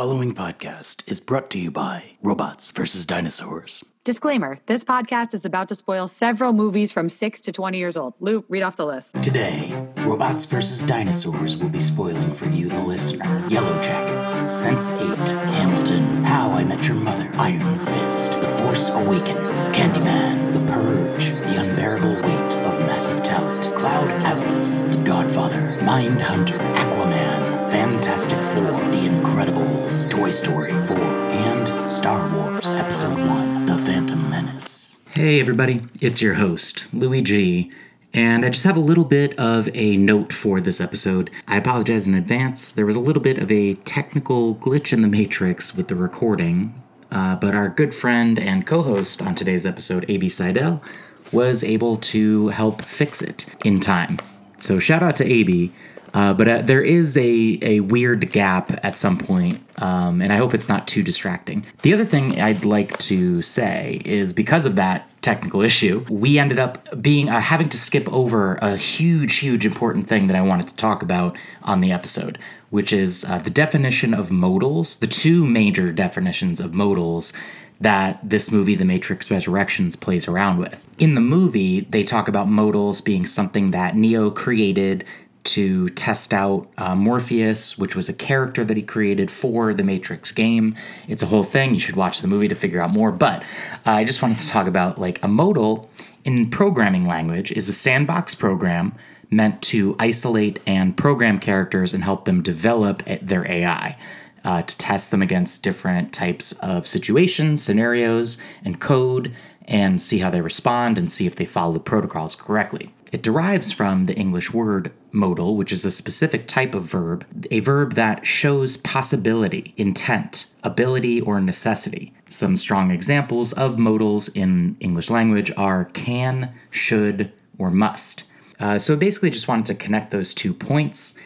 following podcast is brought to you by Robots vs. Dinosaurs. Disclaimer this podcast is about to spoil several movies from 6 to 20 years old. Lou, read off the list. Today, Robots vs. Dinosaurs will be spoiling for you, the listener. Yellow Jackets, Sense 8, Hamilton, How I Met Your Mother, Iron Fist, The Force Awakens, Candyman, The Purge, The Unbearable Weight of Massive Talent, Cloud Atlas, The Godfather, Mindhunter, Aquaman, Fantastic Four, The Incredibles, Toy Story 4, and Star Wars Episode 1, The Phantom Menace. Hey everybody, it's your host, Louis G. And I just have a little bit of a note for this episode. I apologize in advance. There was a little bit of a technical glitch in the Matrix with the recording, uh, but our good friend and co host on today's episode, AB Seidel, was able to help fix it in time. So shout out to AB. Uh, but uh, there is a, a weird gap at some point, um, and I hope it's not too distracting. The other thing I'd like to say is because of that technical issue, we ended up being uh, having to skip over a huge, huge important thing that I wanted to talk about on the episode, which is uh, the definition of modals, the two major definitions of modals that this movie, The Matrix Resurrections, plays around with. In the movie, they talk about modals being something that Neo created to test out uh, Morpheus, which was a character that he created for the Matrix game. It's a whole thing. You should watch the movie to figure out more. But uh, I just wanted to talk about like a modal in programming language is a sandbox program meant to isolate and program characters and help them develop their AI. Uh, to test them against different types of situations, scenarios, and code, and see how they respond and see if they follow the protocols correctly. It derives from the English word modal, which is a specific type of verb, a verb that shows possibility, intent, ability, or necessity. Some strong examples of modals in English language are can, should, or must. Uh, so basically, just wanted to connect those two points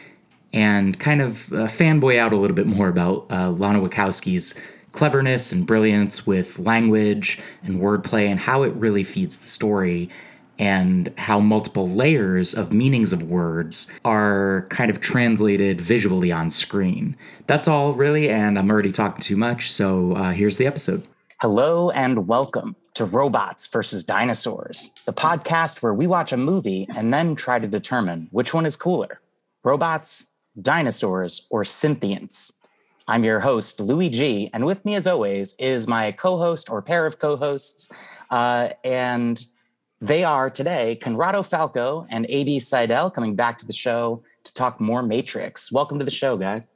and kind of uh, fanboy out a little bit more about uh, Lana Wachowski's cleverness and brilliance with language and wordplay and how it really feeds the story and how multiple layers of meanings of words are kind of translated visually on screen. That's all, really, and I'm already talking too much, so uh, here's the episode. Hello, and welcome to Robots versus Dinosaurs, the podcast where we watch a movie and then try to determine which one is cooler robots, dinosaurs, or synthients. I'm your host, Louis G, and with me, as always, is my co host or pair of co hosts. Uh, and they are today Conrado Falco and AB Seidel coming back to the show to talk more Matrix. Welcome to the show, guys.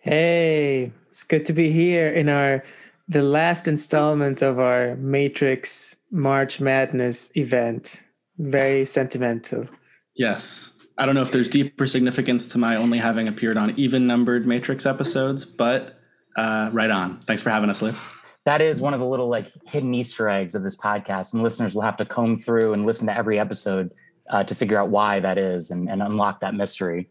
Hey, it's good to be here in our the last installment of our Matrix March Madness event. Very sentimental. Yes. I don't know if there's deeper significance to my only having appeared on even numbered Matrix episodes, but uh, right on. Thanks for having us, Liv. That is one of the little like hidden Easter eggs of this podcast, and listeners will have to comb through and listen to every episode uh, to figure out why that is and, and unlock that mystery.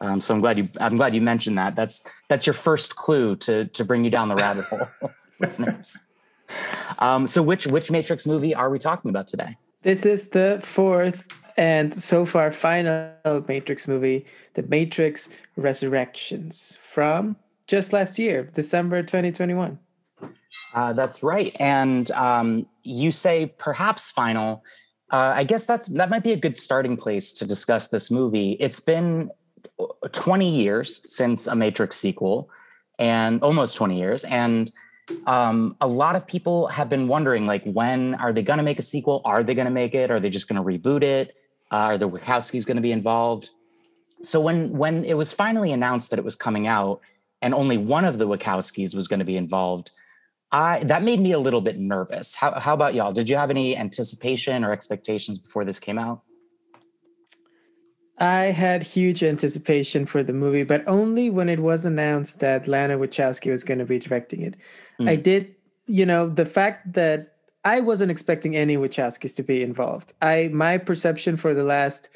Um, so I'm glad you I'm glad you mentioned that. That's that's your first clue to to bring you down the rabbit hole, listeners. Um, so which which Matrix movie are we talking about today? This is the fourth and so far final Matrix movie, The Matrix Resurrections, from just last year, December 2021. Uh, that's right. And um, you say perhaps final. Uh, I guess that's that might be a good starting place to discuss this movie. It's been uh, 20 years since a Matrix sequel, and almost 20 years, and um, a lot of people have been wondering, like, when are they going to make a sequel? Are they going to make it? Are they just going to reboot it? Uh, are the Wachowskis going to be involved? So when when it was finally announced that it was coming out, and only one of the Wachowskis was going to be involved, I that made me a little bit nervous. How how about y'all? Did you have any anticipation or expectations before this came out? I had huge anticipation for the movie, but only when it was announced that Lana Wachowski was going to be directing it. Mm. I did, you know, the fact that I wasn't expecting any Wachowskis to be involved. I my perception for the last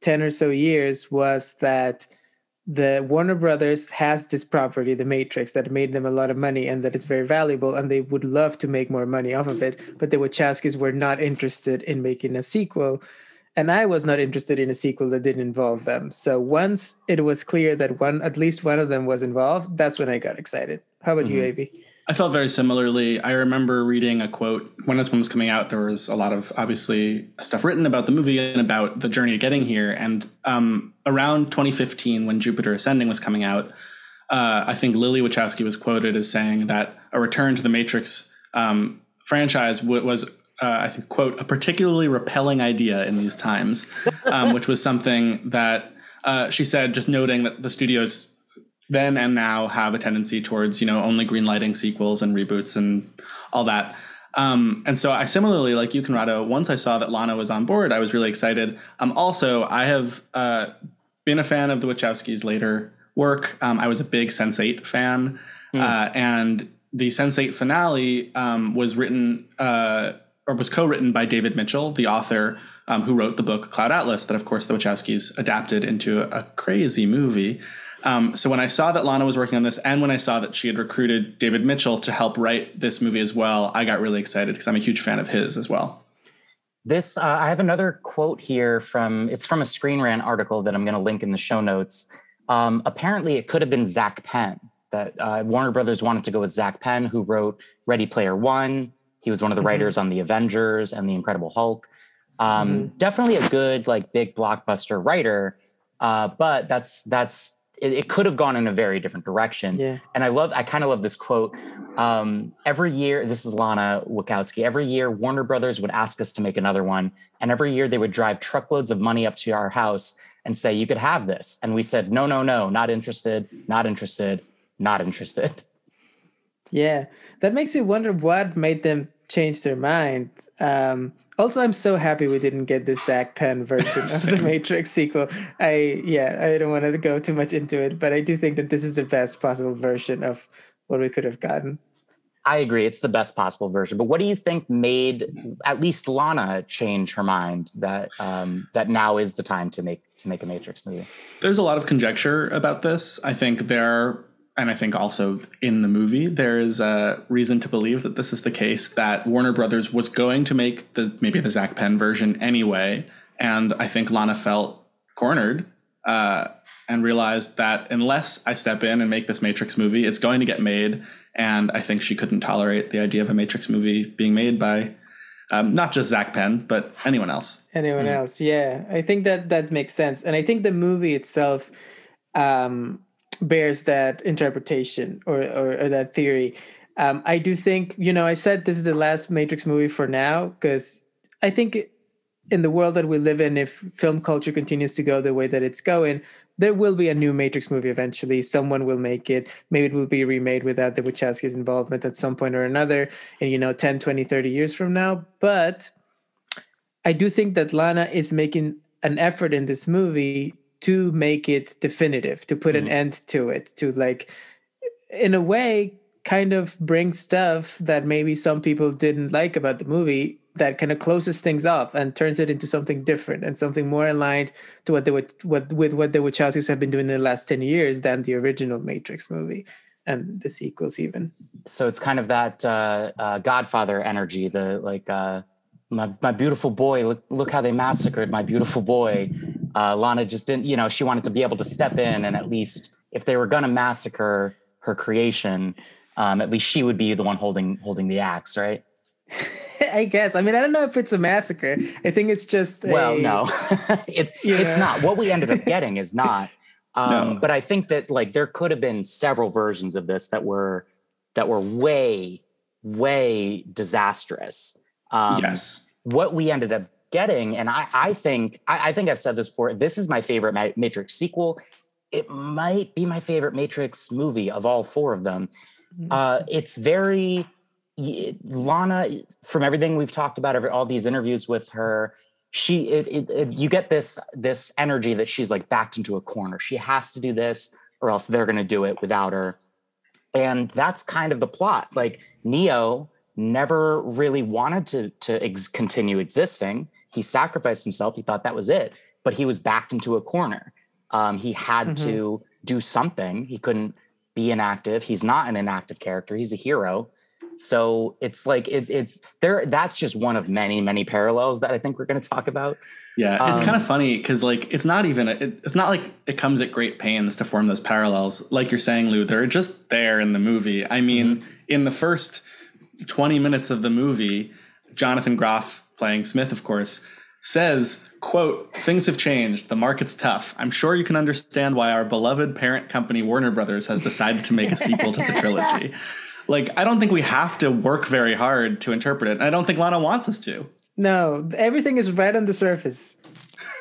10 or so years was that the Warner Brothers has this property, The Matrix, that made them a lot of money and that it's very valuable, and they would love to make more money off of it. But the Wachowskis were not interested in making a sequel. and I was not interested in a sequel that didn't involve them. So once it was clear that one, at least one of them was involved, that's when I got excited. How about mm-hmm. you, AB? I felt very similarly. I remember reading a quote when this one was coming out. There was a lot of obviously stuff written about the movie and about the journey of getting here. And um, around 2015, when Jupiter Ascending was coming out, uh, I think Lily Wachowski was quoted as saying that a return to the Matrix um, franchise w- was, uh, I think, quote, a particularly repelling idea in these times, um, which was something that uh, she said, just noting that the studios then and now have a tendency towards you know only greenlighting sequels and reboots and all that. Um, and so I similarly, like you, Conrado, once I saw that Lana was on board, I was really excited. Um, also, I have uh, been a fan of the Wachowskis' later work. Um, I was a big Sense8 fan, mm. uh, and the Sense8 finale um, was written uh, or was co-written by David Mitchell, the author um, who wrote the book Cloud Atlas, that of course the Wachowskis adapted into a, a crazy movie. Um, so when I saw that Lana was working on this, and when I saw that she had recruited David Mitchell to help write this movie as well, I got really excited because I'm a huge fan of his as well. This uh, I have another quote here from it's from a Screen Rant article that I'm going to link in the show notes. Um, apparently, it could have been Zak Penn that uh, Warner Brothers wanted to go with Zak Penn, who wrote Ready Player One. He was one of the mm-hmm. writers on The Avengers and The Incredible Hulk. Um, mm-hmm. Definitely a good, like, big blockbuster writer. Uh, but that's that's it, it, could have gone in a very different direction. Yeah. And I love, I kind of love this quote. Um, every year, this is Lana Wachowski. Every year, Warner Brothers would ask us to make another one, and every year they would drive truckloads of money up to our house and say, "You could have this," and we said, "No, no, no, not interested, not interested, not interested." Yeah, that makes me wonder what made them change their mind. Um, also, I'm so happy we didn't get the Zak Penn version of the Matrix sequel. I yeah, I don't want to go too much into it, but I do think that this is the best possible version of what we could have gotten. I agree, it's the best possible version. But what do you think made at least Lana change her mind that um, that now is the time to make to make a Matrix movie? There's a lot of conjecture about this. I think there and I think also in the movie, there is a reason to believe that this is the case that Warner Brothers was going to make the maybe the Zak Penn version anyway, and I think Lana felt cornered uh, and realized that unless I step in and make this Matrix movie, it's going to get made, and I think she couldn't tolerate the idea of a Matrix movie being made by um, not just Zak Penn, but anyone else. Anyone mm. else, yeah. I think that that makes sense, and I think the movie itself. Um, bears that interpretation or, or, or that theory. Um, I do think, you know, I said this is the last Matrix movie for now because I think in the world that we live in, if film culture continues to go the way that it's going, there will be a new Matrix movie eventually. Someone will make it. Maybe it will be remade without the Wachowskis' involvement at some point or another in, you know, 10, 20, 30 years from now. But I do think that Lana is making an effort in this movie to make it definitive, to put mm-hmm. an end to it, to like, in a way, kind of bring stuff that maybe some people didn't like about the movie that kind of closes things off and turns it into something different and something more aligned to what they would what with what the Wachowskis have been doing in the last 10 years than the original Matrix movie and the sequels even. So it's kind of that uh, uh, Godfather energy, the like uh, my my beautiful boy, look look how they massacred my beautiful boy uh, Lana just didn't, you know, she wanted to be able to step in and at least if they were going to massacre her creation, um, at least she would be the one holding holding the axe, right? I guess. I mean, I don't know if it's a massacre. I think it's just. Well, no, it's yeah. it's not. What we ended up getting is not. Um, no. But I think that like there could have been several versions of this that were that were way, way disastrous. Um, yes. What we ended up getting. And I, I think I, I, think I've said this before. This is my favorite Matrix sequel. It might be my favorite Matrix movie of all four of them. Mm-hmm. Uh, it's very Lana. From everything we've talked about, every, all these interviews with her, she it, it, it, you get this this energy that she's like backed into a corner. She has to do this, or else they're going to do it without her. And that's kind of the plot. Like Neo never really wanted to to ex- continue existing he sacrificed himself. He thought that was it, but he was backed into a corner. Um, he had mm-hmm. to do something. He couldn't be inactive. He's not an inactive character. He's a hero. So it's like it, it's there. That's just one of many, many parallels that I think we're going to talk about. Yeah, it's Um, kind of funny because like it's not even it, it's not like it comes at great pains to form those parallels. Like you're saying, Lou, they're just there in the movie. I mean, Mm-hmm. in the first 20 minutes of the movie, Jonathan Groff playing Smith, of course, says, quote, things have changed. The market's tough. I'm sure you can understand why our beloved parent company, Warner Brothers, has decided to make a sequel to the trilogy. Like, I don't think we have to work very hard to interpret it. And I don't think Lana wants us to. No, everything is right on the surface.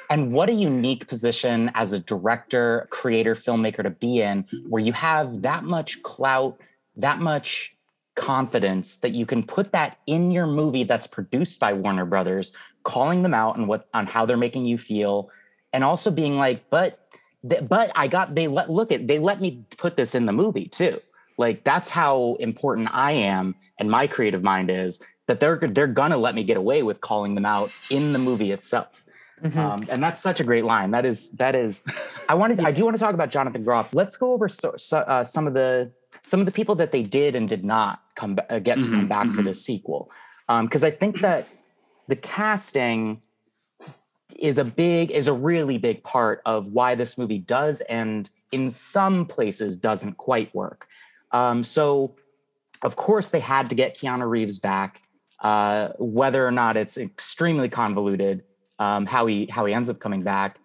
And what a unique position as a director, creator, filmmaker to be in, where you have that much clout, that much confidence that you can put that in your movie that's produced by Warner Brothers, calling them out on what on how they're making you feel, and also being like, but but I got they let look at they let me put this in the movie too. Like that's how important I am and my creative mind is that they're they're gonna let me get away with calling them out in the movie itself. Mhm. Um, and that's such a great line. That is that is. I wanted. I do want to talk about Jonathan Groff. Let's go over so, so, uh, some of the some of the people that they did and did not come uh, get to come Mhm, back for mhm. this sequel, because I think that the casting is a big is a really big part of why this movie does and in some places doesn't quite work. Um, so, of course, they had to get Keanu Reeves back, uh, whether or not it's extremely convoluted um, how he how he ends up coming back.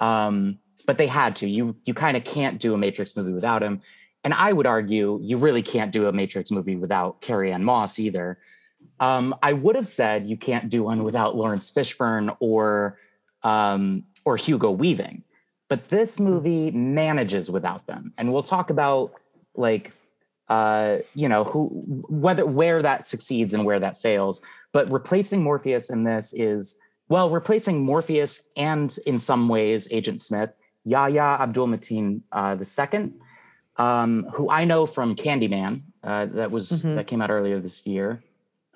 Um, but they had to. You you kind of can't do a Matrix movie without him. And I would argue you really can't do a Matrix movie without Carrie Ann Moss either. Um, I would have said you can't do one without Laurence Fishburne or um, or Hugo Weaving, but this movie manages without them. And we'll talk about like uh, you know who whether where that succeeds and where that fails. But replacing Morpheus in this is well, replacing Morpheus and in some ways Agent Smith, Yahya Abdul Mateen uh, the second, um, who I know from Candyman, uh, that was Mhm. that came out earlier this year.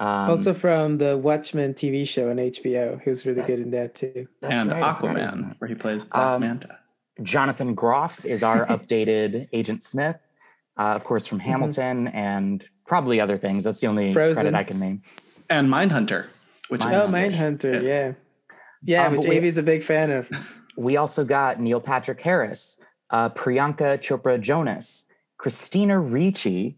Um, also from the Watchmen TV show on HBO. He was really good in that too. and right, that's right. Aquaman, where he plays Black Um, Manta. Jonathan Groff is our updated Agent Smith, uh, of course, from Hamilton and probably other things. That's the only Frozen. credit I can name. And Mindhunter, which is Oh, Mindhunter. Mindhunter, Yeah. yeah. Yeah, Um, which but we- Avi's a big fan of. We also got Neil Patrick Harris, uh, Priyanka Chopra Jonas, Christina Ricci,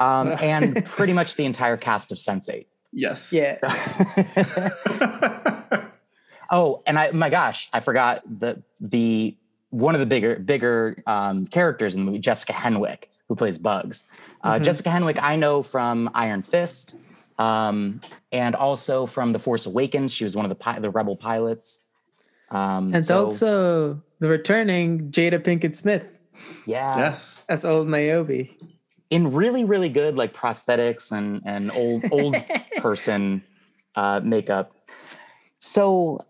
um, and pretty much the entire cast of Sense8. yes. Yeah. oh, and I my gosh, I forgot the the one of the bigger bigger um, characters in the movie, Jessica Henwick, who plays Bugs. Uh, Mhm. Jessica Henwick, I know from Iron Fist, um, and also from The Force Awakens. She was one of the pi- the Rebel pilots. Um, And so, also the returning Jada Pinkett Smith yeah, yes. as old Niobe. in really really good like prosthetics and and old old person uh, makeup. So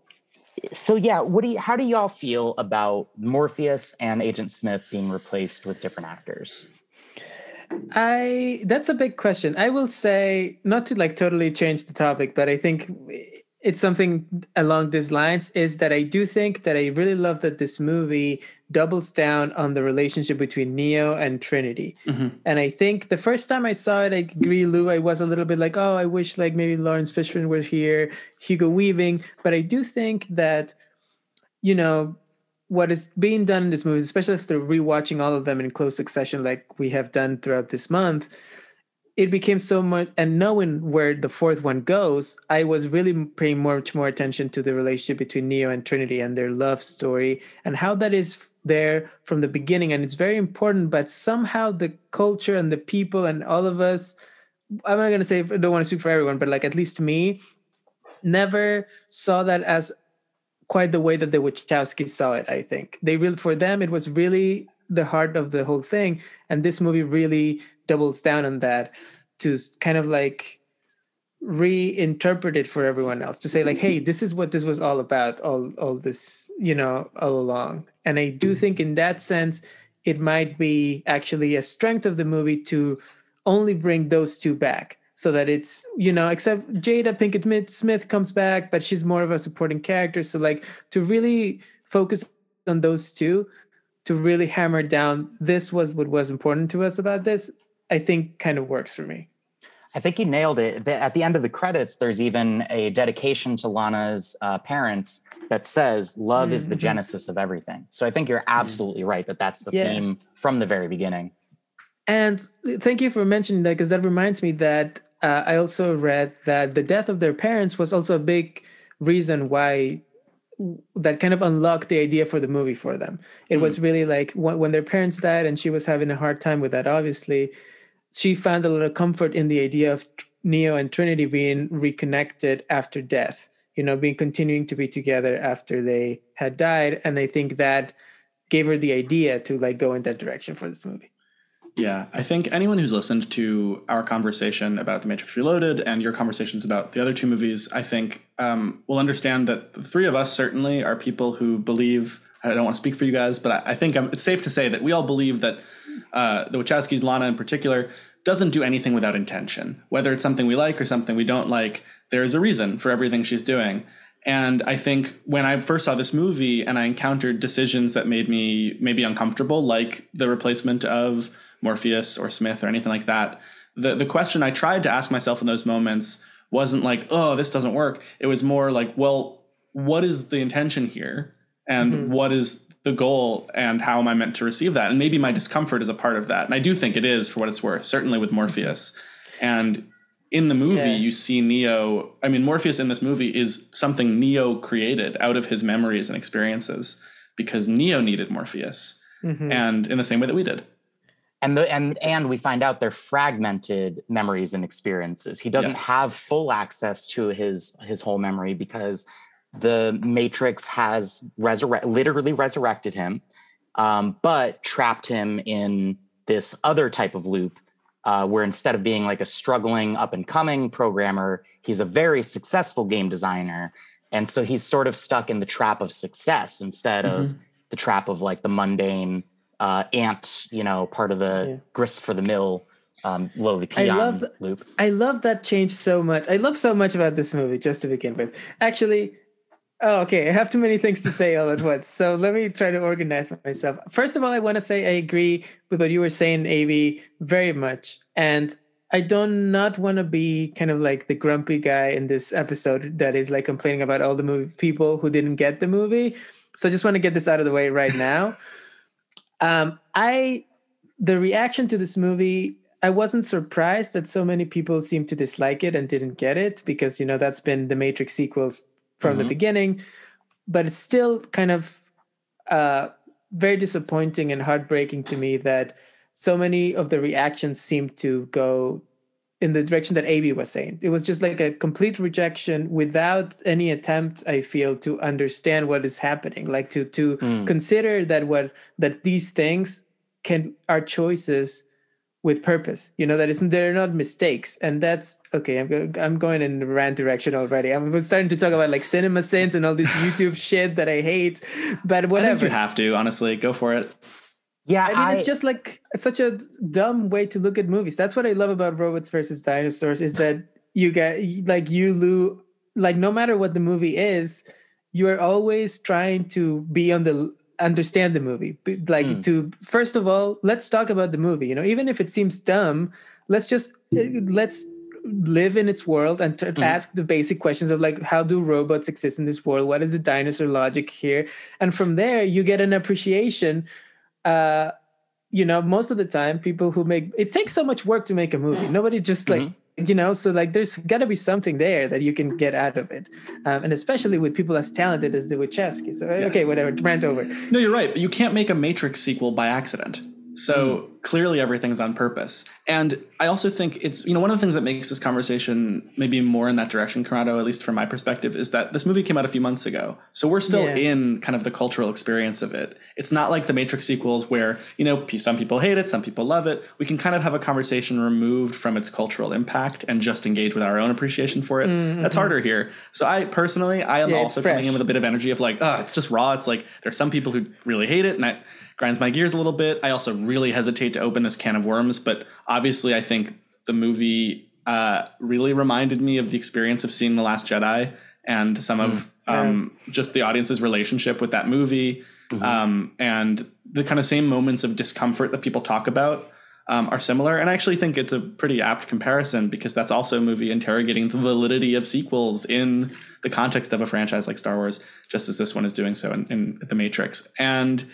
so yeah, what do you how do y'all feel about Morpheus and Agent Smith being replaced with different actors? I that's a big question. I will say not to like totally change the topic, but I think it's something along these lines is that I do think that I really love that this movie doubles down on the relationship between Neo and Trinity. Mhm. And I think the first time I saw it, I agree, Lou, I was a little bit like, oh, I wish like maybe Laurence Fishburne were here, Hugo Weaving. But I do think that, you know, what is being done in this movie, especially after rewatching all of them in close succession, like we have done throughout this month, it became so much. And knowing where the fourth one goes, I was really paying much more attention to the relationship between Neo and Trinity and their love story and how that is there from the beginning. And it's very important, but somehow the culture and the people and all of us, I'm not going to say, I don't want to speak for everyone, but like at least me, never saw that as quite the way that the Wachowskis saw it. I think they really, for them, it was really the heart of the whole thing, and this movie really doubles down on that to kind of like reinterpret it for everyone else to say like hey this is what this was all about all all this you know all along. And i do think in that sense it might be actually a strength of the movie to only bring those two back so that it's you know except jada pinkett Smith- comes back but she's more of a supporting character. So like to really focus on those two to really hammer down this was what was important to us about this i think kind of works for me I think you nailed it. At the end of the credits, there's even a dedication to Lana's uh, parents that says love mm-hmm. is the mm-hmm. genesis of everything. So I think you're absolutely right that that's the yeah. theme from the very beginning. And thank you for mentioning that because that reminds me that uh, I also read that the death of their parents was also a big reason why that kind of unlocked the idea for the movie for them. It mm. was really like when, when their parents died and she was having a hard time with that, obviously, she found a lot of comfort in the idea of Neo and Trinity being reconnected after death you know, being continuing to be together after they had died. And I think that gave her the idea to like go in that direction for this movie. Yeah, I think anyone who's listened to our conversation about The Matrix Reloaded and your conversations about the other two movies, I think um, will understand that the three of us certainly are people who believe. I don't want to speak for you guys, but I, I think I'm, it's safe to say that we all believe that uh, the Wachowskis, Lana in particular, doesn't do anything without intention. Whether it's something we like or something we don't like, there is a reason for everything she's doing. And I think when I first saw this movie and I encountered decisions that made me maybe uncomfortable, like the replacement of Morpheus or Smith or anything like that, the, the question I tried to ask myself in those moments wasn't like, oh, this doesn't work. It was more like, well, what is the intention here? And mm-hmm. what is the goal and how am I meant to receive that? And maybe my discomfort is a part of that. And I do think it is for what it's worth, certainly with Morpheus. And in the movie, yeah. you see Neo. I mean, Morpheus in this movie is something Neo created out of his memories and experiences because Neo needed Morpheus. Mm-hmm. And in the same way that we did. And the and and we find out they're fragmented memories and experiences. He doesn't yes. have full access to his his whole memory because the Matrix has resurrect literally resurrected him, um, but trapped him in this other type of loop uh, where instead of being like a struggling up and coming programmer, he's a very successful game designer. And so he's sort of stuck in the trap of success instead mm-hmm. of the trap of like the mundane uh, ant, you know, part of the yeah. grist for the mill um, lowly peon I love, loop. I love that change so much. I love so much about this movie, just to begin with. Actually, Oh, okay. I have too many things to say all at once. So let me try to organize myself. First of all, I want to say I agree with what you were saying, AB, very much. And I do not not want to be kind of like the grumpy guy in this episode that is like complaining about all the movie people who didn't get the movie. So I just want to get this out of the way right now. Um, I the reaction to this movie I wasn't surprised that so many people seemed to dislike it and didn't get it because you know that's been the Matrix sequels from mm-hmm. the beginning, but it's still kind of uh, very disappointing and heartbreaking to me that so many of the reactions seem to go in the direction that AB was saying. It was just like a complete rejection without any attempt, I feel, to understand what is happening, like to to mm. consider that what that these things can are choices with purpose you know that isn't they're not mistakes. And that's okay i'm, I'm going in the rant direction already. I'm starting to talk about like cinema sins and all this youtube shit that i hate but whatever you have to honestly. Go for it yeah i mean I, it's just like it's such a dumb way to look at movies. That's what i love about robots versus dinosaurs is that you get like you lose like no matter what the movie is you are always trying to be on the understand the movie. Like mm. to first of all let's talk about the movie you know? Even if it seems dumb let's just uh, let's live in its world and to mm. ask the basic questions of like how do robots exist in this world? What is the dinosaur logic here? And from there you get an appreciation uh you know most of the time people who make it takes so much work to make a movie. Nobody just like mm-hmm. you know so like there's got to be something there that you can get out of it. Um, and especially with people as talented as the wachowski so yes. okay whatever rant over. No you're right you can't make a matrix sequel by accident. So mm. Clearly everything's on purpose. And I also think it's, you know, one of the things that makes this conversation maybe more in that direction, Conrado, at least from my perspective, is that this movie came out a few months ago. So we're still yeah. in kind of the cultural experience of it. It's not like the Matrix sequels where, you know, some people hate it, some people love it. We can kind of have a conversation removed from its cultural impact and just engage with our own appreciation for it. Mm-hmm. That's harder here. So I personally, I am yeah, also coming in with a bit of energy of like, oh, it's just raw. It's like there's some people who really hate it. And that grinds my gears a little bit. I also really hesitate to open this can of worms, but obviously, I think the movie uh, really reminded me of the experience of seeing The Last Jedi and some mm, of um, yeah. just the audience's relationship with that movie mm-hmm. um, and the kind of same moments of discomfort that people talk about. um, are similar. And I actually think it's a pretty apt comparison because that's also a movie interrogating the validity of sequels in the context of a franchise like Star Wars, just as this one is doing so in, in The Matrix. And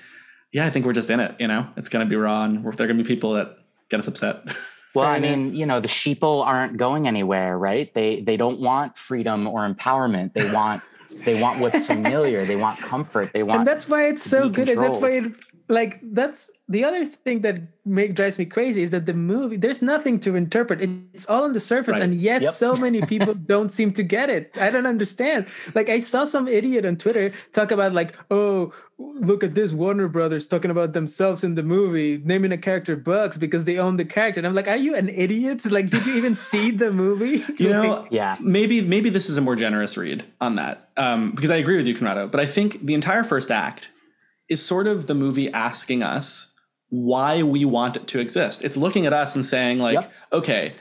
yeah, I think we're just in it. You know, it's going to be raw, and there are going to be people that get us upset. Well, I mean, you know, the sheeple aren't going anywhere, right? They they don't want freedom or empowerment. They want they want what's familiar. They want comfort. They want And that's why it's so good. And that's why it like that's the other thing that make drives me crazy is that the movie there's nothing to interpret. It's all on the surface right. and yet yep. so many people don't seem to get it. I don't understand. Like i saw some idiot on twitter talk about like oh look at this warner brothers talking about themselves in the movie naming a character bugs because they own the character. And i'm like are you an idiot? Like did you even see the movie? You know yeah. maybe maybe this is a more generous read on that um, because i agree with you conrado but i think the entire first act is sort of the movie asking us why we want it to exist. It's looking at us and saying, like, yep. okay,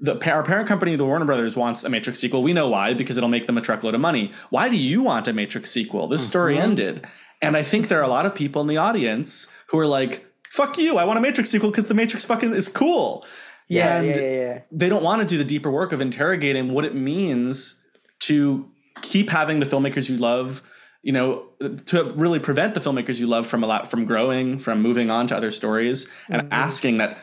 the our parent company, the Warner Brothers, wants a Matrix sequel. We know why because it'll make them a truckload of money. Why do you want a Matrix sequel? This mm-hmm. story ended, and I think there are a lot of people in the audience who are like, "Fuck you! I want a Matrix sequel because the Matrix fucking is cool." Yeah, and yeah, yeah, yeah. They don't want to do the deeper work of interrogating what it means to keep having the filmmakers you love you know, to really prevent the filmmakers you love from a lot from growing, from moving on to other stories, and mm-hmm. asking that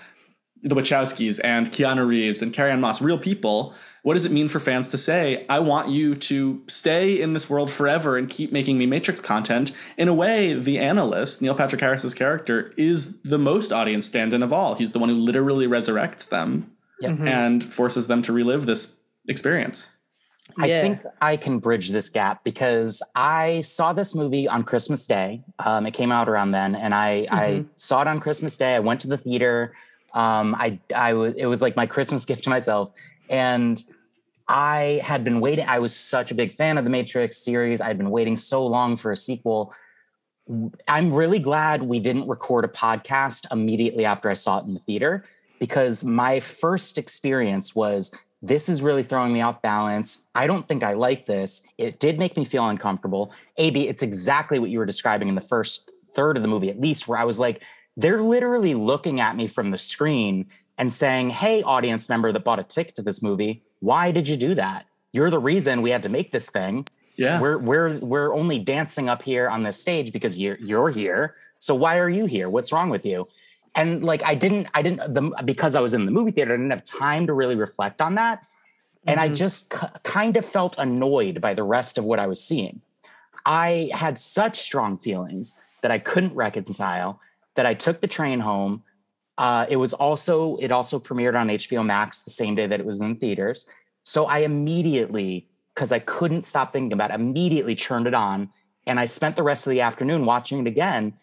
the Wachowskis and Keanu Reeves and Carrie Ann Moss, real people, what does it mean for fans to say, I want you to stay in this world forever and keep making me Matrix content? In a way, the analyst, Neil Patrick Harris's character, is the most audience stand in of all. He's the one who literally resurrects them mm-hmm. and forces them to relive this experience. I yeah. think I can bridge this gap because I saw this movie on Christmas Day. Um, it came out around then, and I, mm-hmm. I saw it on Christmas Day. I went to the theater. Um, I, I was, it was like my Christmas gift to myself, and I had been waiting. I was such a big fan of the Matrix series. I had been waiting so long for a sequel. I'm really glad we didn't record a podcast immediately after I saw it in the theater because my first experience was this is really throwing me off balance. I don't think I like this. It did make me feel uncomfortable. AB, it's exactly what you were describing in the first third of the movie, at least, where I was like, they're literally looking at me from the screen and saying, Hey, audience member that bought a ticket to this movie, why did you do that? You're the reason we had to make this thing. Yeah. We're we're we're only dancing up here on this stage because you're you're here. So why are you here? What's wrong with you? And like I didn't, I didn't, the, because I was in the movie theater, I didn't have time to really reflect on that. And mm-hmm. I just c- kind of felt annoyed by the rest of what I was seeing. I had such strong feelings that I couldn't reconcile that I took the train home. Uh, it was also, it also premiered on HBO Max the same day that it was in theaters. So I immediately, because I couldn't stop thinking about it, immediately turned it on. And I spent the rest of the afternoon watching it again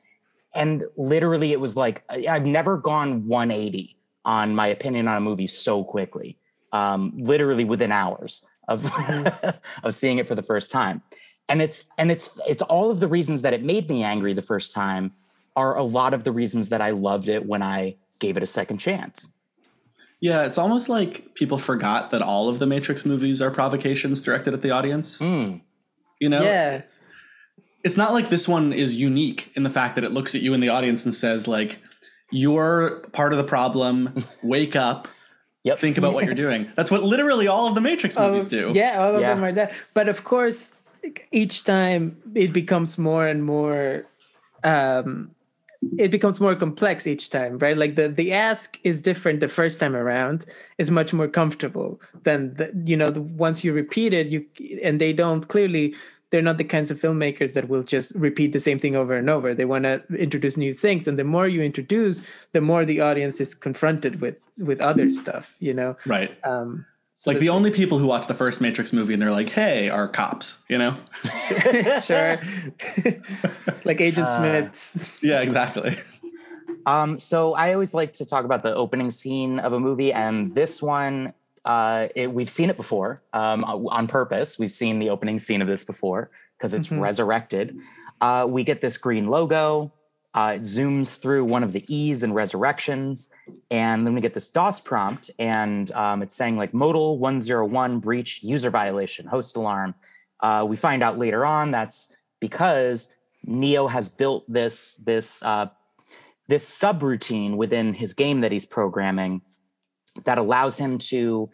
and literally it was like i've never gone 180 on my opinion on a movie so quickly um, literally within hours of of seeing it for the first time. And it's and it's it's all of the reasons that it made me angry the first time are a lot of the reasons that i loved it when i gave it a second chance. Yeah it's almost like people forgot that all of the matrix movies are provocations directed at the audience. Mm. you know? Yeah it's not like this one is unique in the fact that it looks at you in the audience and says like you're part of the problem. Wake up. Yep. think about what you're doing. That's what literally all of the matrix movies do. yeah all of yeah. them are that. But of course each time it becomes more and more um it becomes more complex each time right? Like the the ask is different the first time around is much more comfortable than the, you know the, once you repeat it you and they don't clearly they're not the kinds of filmmakers that will just repeat the same thing over and over. They want to introduce new things, and the more you introduce, the more the audience is confronted with with other stuff. You know, right? Um, so like the only people who watch the first Matrix movie and they're like, "Hey," are cops. You know, sure, like Agent uh, Smiths. Yeah, exactly. Um, so I always like to talk about the opening scene of a movie, and this one uh, it, we've seen it before um, on purpose. We've seen the opening scene of this before because it's mm-hmm. resurrected. Uh, we get this green logo. Uh, it zooms through one of the E's and resurrections, and then we get this DOS prompt, and um, it's saying like modal 101 breach user violation host alarm. Uh, we find out later on that's because Neo has built this this uh, this subroutine within his game that he's programming that allows him to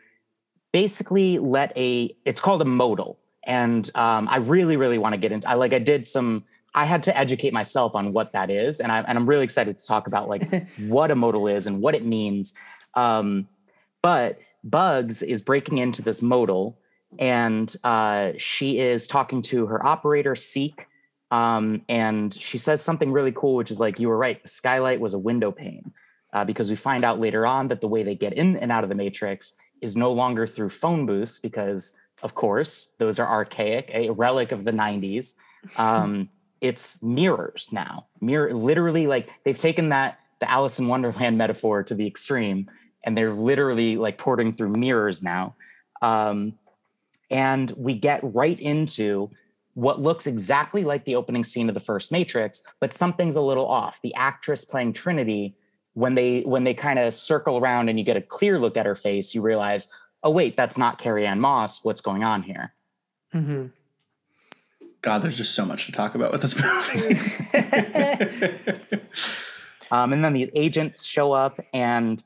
basically let a it's called a modal. And um, i really really want to get into i like i did some i had to educate myself on what that is. And, I, and i'm really excited to talk about like what a modal is and what it means. Um, but bugs is breaking into this modal and uh, she is talking to her operator seek um, and she says something really cool which is like you were right. The skylight was a window pane uh, because we find out later on that the way they get in and out of the matrix is no longer through phone booths because of course those are archaic a relic of the 90s um, it's mirrors now. Mirror literally like they've taken that the alice in wonderland metaphor to the extreme and they're literally like porting through mirrors now. Um, and we get right into what looks exactly like the opening scene of the first matrix but something's a little off. The actress playing trinity when they when they kind of circle around and you get a clear look at her face, you realize, oh wait, that's not Carrie Ann Moss. What's going on here? Mm-hmm. God, there's just so much to talk about with this movie. um, and then these agents show up, and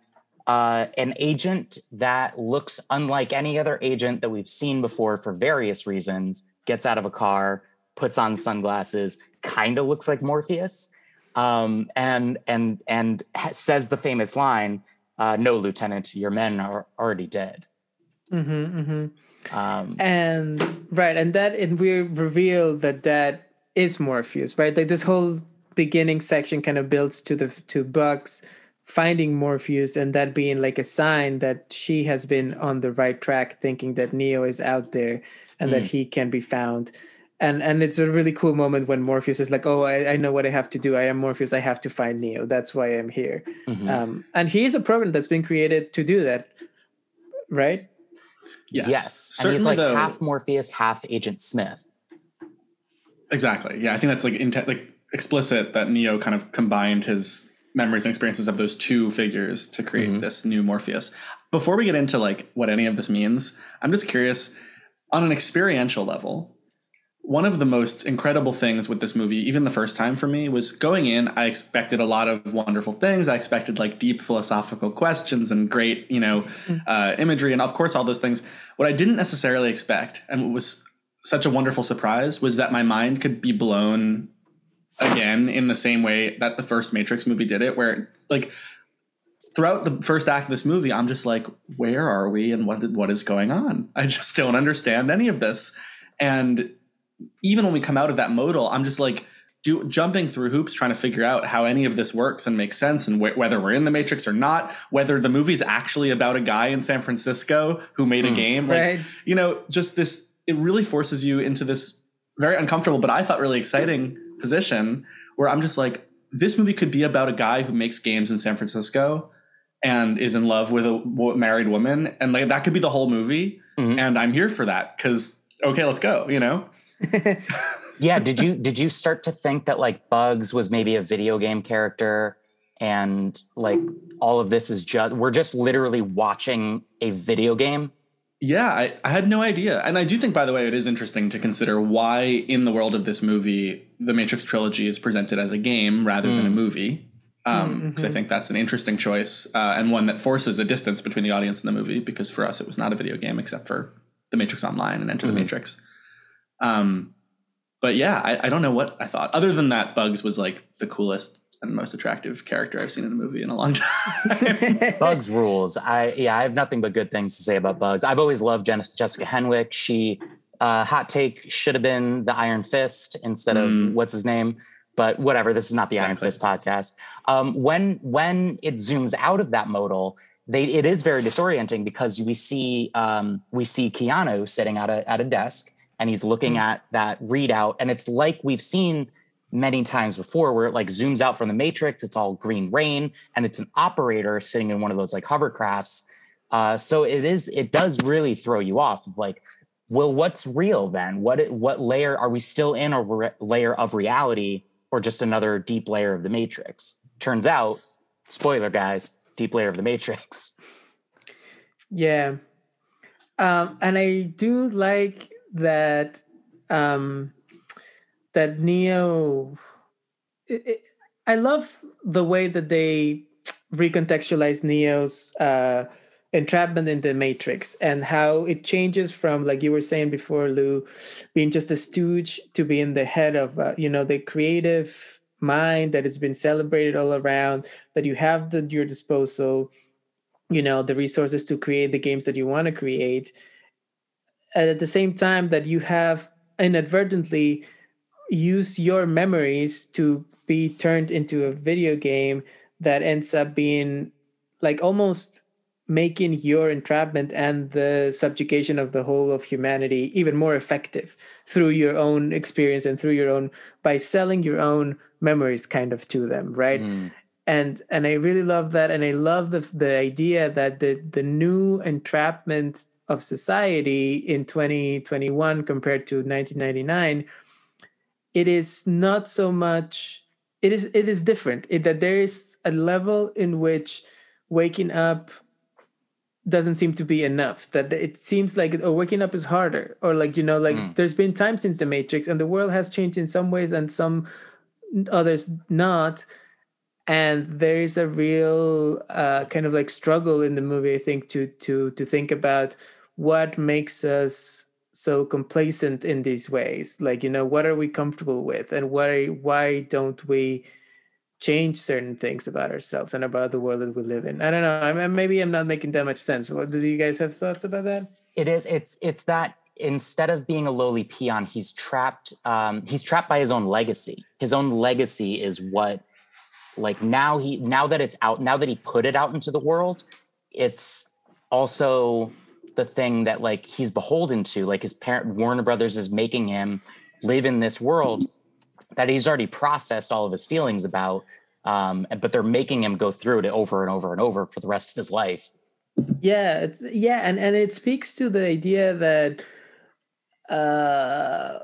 uh, an agent that looks unlike any other agent that we've seen before for various reasons gets out of a car, puts on sunglasses, kind of looks like Morpheus um, and and and says the famous line, uh, "No, Lieutenant, your men are already dead." Mm-hmm, mm-hmm. Um, and right, and that and we reveal that that is Morpheus, right? Like this whole beginning section kind of builds to the to Bugs finding Morpheus and that being like a sign that she has been on the right track, thinking that Neo is out there and mm. that he can be found and and it's a really cool moment when Morpheus is like, "Oh, I, I, know what I have to do. I am Morpheus. I have to find Neo. That's why I'm here." Mm-hmm. Um, and he is a program that's been created to do that, right? Yes, yes. and he's like though, half Morpheus, half Agent Smith. Exactly. Yeah, I think that's like intent, like explicit that Neo kind of combined his memories and experiences of those two figures to create mm-hmm. this new Morpheus. Before we get into like what any of this means, I'm just curious on an experiential level one of the most incredible things with this movie, even the first time for me, was going in. I expected a lot of wonderful things. I expected like deep philosophical questions and great, you know, mm-hmm. uh, imagery, and of course all those things. What I didn't necessarily expect, and what was such a wonderful surprise, was that my mind could be blown again in the same way that the first Matrix movie did it, where like throughout the first act of this movie, I'm just like, where are we and what what is going on? I just don't understand any of this, and even when we come out of that modal, I'm just like do, jumping through hoops trying to figure out how any of this works and makes sense and wh- whether we're in the matrix or not whether the movie's actually about a guy in san francisco who made mm, a game like right. you know just this it really forces you into this very uncomfortable but i thought really exciting position where i'm just like this movie could be about a guy who makes games in san francisco and is in love with a married woman and like that could be the whole movie mm-hmm. and i'm here for that because okay let's go you know yeah did you did you start to think that like bugs was maybe a video game character and like all of this is just we're just literally watching a video game yeah I, I had no idea and i do think by the way it is interesting to consider why in the world of this movie the matrix trilogy is presented as a game rather mm. than a mm. movie because um, mm-hmm. I think that's an interesting choice uh, and one that forces a distance between the audience and the movie. Because for us, it was not a video game except for The Matrix Online and Enter mm-hmm. the Matrix. Um, but yeah, I, I don't know what I thought. Other than that, Bugs was like the coolest and most attractive character I've seen in a movie in a long time. Bugs rules. I yeah, I have nothing but good things to say about Bugs. I've always loved Jessica Henwick. She uh, hot take should have been the Iron Fist instead of mm. what's his name. But whatever, this is not the exactly. Iron Fist podcast. Um, when when it zooms out of that modal, they it is very disorienting because we see um, we see Keanu sitting at a at a desk and he's looking mm. at that readout. And it's like we've seen many times before where it like zooms out from the matrix it's all green rain and it's an operator sitting in one of those like hovercrafts. Uh, so it is it does really throw you off of like well what's real then? What what layer are we still in a re- layer of reality or just another deep layer of the matrix? Turns out spoiler guys deep layer of the matrix. Yeah. Um, and i do like that um that Neo it, it, I love the way that they recontextualize Neo's uh, entrapment in the Matrix and how it changes from, like you were saying before, Lou, being just a stooge to being the head of, uh, you know, the creative mind that has been celebrated all around, that you have the, your disposal, you know, the resources to create the games that you want to create. And at the same time, that you have inadvertently use your memories to be turned into a video game that ends up being like almost making your entrapment and the subjugation of the whole of humanity even more effective through your own experience and through your own by selling your own memories kind of to them right mm. and and i really love that and i love the the idea that the the new entrapment of society in 2021 compared to 1999 it is not so much it is it is different it, that there is a level in which waking up doesn't seem to be enough that it seems like oh, waking up is harder or like you know like mm. there's been time since the matrix and the world has changed in some ways and some others not and there is a real uh, kind of like struggle in the movie i think to to to think about what makes us so complacent in these ways. Like you know what are we comfortable with? And why why don't we change certain things about ourselves and about the world that we live in? I don't know. I maybe i'm not making that much sense. What do you guys have thoughts about that? It is. It's it's that instead of being a lowly peon he's trapped um he's trapped by his own legacy. His own legacy is what like now he now that it's out now that he put it out into the world it's also the thing that like he's beholden to like his parent warner brothers is making him live in this world that he's already processed all of his feelings about um, but they're making him go through it over and over and over for the rest of his life. Yeah yeah and and it speaks to the idea that uh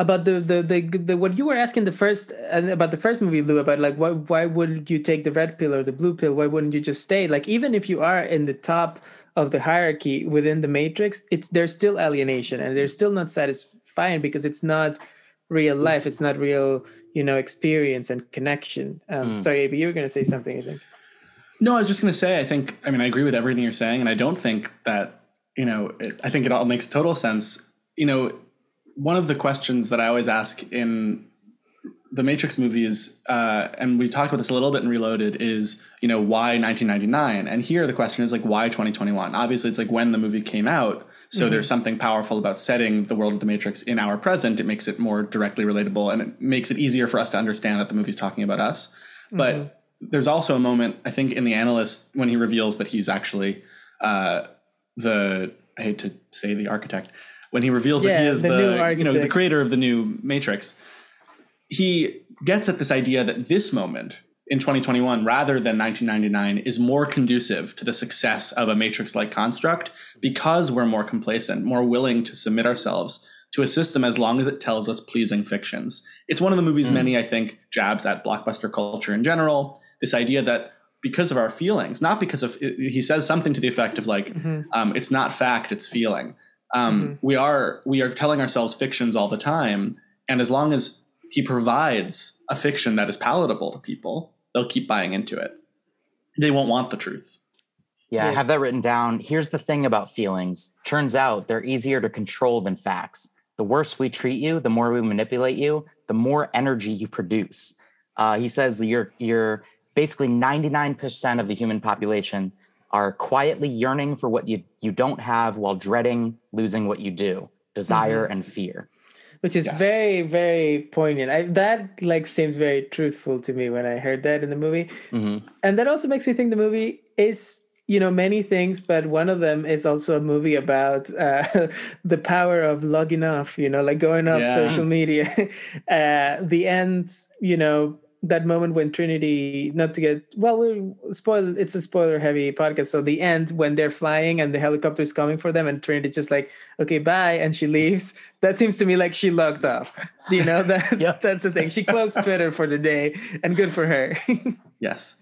about the, the the the, what you were asking the first and about the first movie Lou about like why why would you take the red pill or the blue pill? Why wouldn't you just stay? Like even if you are in the top of the hierarchy within the matrix it's there's still alienation and they're still not satisfying because it's not real life. It's not real you know experience and connection. Um mm. sorry ab you were going to say something i think. No i was just going to say i think i mean i agree with everything you're saying and i don't think that you know it, i think it all makes total sense. You know one of the questions that i always ask in the Matrix movies, uh, and we talked about this a little bit in Reloaded, is you know why 1999, and here the question is like why 2021. Obviously, it's like when the movie came out, so mm-hmm. there's something powerful about setting the world of the Matrix in our present. It makes it more directly relatable, and it makes it easier for us to understand that the movie's talking about us. But mm-hmm. there's also a moment I think in the analyst when he reveals that he's actually uh, the I hate to say the architect when he reveals yeah, that he is the, the you know the creator of the new Matrix he gets at this idea that this moment in 2021 rather than 1999 is more conducive to the success of a matrix like construct because we're more complacent, more willing to submit ourselves to a system as long as it tells us pleasing fictions. It's one of the movie's mm. many, I think, jabs at blockbuster culture in general. This idea that because of our feelings, not because of, he says something to the effect of like, mm-hmm. um, it's not fact, it's feeling. Um, mm-hmm. We are we are telling ourselves fictions all the time, and as long as he provides a fiction that is palatable to people, they'll keep buying into it. They won't want the truth. Yeah, I have that written down. Here's the thing about feelings. Turns out they're easier to control than facts. The worse we treat you, the more we manipulate you, the more energy you produce. Uh, he says you're you're basically 99% of the human population are quietly yearning for what you you don't have while dreading losing what you do. Desire mm-hmm. and fear which is yes. very very poignant I, that like seems very truthful to me when i heard that in the movie mm-hmm. and that also makes me think the movie is you know many things but one of them is also a movie about uh, the power of logging off you know like going off yeah. social media uh, the end you know that moment when Trinity, not to get well, we spoil. It's a spoiler heavy podcast. So the end when they're flying and the helicopter is coming for them, and Trinity just like, okay, bye, and she leaves. That seems to me like she logged off. You know, that's that's the thing. She closed Twitter for the day, and good for her. yes,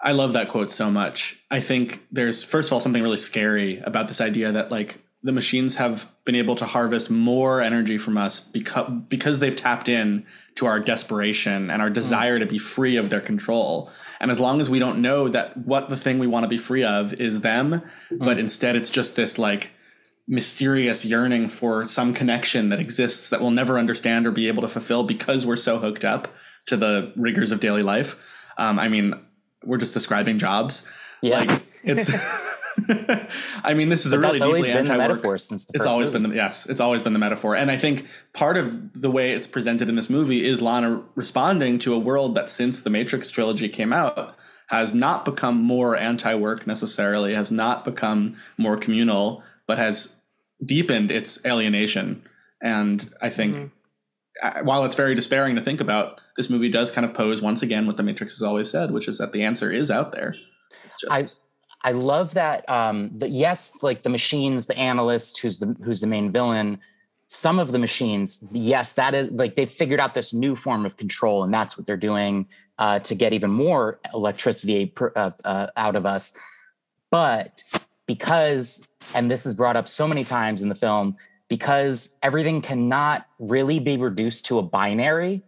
I love that quote so much. I think there's first of all something really scary about this idea that like the machines have been able to harvest more energy from us because because they've tapped in to our desperation and our desire to be free of their control. And as long as we don't know that what the thing we want to be free of is them, but instead it's just this like mysterious yearning for some connection that exists that we'll never understand or be able to fulfill because we're so hooked up to the rigors of daily life. Um, I mean, we're just describing jobs. Yeah. Like it's I mean, this is But a really that's always deeply anti metaphor since the It's first always movie. been the yes, it's always been the metaphor. And I think part of the way it's presented in this movie is Lana responding to a world that since the Matrix trilogy came out has not become more anti-work necessarily, has not become more communal, but has deepened its alienation. And I think uh, while it's very despairing to think about, this movie does kind of pose once again what the Matrix has always said, which is that the answer is out there. It's just I I love that. Um, yes, like the machines, the analyst, who's the who's the main villain. Some of the machines, yes, that is like they figured out this new form of control, and that's what they're doing uh, to get even more electricity per, uh, uh, out of us. But because, and this is brought up so many times in the film, because everything cannot really be reduced to a binary,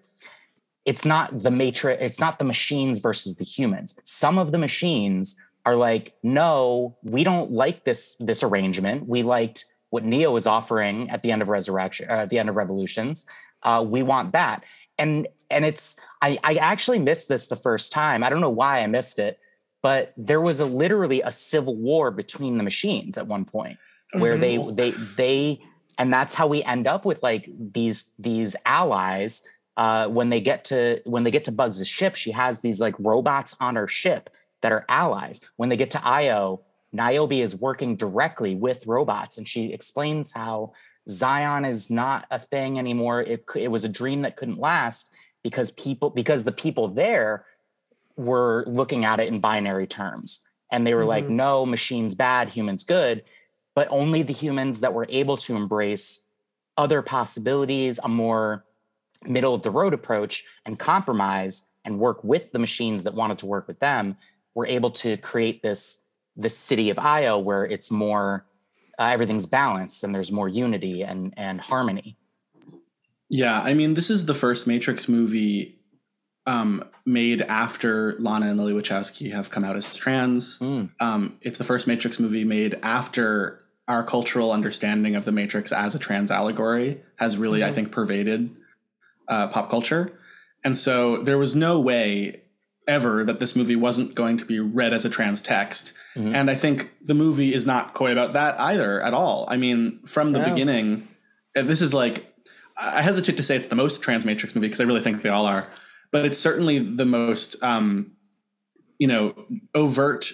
it's not the matrix it's not the machines versus the humans some of the machines are like no we don't like this this arrangement. We liked what neo was offering at the end of resurrection uh, at the end of revolutions. Uh, we want that. And and it's I, I actually missed this the first time. I don't know why i missed it but there was a literally a civil war between the machines at one point where they they they and that's how we end up with like these these allies. Uh, when they get to when they get to Bugs' ship, she has these like robots on her ship that are allies. When they get to Io, Niobe is working directly with robots, and she explains how Zion is not a thing anymore. It it was a dream that couldn't last because people because the people there were looking at it in binary terms, and they were like, Mhm. "No, machines bad, humans good." But only the humans that were able to embrace other possibilities, a more middle of the road approach and compromise and work with the machines that wanted to work with them were able to create this this city of io where it's more uh, everything's balanced and there's more unity and and harmony Yeah, I mean, this is the first Matrix movie um, made after Lana and Lily Wachowski have come out as trans. Mm. Um, it's the first Matrix movie made after our cultural understanding of the Matrix as a trans allegory has really, I Mhm. think, pervaded uh, pop culture. And so there was no way ever that this movie wasn't going to be read as a trans text. Mhm. And I think the movie is not coy about that either at all. I mean, from the beginning, this is like, I hesitate to say it's the most trans Matrix movie because I really think they all are, but it's certainly the most, um, you know, overt,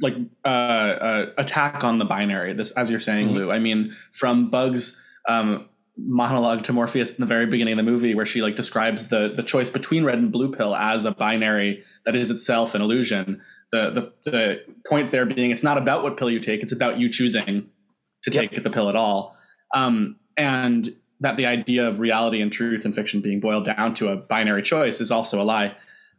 like uh, uh, attack on the binary. This, as you're saying, Mhm. Lou. I mean, from Bugs. Um, monologue to Morpheus in the very beginning of the movie where she like describes the the choice between red and blue pill as a binary that is itself an illusion. The the the point there being it's not about what pill you take, it's about you choosing to Yep. take the pill at all. Um, and that the idea of reality and truth and fiction being boiled down to a binary choice is also a lie.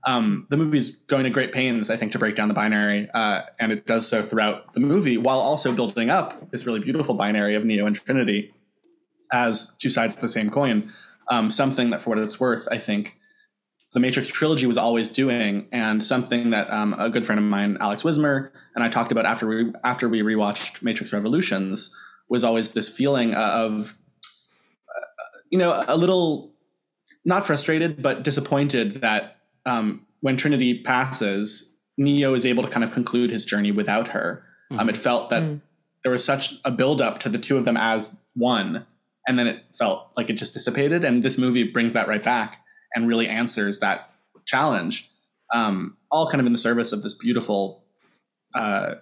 Um, the movie's going to great pains, I think, to break down the binary, uh, and it does so throughout the movie while also building up this really beautiful binary of Neo and Trinity as two sides of the same coin. Um, something that, for what it's worth, I think the Matrix trilogy was always doing, and something that um, a good friend of mine, Alex Wismer, and I talked about after we after we rewatched Matrix Revolutions, was always this feeling of, uh, you know, a little not frustrated but disappointed that um, when Trinity passes, Neo is able to kind of conclude his journey without her. Um, it felt that Mm. there was such a buildup to the two of them as one, and then it felt like it just dissipated. And this movie brings that right back and really answers that challenge, um, all kind of in the service of this beautiful uh,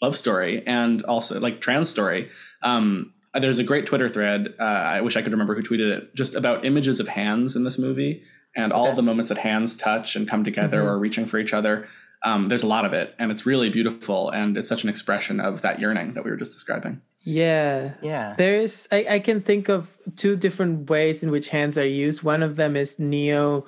love story and also like trans story. Um, there's a great Twitter thread. Uh, I wish I could remember who tweeted it, just about images of hands in this movie and all of the moments that hands touch and come together Mhm. or reaching for each other. Um, there's a lot of it, and it's really beautiful, and it's such an expression of that yearning that we were just describing. Yeah. yeah There's I, I can think of two different ways in which hands are used. One of them is Neo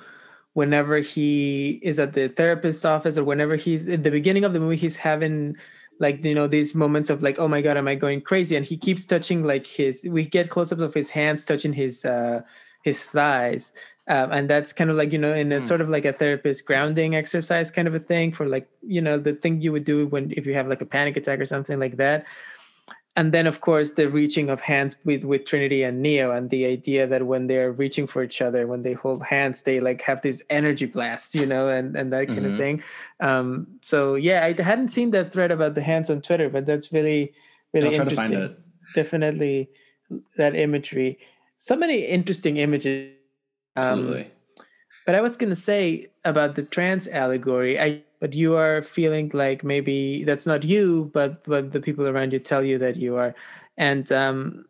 whenever he is at the therapist's office or whenever he's at the beginning of the movie he's having like you know these moments of like oh my god am i going crazy and he keeps touching like his we get close-ups of his hands touching his uh his thighs um, and that's kind of like you know in a mm. sort of like a therapist grounding exercise kind of a thing for like you know the thing you would do when if you have like a panic attack or something like that and then of course the reaching of hands with with trinity and neo and the idea that when they're reaching for each other when they hold hands they like have this energy blast you know and and that kind mm-hmm. of thing. Um so yeah i hadn't seen that thread about the hands on twitter but that's really really I'll interesting. definitely that imagery. So many interesting images. Um, absolutely. but i was going to say about the trans allegory i but you are feeling like maybe that's not you but but the people around you tell you that you are. And um,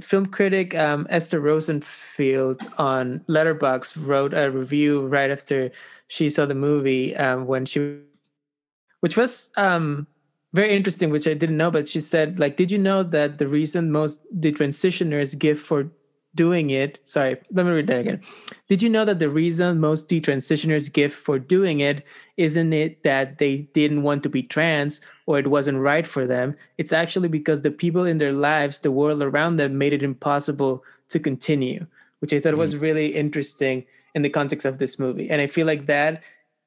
film critic um, esther rosenfield on Letterboxd wrote a review right after she saw the movie um, when she which was um, very interesting which i didn't know but she said like did you know that the reason most detransitioners give for doing it. Sorry let me read that again. Did you know that the reason most detransitioners give for doing it isn't it that they didn't want to be trans or it wasn't right for them? It's actually because the people in their lives the world around them made it impossible to continue which i thought mm. was really interesting in the context of this movie. And i feel like that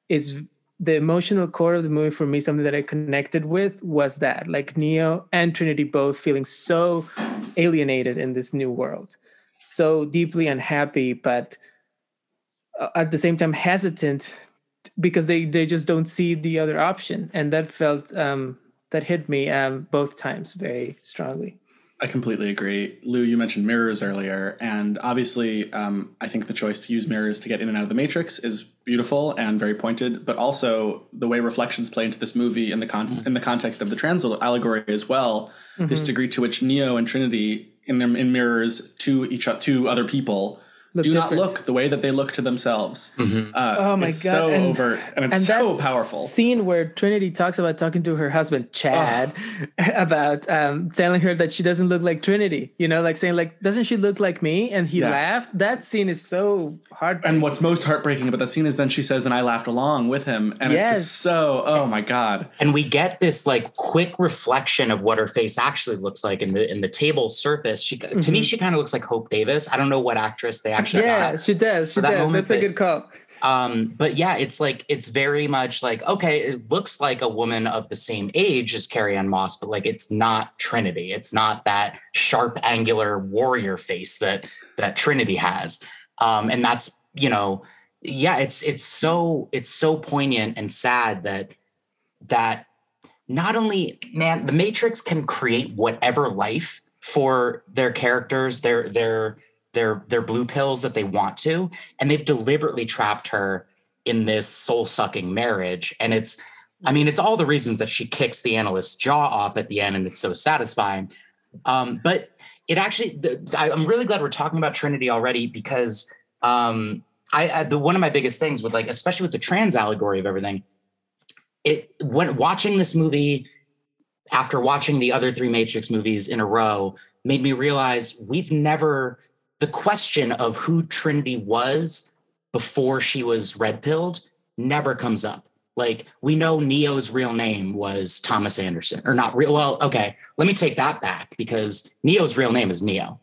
is the emotional core of the movie for me something that i connected with was that like neo and trinity both feeling so alienated in this new world so deeply unhappy, but uh, at the same time hesitant because they they just don't see the other option, and that felt um, that hit me um, both times very strongly. I completely agree. Lou, you mentioned mirrors earlier, and obviously, um, I think the choice to use mirrors to get in and out of the matrix is beautiful and very pointed. But also, the way reflections play into this movie in the con- mm-hmm. in the context of the trans allegory as well, mm-hmm. this degree to which Neo and Trinity in them in mirrors to each to other people do different. not look the way that they look to themselves. Mm-hmm. Uh, oh my god! So and, overt and it's and so powerful. Scene where Trinity talks about talking to her husband Chad oh. about um, telling her that she doesn't look like Trinity. You know, like saying like, "Doesn't she look like me?" And he yes. laughed. That scene is so hard. And what's most heartbreaking about that scene is then she says, "And I laughed along with him," and yes. it's just so. Oh my god! And we get this like quick reflection of what her face actually looks like in the in the table surface. She mm-hmm. to me, mm-hmm. she kind of looks like Hope Davis. I don't know what actress they actually yeah she does she does. that that's a good call. um but yeah it's like it's very much like okay it looks like a woman of the same age as carrie ann moss but like it's not trinity. It's not that sharp angular warrior face that that trinity has. Um and that's you know yeah it's it's so it's so poignant and sad that that not only man the matrix can create whatever life for their characters their their their their blue pills that they want to and they've deliberately trapped her in this soul-sucking marriage. And it's i mean it's all the reasons that she kicks the analyst's jaw off at the end and it's so satisfying. Um, but it actually the, I, i'm really glad we're talking about trinity already because um, I, I the one of my biggest things with like especially with the trans allegory of everything it when watching this movie after watching the other three matrix movies in a row made me realize we've never the question of who Trinity was before she was red pilled never comes up. Like we know Neo's real name was Thomas Anderson, or not real. Well, okay, let me take that back because Neo's real name is Neo.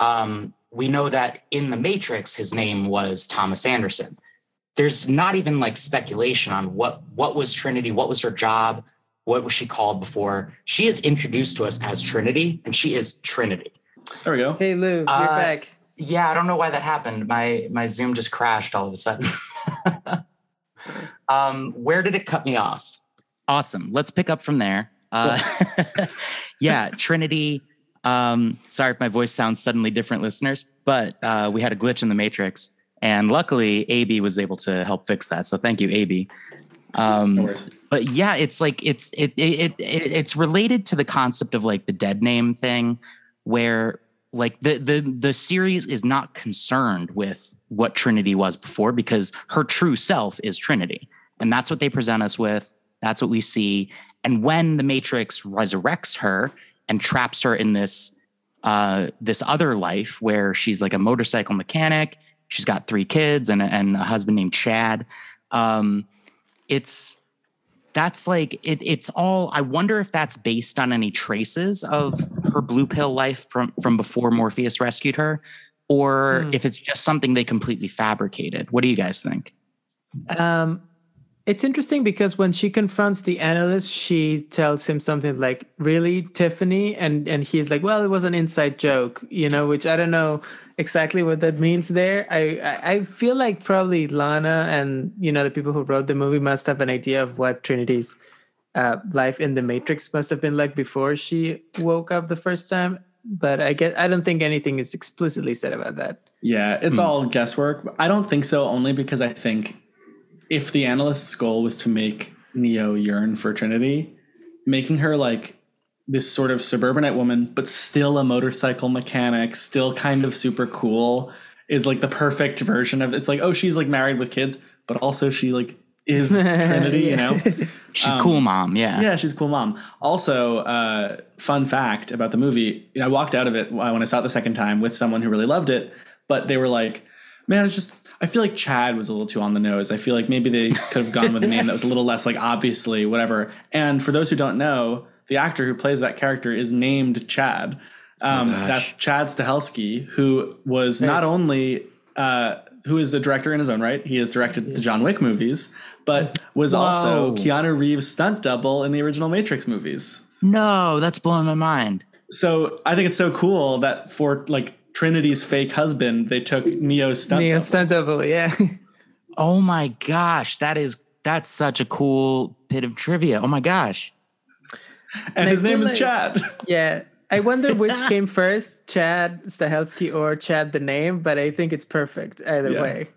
Um, we know that in the Matrix, his name was Thomas Anderson. There's not even like speculation on what what was Trinity, what was her job, what was she called before. She is introduced to us as Trinity, and she is Trinity. There we go. Hey Lou, you're uh, back. Yeah, I don't know why that happened. My my Zoom just crashed all of a sudden. um, where did it cut me off? Awesome. Let's pick up from there. Uh, yeah, Trinity. Um, sorry if my voice sounds suddenly different, listeners, but uh, we had a glitch in the matrix, and luckily AB was able to help fix that. So thank you, AB. Um, no but yeah, it's like it's it, it it it's related to the concept of like the dead name thing, where like the the the series is not concerned with what Trinity was before because her true self is Trinity. And that's what they present us with. That's what we see. And when the Matrix resurrects her and traps her in this uh, this other life where she's like a motorcycle mechanic, she's got three kids and, and a husband named Chad. Um, it's that's like it, it's all i wonder if that's based on any traces of her blue pill life from from before morpheus rescued her or Hmm. if it's just something they completely fabricated what do you guys think Um, it's interesting because when she confronts the analyst, she tells him something like, "Really, Tiffany?" and and he's like, "Well, it was an inside joke," you know, which I don't know exactly what that means there. I I, I feel like probably Lana and you know the people who wrote the movie must have an idea of what Trinity's uh, life in the Matrix must have been like before she woke up the first time. But I get I don't think anything is explicitly said about that. Yeah, it's Hmm. all guesswork. I don't think so, only because I think if the analyst's goal was to make Neo yearn for Trinity, making her like this sort of suburbanite woman, but still a motorcycle mechanic, still kind of super cool, is like the perfect version of it's like, oh, she's like married with kids, but also she like is Trinity, you know? she's cool mom yeah Um, Yeah, she's a cool mom. Also, uh, fun fact about the movie: I walked out of it when I saw it the second time with someone who really loved it, but they were like, "Man, it's just." I feel like Chad was a little too on the nose. I feel like maybe they could have gone with a name that was a little less like obviously whatever. And for those who don't know, the actor who plays that character is named Chad. Um, gosh. that's Chad Stahelski, who was not only uh, who is a director in his own right. He has directed the John Wick movies, but was also Keanu Reeves' stunt double in the original Matrix movies. no that's blowing my mind So I think it's so cool that for like Trinity's fake husband, they took Neo's stunt Neo double. stunt double, yeah. oh my gosh that is that's such a cool bit of trivia oh my gosh and his name feel is Chad. Yeah. I wonder which came first, Chad Stahelski or Chad the name, but I think it's perfect either Yeah. way.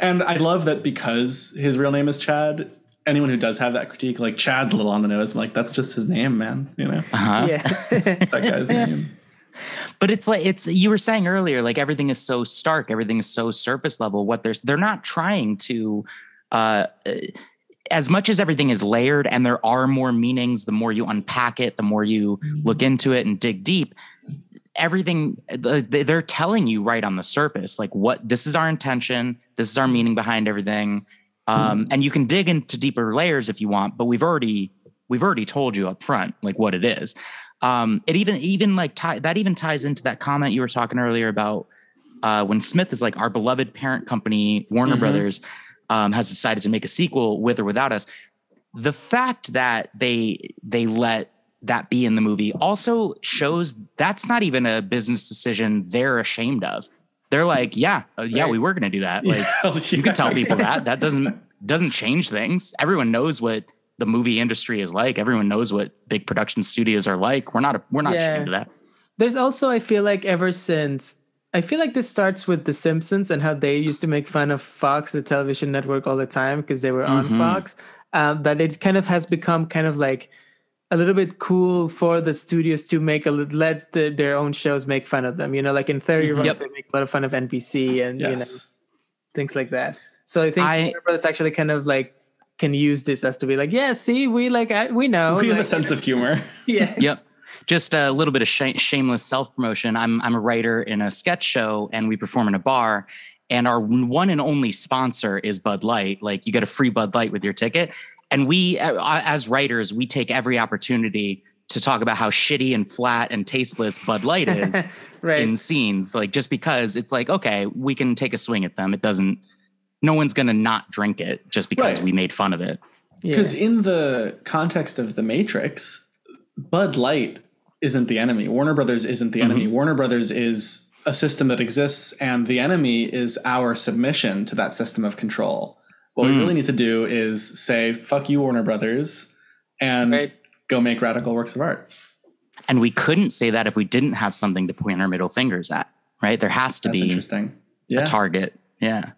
And I love that because his real name is Chad. Anyone who does have that critique, like Chad's a little on the nose, I'm like, that's just his name, man. You know, uh-huh Yeah. that guy's name. but it's like it's you were saying earlier like everything is so stark everything is so surface level what there's they're not trying to uh uh, as much as everything is layered and there are more meanings the more you unpack it the more you look into it and dig deep everything they- they're telling you right on the surface like what this is our intention this is our meaning behind everything um, and you can dig into deeper layers if you want but we've already we've already told you up front like what it is. Um, it even even like tie, that even ties into that comment you were talking earlier about uh, when Smith is like our beloved parent company Warner Mhm. Brothers um, has decided to make a sequel with or without us. The fact that they they let that be in the movie also shows that's not even a business decision they're ashamed of. They're like, yeah, uh, yeah, Right. we were going to do that. Like Yeah, you can tell people that that doesn't doesn't change things. Everyone knows what the movie industry is like. Everyone knows what big production studios are like. We're not we're not Yeah. ashamed of that. There's also, I feel like, ever since, I feel like this starts with The Simpsons and how they used to make fun of Fox, the television network, all the time because they were on Mhm. Fox. Um, that it kind of has become kind of like a little bit cool for the studios to make a let the, their own shows make fun of them. You know, like in 30 Rock, Yep. they make a lot of fun of NBC and you know things like that. So I think I- Warner Brothers actually kind of like can use this as to be like, yeah, see, we like I, we know, we have a sense of humor. yeah, Yep. Just a little bit of sh- shameless self promotion. I'm I'm a writer in a sketch show, and we perform in a bar. And our one and only sponsor is Bud Light. Like you get a free Bud Light with your ticket. And we, uh, as writers, we take every opportunity to talk about how shitty and flat and tasteless Bud Light is right. in scenes. Like just because it's like, okay, we can take a swing at them. It doesn't. No one's gonna not drink it just because Right. we made fun of it. Yeah. Because in the context of the Matrix, Bud Light isn't the enemy. Warner Brothers isn't the enemy. Warner Brothers is a system that exists, and the enemy is our submission to that system of control. What we Mm. really need to do is say, fuck you, Warner Brothers, and Right. go make radical works of art. And we couldn't say that if we didn't have something to point our middle fingers at, right? There has to That's be interesting. Yeah. a target. Yeah.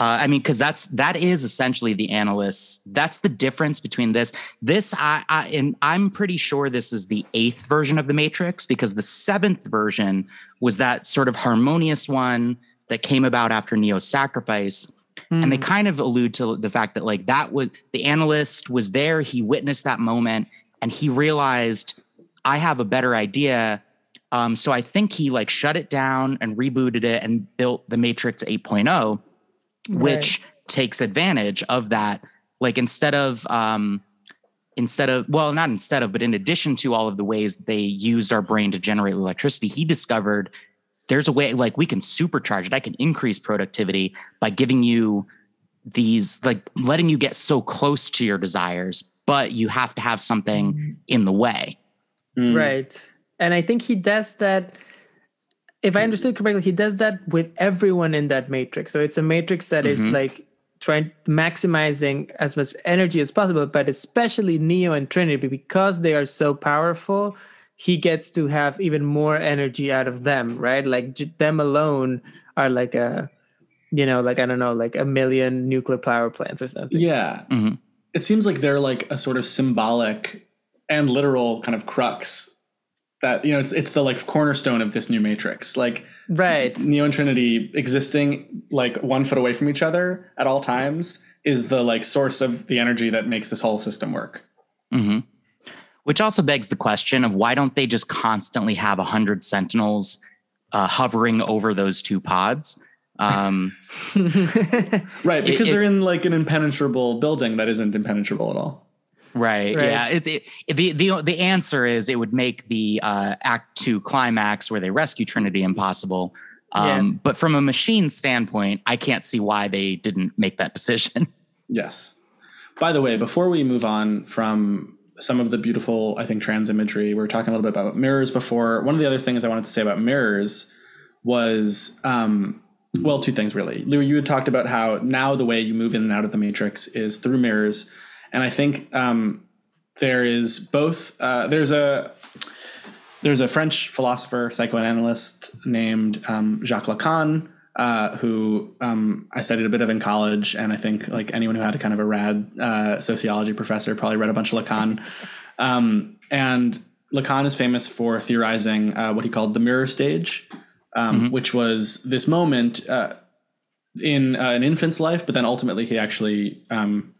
Uh, I mean, because that's that is essentially the analysts. That's the difference between this. This I, I and I'm pretty sure this is the eighth version of the Matrix because the seventh version was that sort of harmonious one that came about after Neo's sacrifice. And they kind of allude to the fact that like that was the analyst was there. He witnessed that moment and he realized I have a better idea. Um, so I think he like shut it down and rebooted it and built the Matrix 8.0, which takes advantage of that like instead of um, instead of well not instead of but in addition to all of the ways they used our brain to generate electricity he discovered there's a way like we can supercharge it i can increase productivity by giving you these like letting you get so close to your desires but you have to have something in the way Mm. Right. And I think he does that. If I understood correctly, he does that with everyone in that matrix. So it's a matrix that is Mhm. like trying maximizing as much energy as possible, but especially Neo and Trinity because they are so powerful, he gets to have even more energy out of them, right? Like j- them alone are like a you know, like I don't know, like a million nuclear power plants or something. Yeah. Mhm. It seems like they're like a sort of symbolic and literal kind of crux that you know it's it's the like cornerstone of this new matrix. Like Right. Neo and Trinity existing like one foot away from each other at all times is the like source of the energy that makes this whole system work. hmm Which also begs the question of why don't they just constantly have a hundred sentinels uh, hovering over those two pods? Um, Right, because it- they're in like an impenetrable building that isn't impenetrable at all. Right, Right. Yeah. It, it, the the the answer is it would make the uh, Act Two climax where they rescue Trinity impossible. Um, But from a machine standpoint, I can't see why they didn't make that decision. Yes. By the way, before we move on from some of the beautiful, I think, trans imagery, we were talking a little bit about mirrors before. One of the other things I wanted to say about mirrors was, um, well, two things really. Lou, you had talked about how now the way you move in and out of the matrix is through mirrors, and I think um, there is both. Uh, there's a there's a French philosopher, psychoanalyst named um, Jacques Lacan, uh, who um, I studied a bit of in college, and I think like anyone who had a kind of a rad uh, sociology professor probably read a bunch of Lacan. Um, and Lacan is famous for theorizing uh, what he called the mirror stage, um, which was this moment uh, in uh, an infant's life, but then ultimately he actually um,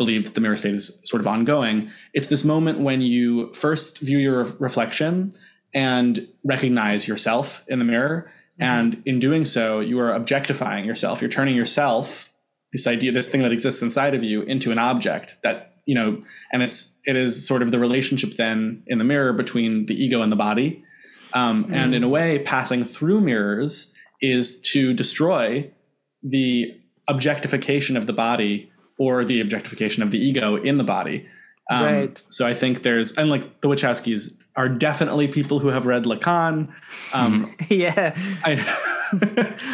believed that the mirror state is sort of ongoing. It's this moment when you first view your reflection and recognize yourself in the mirror. And in doing so, you are objectifying yourself. You're turning yourself, this idea, this thing that exists inside of you, into an object that, you know, and it's, it is sort of the relationship then in the mirror between the ego and the body. Um, And in a way, passing through mirrors is to destroy the objectification of the body or the objectification of the ego in the body. Um, Right. So I think there's, and like the Wachowskis are definitely people who have read Lacan. Um, yeah. I,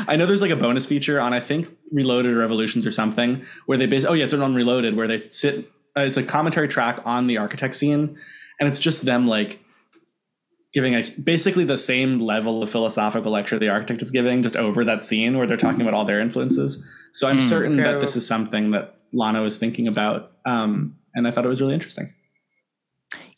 I know there's like a bonus feature on I think Reloaded or Revolutions or something where they base. Oh yeah, it's on Reloaded where they sit. Uh, it's a commentary track on the architect scene, and it's just them like giving a basically the same level of philosophical lecture the architect is giving, just over that scene where they're talking about all their influences. So I'm Mm. certain that this is something that Lana was thinking about, um, and I thought it was really interesting.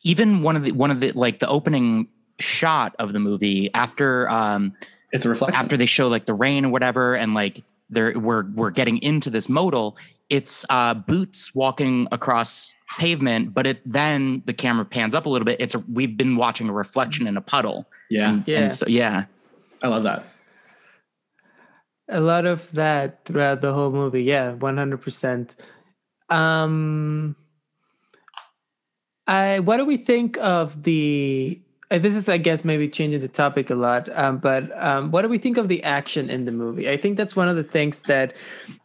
Even one of the one of the like the opening shot of the movie after um, It's a reflection. after they show like the rain or whatever, and like they're we're we're getting into this modal. It's uh, boots walking across pavement, but it then the camera pans up a little bit. It's a, we've been watching a reflection in a puddle. yeah, And, Yeah. and so yeah, I love that. A lot of that throughout the whole movie yeah 100% um i what do we think of the this is i guess maybe changing the topic a lot um, but um, what do we think of the action in the movie? I think that's one of the things that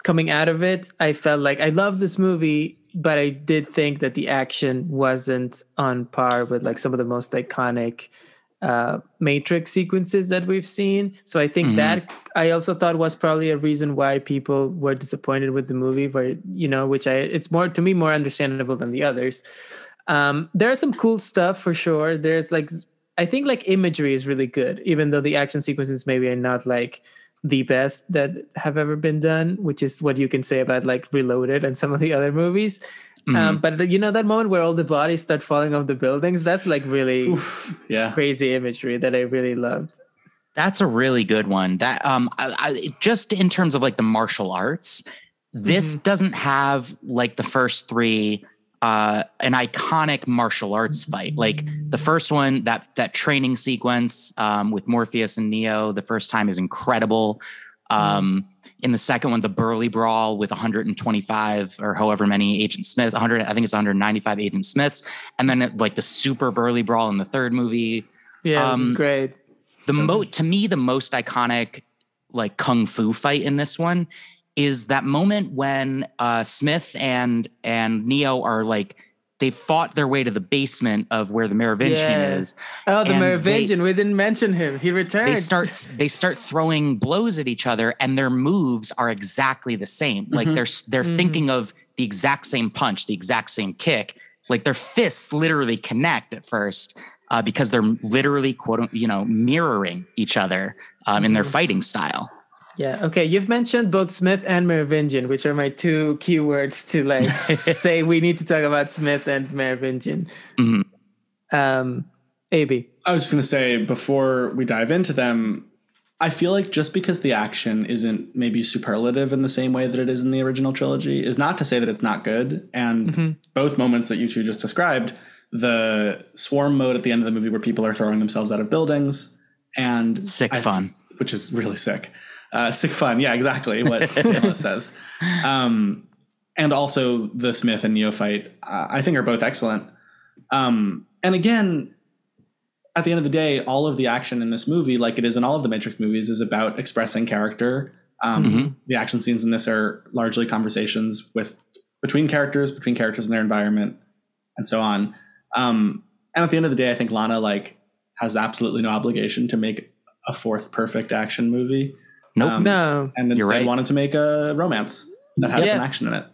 coming out of it i felt like i love this movie but i did think that the action wasn't on par with like some of the most iconic uh, matrix sequences that we've seen. So I think Mhm. that I also thought was probably a reason why people were disappointed with the movie. Where you know, which I it's more to me more understandable than the others. Um, there's some cool stuff for sure. There's like I think like imagery is really good, even though the action sequences maybe are not like the best that have ever been done, which is what you can say about like Reloaded and some of the other movies. Mm-hmm. Um, but the, you know that moment where all the bodies start falling off the buildings, that's like really Oof, yeah. crazy imagery that I really loved. That's a really good one. That um, I, I, just in terms of like the martial arts, this doesn't have like the first three uh, an iconic martial arts fight. Like the first one, that that training sequence um, with Morpheus and Neo, the first time is incredible. Um, in the second one, the Burly Brawl with 125 or however many Agent Smith, 100, I think it's 195 Agent Smiths, and then it, like the Super Burly Brawl in the third movie. Yeah, this is Um, great. The So- mo to me, the most iconic like kung fu fight in this one is that moment when uh, Smith and and Neo are like they fought their way to the basement of where the Merovingian Yeah. is. Oh, the and Merovingian. we didn't mention him. He returns. They start they start throwing blows at each other, and their moves are exactly the same. Like Mhm. they're they're Mhm. thinking of the exact same punch, the exact same kick. Like their fists literally connect at first uh, because they're literally quote you know mirroring each other um, in their Mhm. fighting style. Yeah. Okay. You've mentioned both Smith and Merovingian, which are my two keywords to like say we need to talk about Smith and Merovingian. Mhm. Um, AB. I was just going to say before we dive into them, I feel like just because the action isn't maybe superlative in the same way that it is in the original trilogy is not to say that it's not good. And Mhm. both moments that you two just described, the swarm mode at the end of the movie where people are throwing themselves out of buildings and Sick I- fun. which is really sick. Uh, sick fun. Yeah, exactly what Emma says. Um, and also the Smith and Neo fight, uh, I think are both excellent. Um, and again, at the end of the day, all of the action in this movie, like it is in all of the Matrix movies, is about expressing character. Um, Mhm. The action scenes in this are largely conversations with between characters, between characters and their environment, and so on. Um, and at the end of the day, I think Lana like has absolutely no obligation to make a fourth perfect action movie, Nope. Um, No. and You're instead right. wanted to make a romance that has Yeah. some action in it.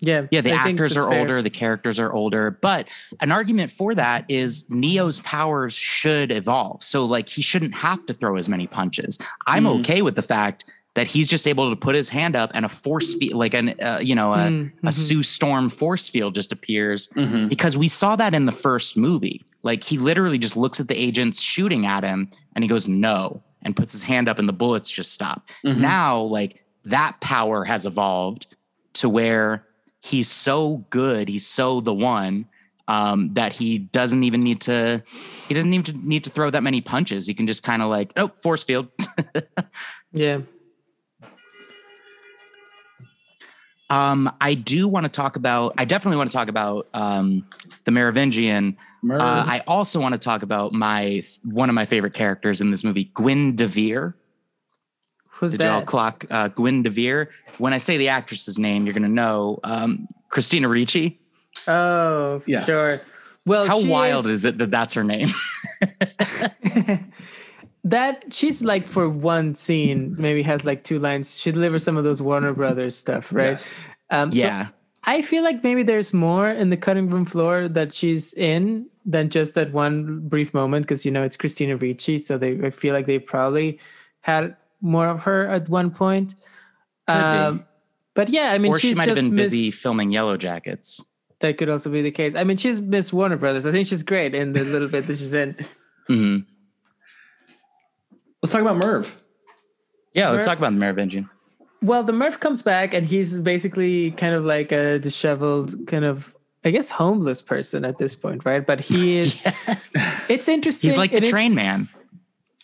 Yeah. Yeah, the I actors are fair. older, the characters are older, but an argument for that is Neo's powers should evolve. So like he shouldn't have to throw as many punches. I'm Mhm. okay with the fact that he's just able to put his hand up and a force field like an uh, you know a, Mm, a. Sue Storm force field just appears Mhm. because we saw that in the first movie. Like he literally just looks at the agents shooting at him and he goes no and puts his hand up and the bullets just stop. Mhm. Now like that power has evolved to where he's so good, he's so the one um, that he doesn't even need to he doesn't even need to throw that many punches. He can just kind of like, oh, force field. Yeah. Um, I do want to talk about I definitely want to talk about um, the Merovingian. Merv. Uh, I also want to talk about my one of my favorite characters in this movie, Gwyn de Vere. Who's Did y'all clock uh, Gwyn de Vere? When I say the actress's name, you're gonna know um, Christina Ricci. Oh, Yes. sure. Well, How she wild is it that that's her name? that she's like for one scene, maybe has like two lines. She delivers some of those Warner Brothers stuff, right? Yes. Um, so yeah, I feel like maybe there's more in the cutting room floor that she's in than just that one brief moment because you know it's Christina Ricci, so they I feel like they probably had more of her at one point. Um, but yeah, I mean, or she might have been Miss- busy filming Yellow Jackets. That could also be the case. I mean, she's Miss Warner Brothers. I think she's great in the little bit that she's in. hmm Let's talk about Merv. Yeah, let's talk about the Merovingian. Well, the Murph comes back and he's basically kind of like a disheveled, kind of, I guess, homeless person at this point, right? But he is. It's interesting. He's like the and train man.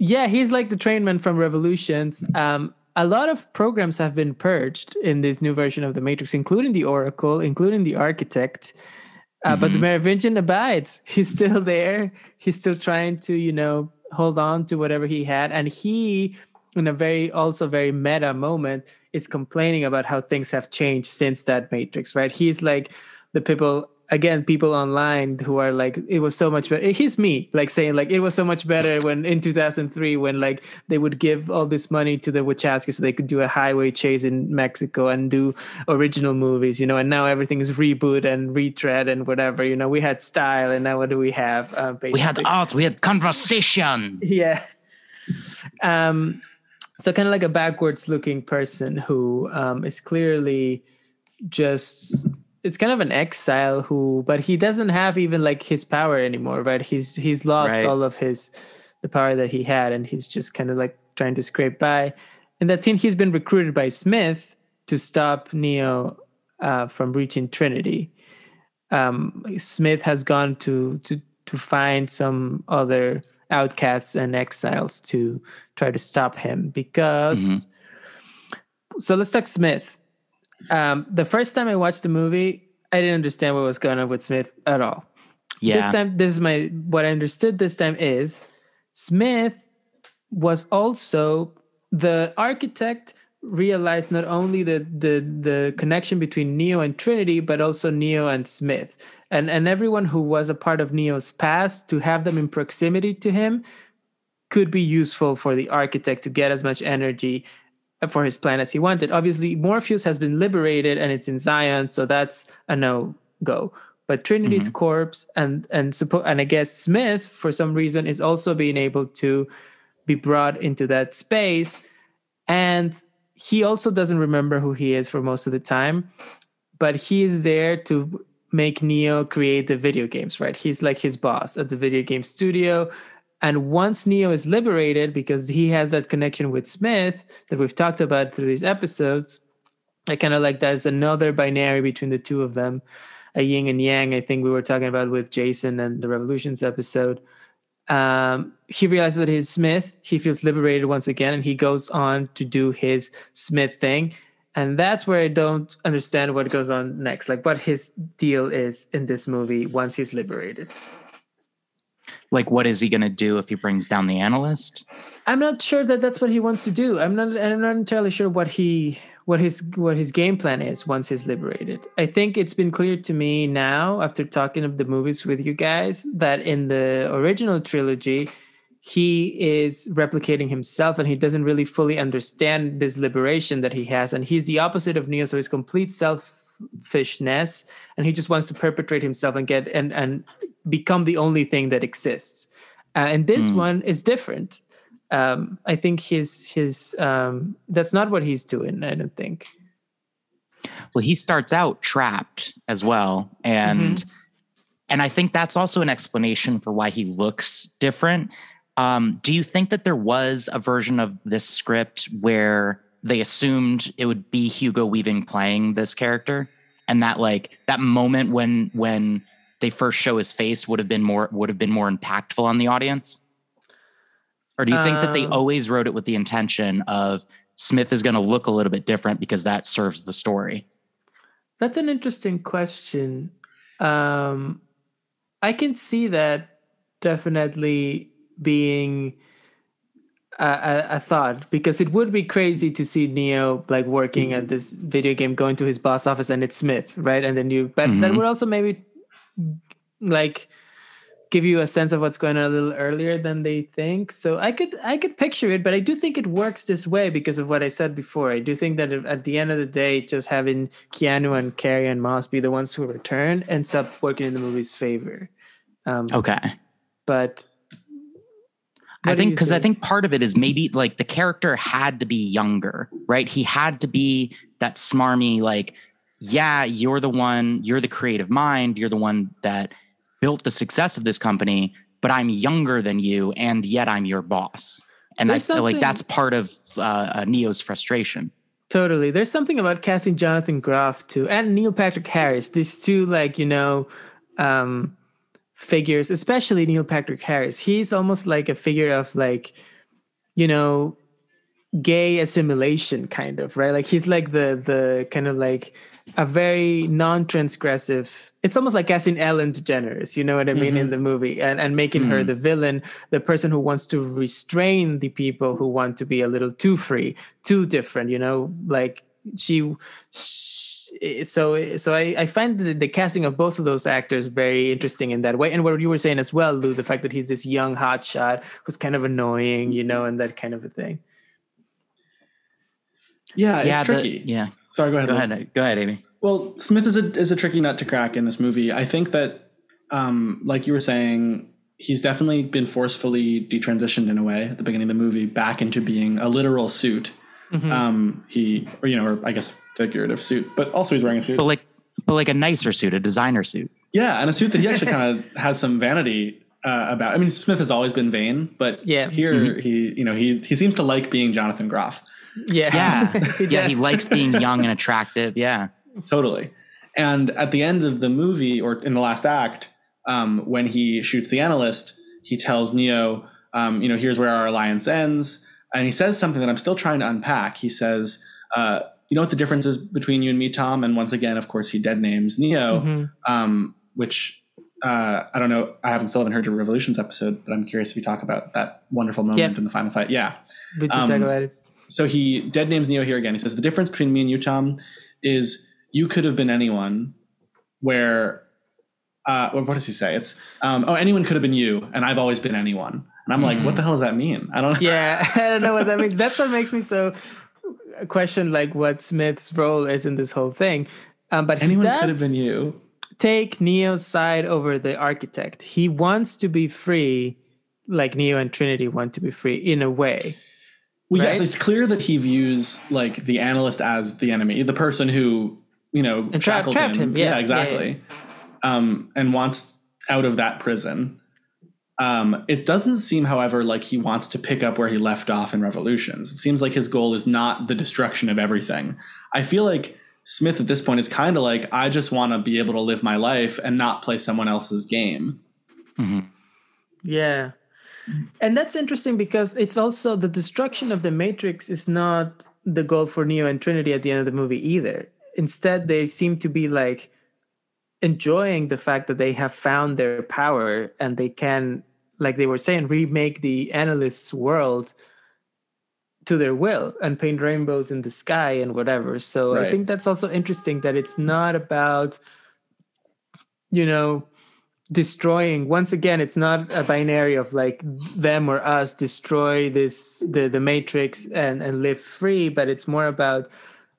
Yeah, he's like the train man from Revolutions. Um, a lot of programs have been purged in this new version of the Matrix, including the Oracle, including the Architect. Uh, But the Mhm. Merovingian abides. He's still there. He's still trying to, you know, hold on to whatever he had. And he, in a very, also very meta moment, is complaining about how things have changed since that Matrix, right? He's like the people, again, people online who are like, it was so much better. He's me, like saying, like, it was so much better when in 2003, when like they would give all this money to the Wachowskis so they could do a highway chase in Mexico and do original movies, you know, and now everything is reboot and retread and whatever, you know, we had style and now what do we have? Uh, We had art, we had conversation. yeah um so kind of like a backwards looking person who um is clearly just it's kind of an exile who but he doesn't have even like his power anymore right he's he's lost Right. all of his the power that he had and he's just kind of like trying to scrape by in that scene he's been recruited by smith to stop neo uh, from reaching trinity um, Smith has gone to to to find some other outcasts and exiles to try to stop him because Mhm. so let's talk Smith. Um, the first time I watched the movie, I didn't understand what was going on with Smith at all. Yeah. This time, this is my what I understood. This time is Smith was also the architect. Realized not only the the the connection between Neo and Trinity, but also Neo and Smith, and and everyone who was a part of Neo's past to have them in proximity to him could be useful for the architect to get as much energy for his plan as he wanted. Obviously, Morpheus has been liberated and it's in Zion, so that's a no go. But Trinity's Mhm. corpse and and suppo- and I guess Smith for some reason is also being able to be brought into that space, and he also doesn't remember who he is for most of the time, but he is there to make Neo create the video games. Right? He's like his boss at the video game studio. And once Neo is liberated, because he has that connection with Smith that we've talked about through these episodes, I kind of like there's another binary between the two of them, a yin and yang. I think we were talking about with Jason and the Revolutions episode. Um, he realizes that he's Smith. He feels liberated once again, and he goes on to do his Smith thing. And that's where I don't understand what goes on next, like what his deal is in this movie once he's liberated. Like, what is he going to do if he brings down the analyst? I'm not sure that that's what he wants to do. I'm not. I'm not entirely sure what he what his what his game plan is once he's liberated. I think it's been clear to me now after talking of the movies with you guys that in the original trilogy he is replicating himself and he doesn't really fully understand this liberation that he has and he's the opposite of Neo so he's complete selfishness and he just wants to perpetrate himself and get and and become the only thing that exists. Uh, and this Mm. one is different um i think his his um that's not what he's doing i don't think Well, he starts out trapped as well, and and I think that's also an explanation for why he looks different. Um, do you think that there was a version of this script where they assumed it would be Hugo Weaving playing this character, and that like that moment when when they first show his face would have been more would have been more impactful on the audience? Or do you think that they Um, always wrote it with the intention of Smith is going to look a little bit different because that serves the story? that's an interesting question um i can see that definitely being a, a, thought because it would be crazy to see neo like working at this video game going to his boss office and it's smith right? And then you but that Mhm. would also maybe like give you a sense of what's going on a little earlier than they think. So i could i could picture it but i do think it works this way because of what i said before. I do think that if, at the end of the day just having keanu and carrie-anne moss be the ones who return ends up working in the movie's favor. Um Okay. but what do think because I think part of it is maybe like the character had to be younger, right? He had to be that smarmy, like, yeah, you're the one, you're the creative mind, you're the one that built the success of this company, but I'm younger than you, and yet I'm your boss. And I feel like that's part of uh, uh, Neo's frustration. Totally. There's something about casting Jonathan Groff too and Neil Patrick Harris. These two, like, you know, um, figures, especially Neil Patrick Harris. He's almost like a figure of like, you know, gay assimilation kind of, right? Like he's like the the kind of like a very non-transgressive it's almost like casting ellen degeneres you know what i mean in the movie and, and making her Mhm. the villain the person who wants to restrain the people who want to be a little too free too different you know like she, she so so I, I find the, the casting of both of those actors very interesting in that way and what you were saying as well lou the fact that he's this young hotshot who's kind of annoying you know and that kind of a thing Yeah, it's yeah, the- tricky. yeah. Sorry, go ahead. Go Lou. ahead. Go ahead, Amy. Well, Smith is a is a tricky nut to crack in this movie. I think that, um, like you were saying, he's definitely been forcefully detransitioned in a way at the beginning of the movie back into being a literal suit. Mhm. Um, he, or you know, or I guess figurative suit, but also he's wearing a suit. But like, but like a nicer suit, a designer suit. Yeah, and a suit that he actually kind of has some vanity uh, about. I mean, Smith has always been vain, but Yeah. here he, you know, he he seems to like being Jonathan Groff. yeah Yeah, yeah. He likes being young and attractive. Yeah. Totally. And at the end of the movie, or in the last act, um, when he shoots the analyst, he tells Neo, um, you know, here's where our alliance ends. And he says something that I'm still trying to unpack. He says, uh, you know what the difference is between you and me, Tom? And once again, of course, he dead names Neo, Mhm. um, which uh, I don't know. I haven't still haven't heard your Revolutions episode, but I'm curious if you talk about that wonderful moment Yeah. in the final fight. Yeah. We can Um, talk about it. So he dead names Neo here again. He says the difference between me and you, Tom, is you could have been anyone. Where, uh, what does he say? It's um, oh, anyone could have been you, and I've always been anyone. And I'm like, what the hell does that mean? I don't know. Yeah, I don't know what that means. That's what makes me so question like what Smith's role is in this whole thing. Um, but Anyone could have been you. take Neo's side over the architect. He wants to be free, like Neo and Trinity want to be free in a way. Well, yes, it's clear that he views like the analyst as the enemy, the person who you know And shackled trapped him. him, yeah, yeah, exactly. Um, and wants out of that prison. Um, it doesn't seem, however, like he wants to pick up where he left off in Revolutions. It seems like his goal is not the destruction of everything. I feel like Smith at this point is kind of like, I just want to be able to live my life and not play someone else's game. Yeah. And that's interesting because it's also the destruction of the Matrix is not the goal for Neo and Trinity at the end of the movie either. Instead, they seem to be like enjoying the fact that they have found their power and they can, like they were saying, remake the analyst's world to their will and paint rainbows in the sky and whatever. So I think that's also interesting that it's not about, you know, destroying once again it's not a binary of like them or us destroy this the the matrix and and live free but it's more about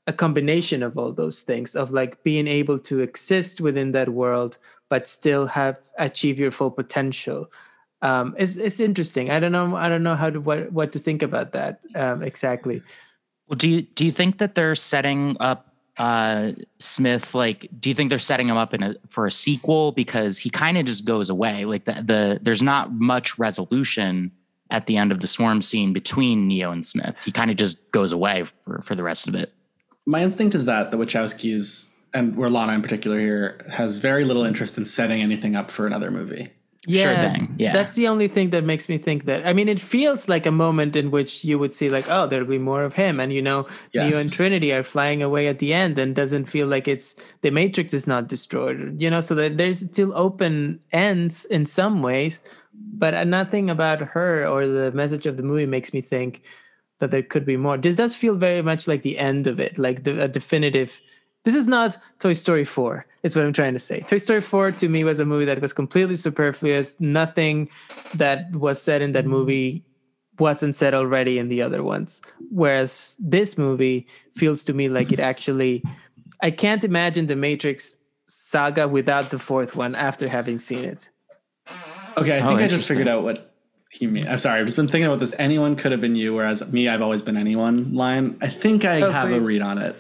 a combination of all those things of like being able to exist within that world but still have achieve your full potential um it's it's interesting i don't know i don't know how to what what to think about that um exactly Well, do you do you think that they're setting up uh, Smith? Like, do you think they're setting him up in a for a sequel because he kind of just goes away? Like the the there's not much resolution at the end of the swarm scene between Neo and Smith. He kind of just goes away for for the rest of it. My instinct is that the Wachowskis and where Lana in particular here has very little interest in setting anything up for another movie. Sure thing, yeah. That's the only thing that makes me think that. I mean, it feels like a moment in which you would see, like, oh, there'll be more of him. And, you know, Neo Yes. and Trinity are flying away at the end and doesn't feel like it's the Matrix is not destroyed, you know, so that there's still open ends in some ways. But uh, nothing about her or the message of the movie makes me think that there could be more. This does feel very much like the end of it, like the, a definitive. This is not Toy Story 4, is what I'm trying to say. Toy Story 4 to me was a movie that was completely superfluous. Nothing that was said in that movie wasn't said already in the other ones. Whereas this movie feels to me like it actually, I can't imagine the Matrix saga without the fourth one after having seen it. Okay, I Oh, think I just figured out what he mean. I'm sorry, I've just been thinking about this. Anyone could have been you, whereas me, I've always been anyone line. I think I Oh, have a read on it.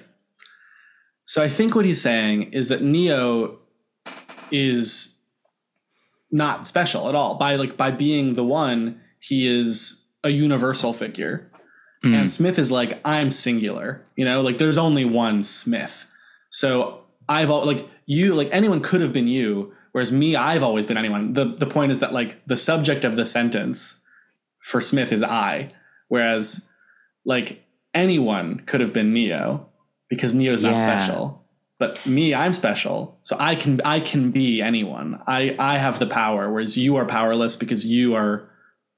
So I think what he's saying is that Neo is not special at all. By like by being the one, he is a universal figure. Hmm. And Smith is like, I'm singular. You know, like there's only one Smith. So I've all like you, like anyone could have been you, whereas me, I've always been anyone. The the point is that like the subject of the sentence for Smith is I, whereas like anyone could have been Neo because Neo's not Yeah. special. But me, I'm special. So I can I can be anyone. I I have the power, whereas you are powerless because you are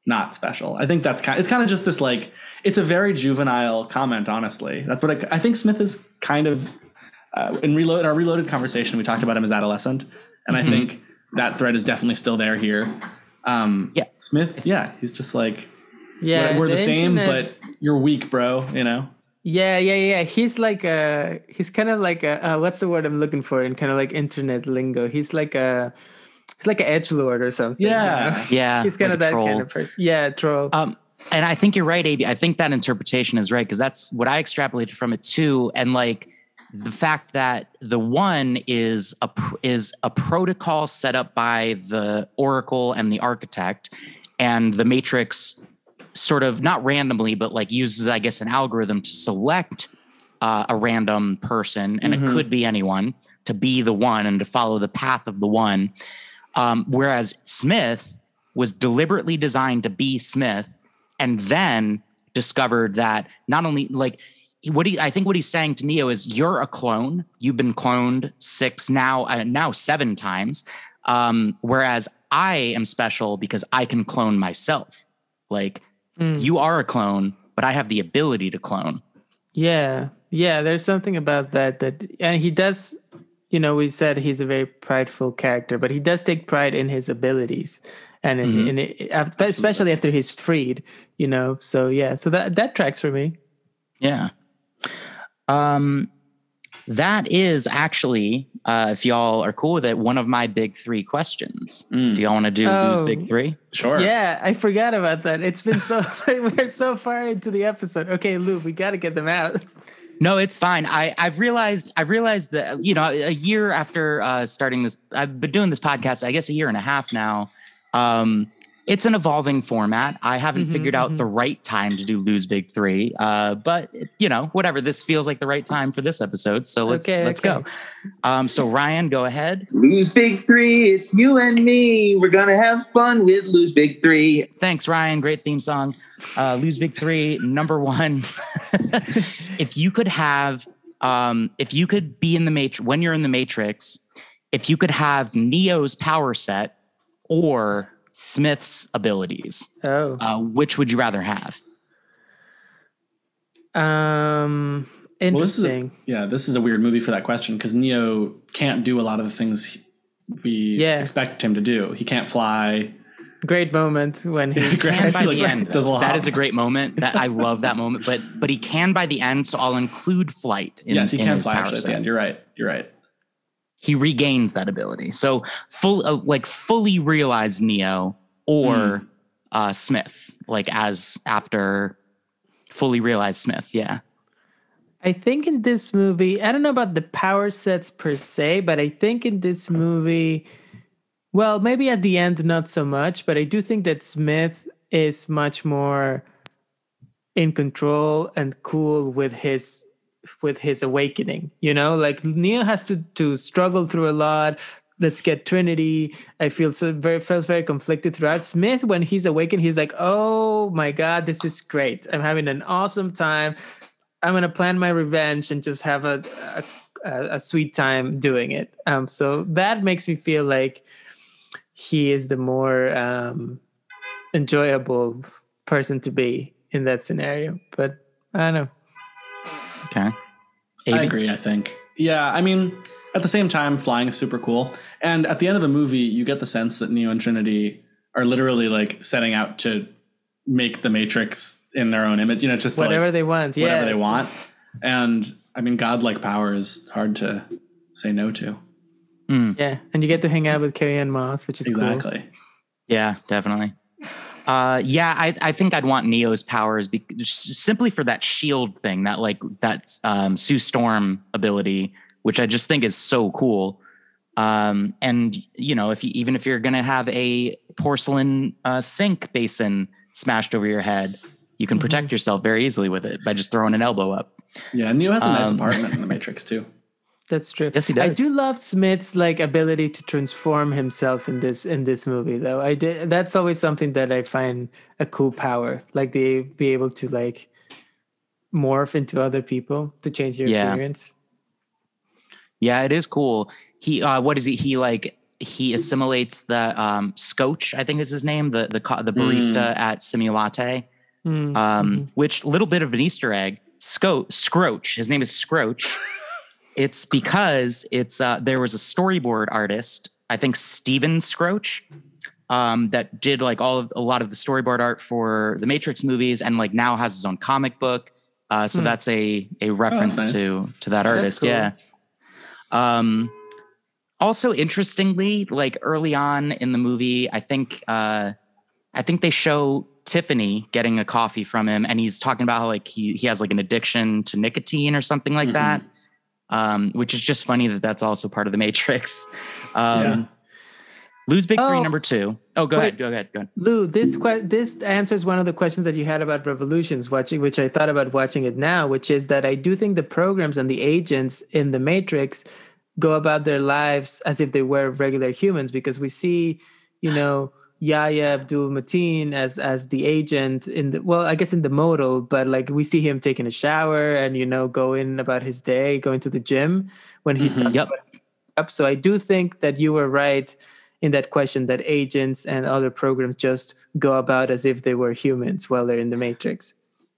not special. I think that's kind. of, It's kind of just this like. It's a very juvenile comment, honestly. That's what I, I think. Smith is kind of uh, in reload our reloaded conversation. We talked about him as adolescent, and I think that thread is definitely still there here. Um, Yeah. Smith. Yeah, he's just like Yeah, we're, we're the, same, internet- but you're weak, bro. You know. Yeah, yeah, yeah. He's like a he's kind of like a uh, what's the word I'm looking for in kind of like internet lingo. He's like a he's like an edge lord or something. you Yeah. know? Yeah, he's kind like of that troll. kind of person. Yeah, troll. Um, and I think you're right, AB. I think that interpretation is right because that's what I extrapolated from it too. And like the fact that the one is a is a protocol set up by the Oracle and the architect, and the Matrix sort of not randomly, but like uses, I guess, an algorithm to select uh, a random person, and it could be anyone to be the one and to follow the path of the one. Um, whereas Smith was deliberately designed to be Smith and then discovered that not only like what he I think what he's saying to Neo is you're a clone. You've been cloned six now uh, now seven times. Um, whereas I am special because I can clone myself. Like Mm. you are a clone, but I have the ability to clone. Yeah, yeah. There's something about that that, and he does. You know, we said he's a very prideful character, but he does take pride in his abilities, and in, Mhm. in especially after he's freed. You know, so yeah, so that that tracks for me. Yeah. Um, that is actually, uh, if y'all are cool with it, one of my big three questions. Mm. Do y'all want to do Oh. lou's big three? Sure. Yeah, I forgot about that. It's been so we're so far into the episode. Okay, Lou, we got to get them out. No, it's fine. I I've realized I realized that you know a year after uh, starting this, I've been doing this podcast. I guess a year and a half now. Um, it's an evolving format. I haven't Mhm, figured out mhm. the right time to do lou's big three. Uh, but you know, whatever. This feels like the right time for this episode. So let's Okay, let's okay. go. Um, so Ryan, go ahead. Lou's Big Three, it's you and me. We're gonna have fun with Lou's Big Three. Thanks, Ryan. Great theme song. Uh, Lou's Big Three, number one. if you could have, um, if you could be in the matrix when you're in the Matrix, if you could have Neo's power set or Smith's abilities, Oh, uh, which would you rather have? um, Well, this a, interesting. yeah, this is a weird movie for that question because Neo can't do a lot of the things we Yeah. expect him to do. He can't fly. Great moment when he Great. Can by Like, the end. does a lot. That is a great moment. That I love that moment. But but he can by the end, so I'll include flight. In, yes, he in can fly actually at the end. You're right. You're right. He regains that ability. So full uh, like fully realized Neo or uh Smith, like as after fully realized Smith. Yeah. I think in this movie, I don't know about the power sets per se, but I think in this movie, well, maybe at the end, not so much, but I do think that Smith is much more in control and cool with his with his awakening you know? Like neo has to to struggle through a lot. Let's get trinity. I feel so very feels very conflicted throughout. Smith when he's awakened he's like oh my god this is great. I'm having an awesome time. I'm gonna plan my revenge and just have a a, a, sweet time doing it. Um so that makes me feel like he is the more um enjoyable person to be in that scenario. But i don't know Okay. I agree, I think. Yeah, I mean, at the same time, flying is super cool. And at the end of the movie, you get the sense that Neo and Trinity are literally like setting out to make the Matrix in their own image, you know, just to, whatever like, they want yeah whatever they want. And I mean, godlike power is hard to say no to. Hmm. Yeah, and you get to hang out with Carrie-Anne Moss, which is cool. Exactly. Yeah, definitely. Uh, yeah, I, I think I'd want Neo's powers be, simply for that shield thing, that like that um, Sue Storm ability, which I just think is so cool. Um, and you know, if you, even if you're gonna have a porcelain uh, sink basin smashed over your head, you can protect yourself very easily with it by just throwing an elbow up. Yeah, Neo has a nice Um, apartment in the Matrix too. That's true. Yes, he does. I do love Smith's like ability to transform himself in this in this movie, though. I did. That's always something that I find a cool power. Like they be able to like morph into other people to change your Yeah. appearance. Yeah, it is cool. He, uh, what is he? He like he assimilates the um, Scotch, I think is his name, the the the barista at Simulatte. Mm, um, mhm. which little bit of an Easter egg. Sco- Skroce, his name is Skroce. it's because it's uh, there was a storyboard artist, I think Steven Skroce, um, that did like all of a lot of the storyboard art for the Matrix movies, and like now has his own comic book. Uh, so Hmm. that's a a reference nice. to to that artist. cool. Yeah. Um, also, interestingly, like early on in the movie, I think uh, I think they show Tiffany getting a coffee from him, and he's talking about how like he he has like an addiction to nicotine or something like Mhm. that. Um, which is just funny that that's also part of the Matrix. Um, Yeah. Lou's Big Three Oh. number two. Oh, go Wait. ahead. Go ahead. Go ahead. Lou, this que- this answers one of the questions that you had about Revolutions watching, which I thought about watching it now, which is that I do think the programs and the agents in the Matrix go about their lives as if they were regular humans because we see, you know, Yahya Abdul Mateen as as the agent in the well, I guess in the modal, but like we see him taking a shower and you know going about his day, going to the gym when he's Mhm. talking Yep. up. So I do think that you were right in that question that agents and other programs just go about as if they were humans while they're in the Matrix.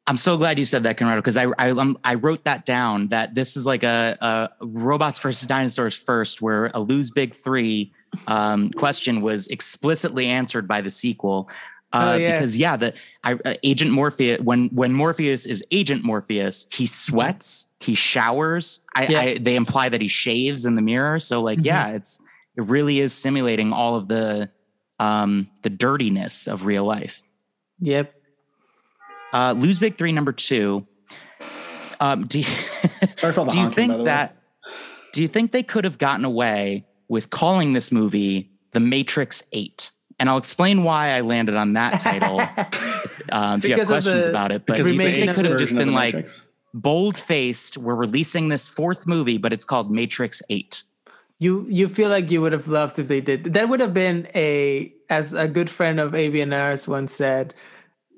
I'm so glad you said that, Conrado, because I I, um, I wrote that down. That this is like a, a robots versus dinosaurs first, where a lou's big three um, question was explicitly answered by the sequel. Uh, Oh, yeah. Because yeah, the I, uh, Agent Morpheus when when Morpheus is Agent Morpheus, he sweats, he showers. I, Yeah. I they imply that he shaves in the mirror. So like Mhm. yeah, it's it really is simulating all of the um, the dirtiness of real life. Yep. Uh, lou's big three number two. Um, do you, Sorry for all the do you honking, by think the way. that do you think they could have gotten away with calling this movie The Matrix Eight? And I'll explain why I landed on that title. um, if you have questions the- about it, but because do you think they could have just been like Matrix. bold faced? We're releasing this fourth movie, but it's called Matrix Eight. You you feel like you would have loved if they did. That would have been a, as a good friend of ABNR's once said,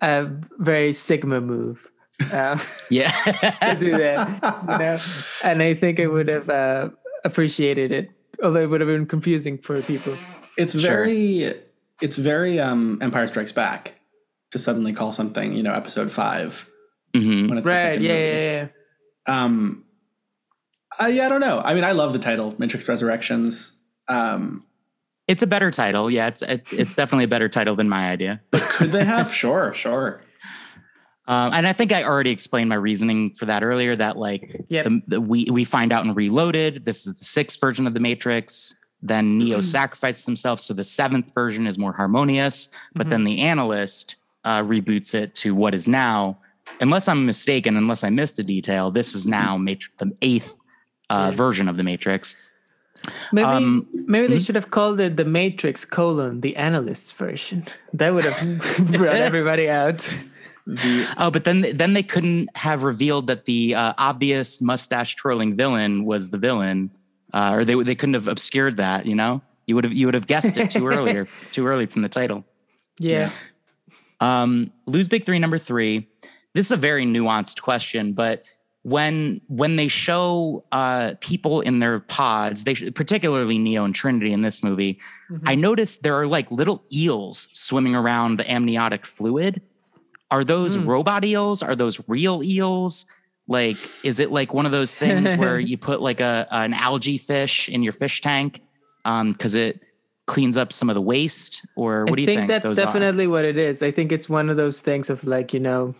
a very Sigma move. Uh, Yeah, to do that, you know. And I think I would have uh, appreciated it, although it would have been confusing for people. It's very, it's very um, Empire Strikes Back to suddenly call something, you know, Episode Five Mhm. when it's the Right? second Yeah, movie. yeah, yeah. Um, I, yeah, I don't know. I mean, I love the title, Matrix Resurrections. Um, it's a better title. Yeah, it's it, it's definitely a better title than my idea. but could they have? sure, sure. Um, and I think I already explained my reasoning for that earlier. That like Yep. the, the, we we find out in Reloaded, this is the sixth version of the Matrix. Then Neo Mm-hmm. sacrifices himself, so the seventh version is more harmonious. But Mm-hmm. then the analyst uh, reboots it to what is now, unless I'm mistaken, unless I missed a detail, this is now Matrix, the eighth uh, Yeah. version of the Matrix. Maybe Um, maybe they should have called it the Matrix colon the analyst's version. That would have brought everybody out. The Oh, but then then they couldn't have revealed that the uh, obvious mustache twirling villain was the villain, uh, or they they couldn't have obscured that. You know, you would have you would have guessed it too earlier, too early from the title. Yeah. Um, lou's big three number three. This is a very nuanced question, but when when they show uh, people in their pods, they particularly Neo and Trinity in this movie, I noticed there are like little eels swimming around the amniotic fluid. Are those Hmm. robot eels? Are those real eels? Like, is it like one of those things where you put like a an algae fish in your fish tank because it cleans up some of the waste? Or what I do you think, think? that's those are? definitely what it is. I think it's one of those things of like, you know,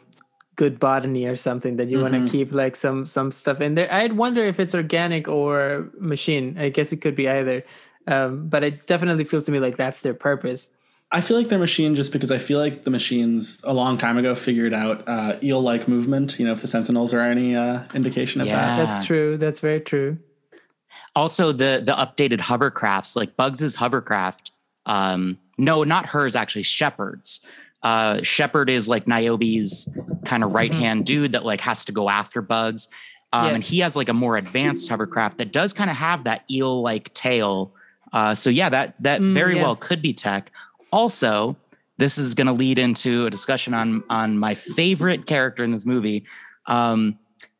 good botany or something that you want Mm-hmm. to keep like some some stuff in there. I'd wonder if it's organic or machine. I guess it could be either. Um, but it definitely feels to me like that's their purpose. I feel like they're machine just because I feel like the machines a long time ago figured out uh, eel-like movement. You know, if the Sentinels are any uh, indication of that. Yeah. That's true. That's very true. also the the updated hovercrafts like bugs's hovercraft um no not hers actually shepard's uh shepard is like niobe's kind of right hand dude that like has to go after bugs um Yeah. and he has like a more advanced hovercraft that does kind of have that eel like tail uh so yeah that that Mm, very yeah. well could be tech also this is going to lead into a discussion on on my favorite character in this movie um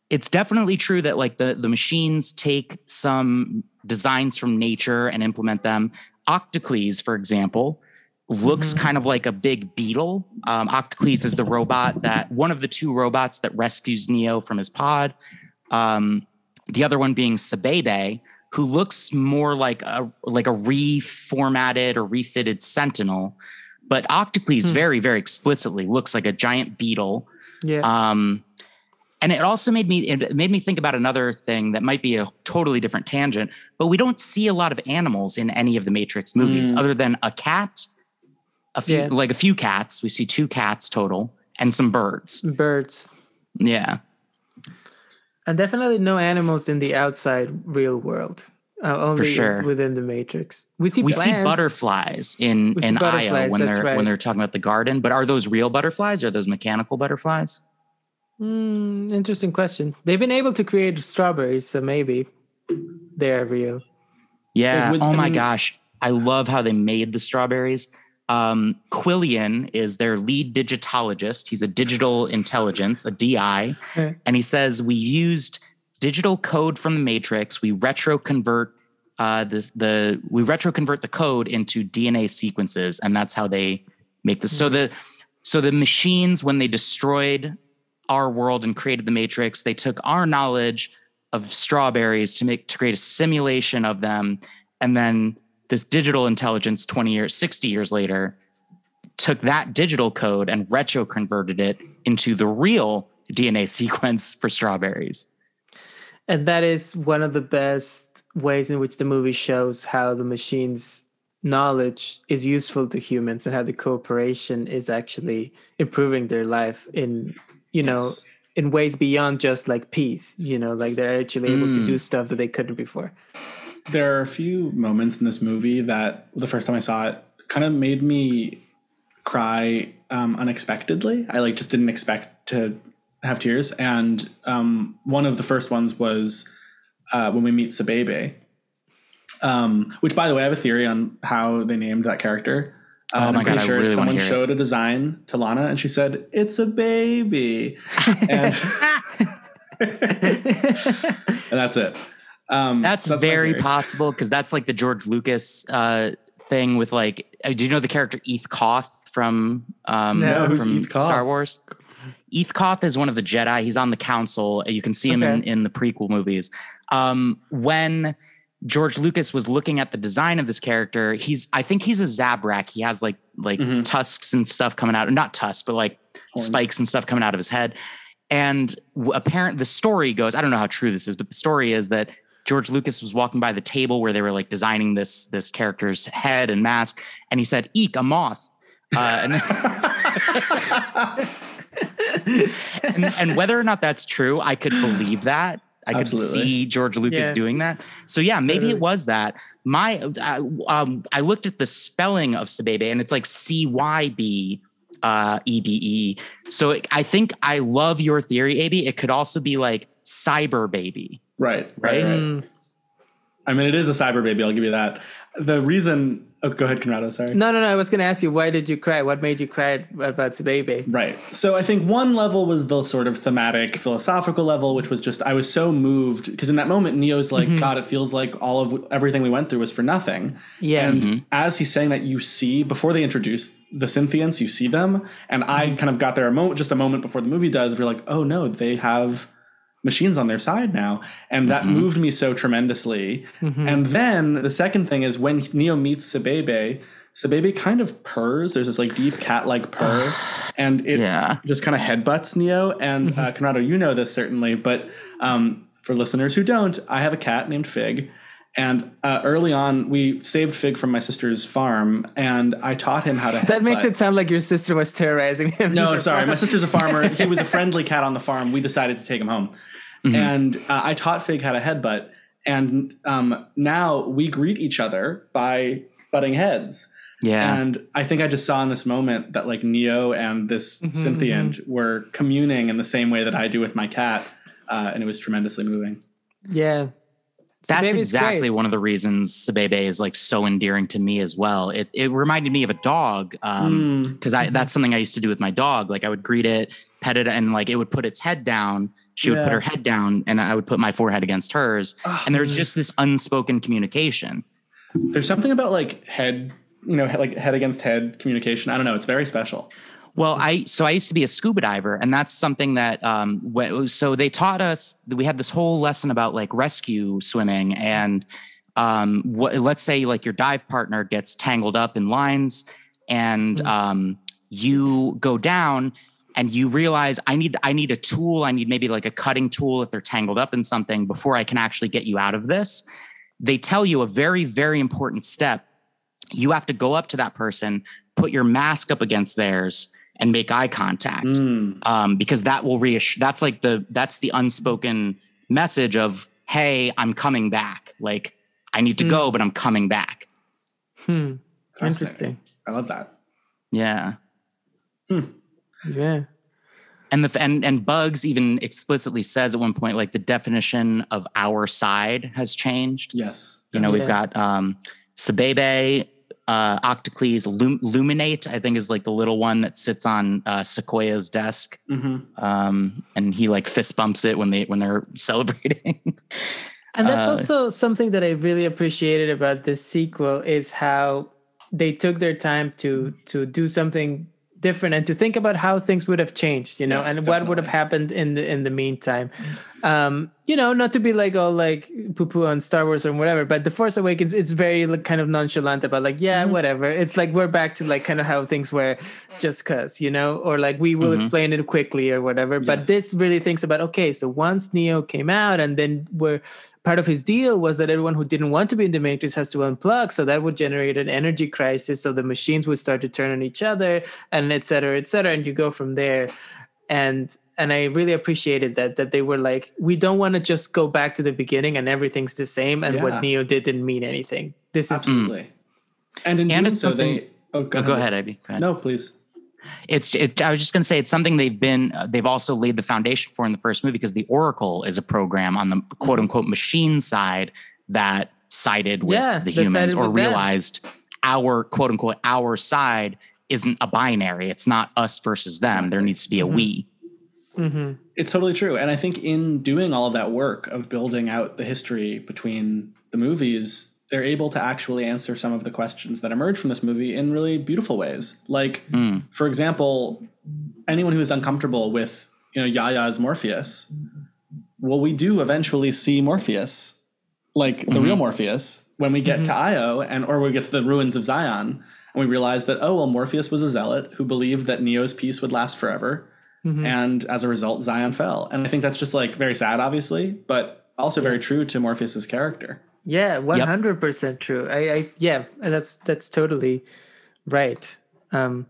it's definitely true that like the the machines take some designs from nature and implement them. Octocles, for example, looks kind of like a big beetle. Um, Octocles is the robot that one of the two robots that rescues Neo from his pod. Um, the other one being Cybebe, who looks more like a like a reformatted or refitted Sentinel. But Octocles very very explicitly looks like a giant beetle. Yeah. Um, and it also made me it made me think about another thing that might be a totally different tangent, but we don't see a lot of animals in any of the Matrix movies Mm. other than a cat, a few Yeah. like a few cats. We see two cats total and some birds. Birds. Yeah. And definitely no animals in the outside real world. Uh, only sure. within the matrix. We see We plants. see butterflies in We in Io when they're right. when they're talking about the garden, but are those real butterflies or are those mechanical butterflies? Hmm, interesting question. They've been able to create strawberries, so maybe they're real. Yeah. Like, with- oh I my mean- gosh. I love how they made the strawberries. Um, Quillian is their lead digitologist. He's a digital intelligence, a DI, Okay. and he says we used digital code from the Matrix. We retro convert uh, the the we retro convert the code into DNA sequences, and that's how they make this. So the so the machines when they destroyed our world and created the Matrix, they took our knowledge of strawberries to make to create a simulation of them, and then this digital intelligence 20 years 60 years later took that digital code and retro converted it into the real dna sequence for strawberries And that is one of the best ways in which the movie shows how the machine's knowledge is useful to humans and how the cooperation is actually improving their life in, you know, Yes. in ways beyond just like peace, you know, like they're actually able to do mm. stuff that they couldn't before. There are a few moments in this movie that the first time I saw it kind of made me cry um, unexpectedly. I like just didn't expect to have tears, and um, one of the first ones was uh, when we meet Cybebe. Um, which, by the way, I have a theory on how they named that character. Oh and my I'm pretty God, sure really someone hear it. showed a design to Lana, and she said, "It's a baby," and, and that's it. Um, that's, my very possible because that's like the george lucas uh, thing with like uh, do you know the character eeth koth from um No, who's from Eeth Koth? star wars Eeth Koth is one of the Jedi. He's on the council. You can see him in, Okay. in the prequel movies. Um, when George Lucas was looking at the design of this character, he's I think he's a Zabrak. He has like like Mhm. tusks and stuff coming out, not tusks, but like Horns. spikes and stuff coming out of his head. And apparent the story goes, I don't know how true this is, but the story is that George Lucas was walking by the table where they were like designing this this character's head and mask, and he said, "Eek, a moth." Uh, and, and and whether or not that's true, I could believe that. I could Absolutely. see George Lucas Yeah. doing that. So yeah, maybe Totally. it was that. My uh, um, I looked at the spelling of Cybebe, and it's like C Y B uh, E B E. So it, I think I love your theory, AB. It could also be like cyber baby. Right, Right? right, right. Mm. I mean, it is a cyber baby. I'll give you that. The reason. Oh, go ahead, Conrado. Sorry. No, no, no. I was going to ask you, why did you cry? What made you cry about the Baby? Right. So I think one level was the sort of thematic, philosophical level, which was just I was so moved because in that moment Neo's like, mm-hmm. God, it feels like all of everything we went through was for nothing. Yeah. And mm-hmm. as he's saying that, you see before they introduce the Synthients, you see them, and I mm-hmm. kind of got there a moment, just a moment before the movie does. Where you're like, oh no, they have machines on their side now, and that moved me so tremendously. And then the second thing is when Neo meets Cybebe. Cybebe kind of purrs. There's this like deep cat-like purr, and it Yeah. just kind of headbutts Neo. And uh, Conrado, you know this certainly, but um, for listeners who don't, I have a cat named Fig. And uh, early on, we saved Fig from my sister's farm, and I taught him how to. That makes headbutt. it sound like your sister was terrorizing him. No, I'm sorry. My sister's a farmer. He was a friendly cat on the farm. We decided to take him home. And uh, I taught Fig how to headbutt. And um, now we greet each other by butting heads. Yeah. And I think I just saw in this moment that like Neo and this Synthient were communing in the same way that I do with my cat. Uh, and it was tremendously moving. Yeah. That's Cybebe's exactly great. one of the reasons Cybebe is like so endearing to me as well. It it reminded me of a dog um Mm. because I that's something I used to do with my dog. Like I would greet it, pet it, and like it would put its head down. She would put her head down, and I would put my forehead against hers. Ah, and there's just this unspoken communication. There's something about like head, you know, like head against head communication. I don't know. It's very special. Well, I so I used to be a scuba diver, and that's something that um so they taught us. We had this whole lesson about like rescue swimming, and um what let's say like your dive partner gets tangled up in lines, and um you go down. And you realize I need I need a tool. I need maybe like a cutting tool if they're tangled up in something before I can actually get you out of this. They tell you a very very important step. You have to go up to that person, put your mask up against theirs, and make eye contact Mm. um, because that will reassure. That's like the that's the unspoken message of hey, I'm coming back. Like I need to go, but I'm coming back. Hmm. Interesting. I love that. Yeah. Yeah. And the and and Bugs even explicitly says at one point like the definition of our side has changed. Yes. You know, we've got um Cybebe, uh, Octocles Lum- Lumin8, I think is like the little one that sits on uh, Sequoia's desk, Mm-hmm. um, and he like fist bumps it when they when they're celebrating. And that's Uh, also something that I really appreciated about this sequel is how they took their time to to do something different and to think about how things would have changed, you know, Yes, and what would have happened in the in the meantime. Um, you know, not to be like all like poo poo on Star Wars or whatever, but The Force Awakens, it's very like, kind of nonchalant about like, yeah, Mm-hmm. whatever. It's like we're back to like kind of how things were just cause, you know, or like we will Mhm. explain it quickly or whatever. But Yes. this really thinks about okay, so once Neo came out and then we're part of his deal was that everyone who didn't want to be in the matrix has to unplug so that would generate an energy crisis so the machines would start to turn on each other and et cetera et cetera and you go from there and and i really appreciated that that they were like we don't want to just go back to the beginning and everything's the same and Yeah. what neo did didn't mean anything this is Absolutely. And in And doing it's so, something- they. Oh, go, oh, go ahead, Ivy. Go ahead. No, please. It's. It, I was just going to say it's something they've been. Uh, they've also laid the foundation for in the first movie because the Oracle is a program on the quote unquote machine side that sided with Yeah, the humans or with them. realized our quote unquote our side isn't a binary. It's not us versus them. There needs to be a we. Mhm. It's totally true. And I think in doing all of that work of building out the history between the movies, they're able to actually answer some of the questions that emerge from this movie in really beautiful ways. Like, Mm. for example, anyone who is uncomfortable with, you know, Yahya's Morpheus, well, we do eventually see Morpheus, like the real Morpheus, when we get to Io and or we get to the ruins of Zion, and we realize that, oh well, Morpheus was a zealot who believed that Neo's peace would last forever Mhm. and as a result zion fell and i think that's just like very sad obviously but also very true to morpheus's character yeah 100% true I, I yeah that's that's totally right um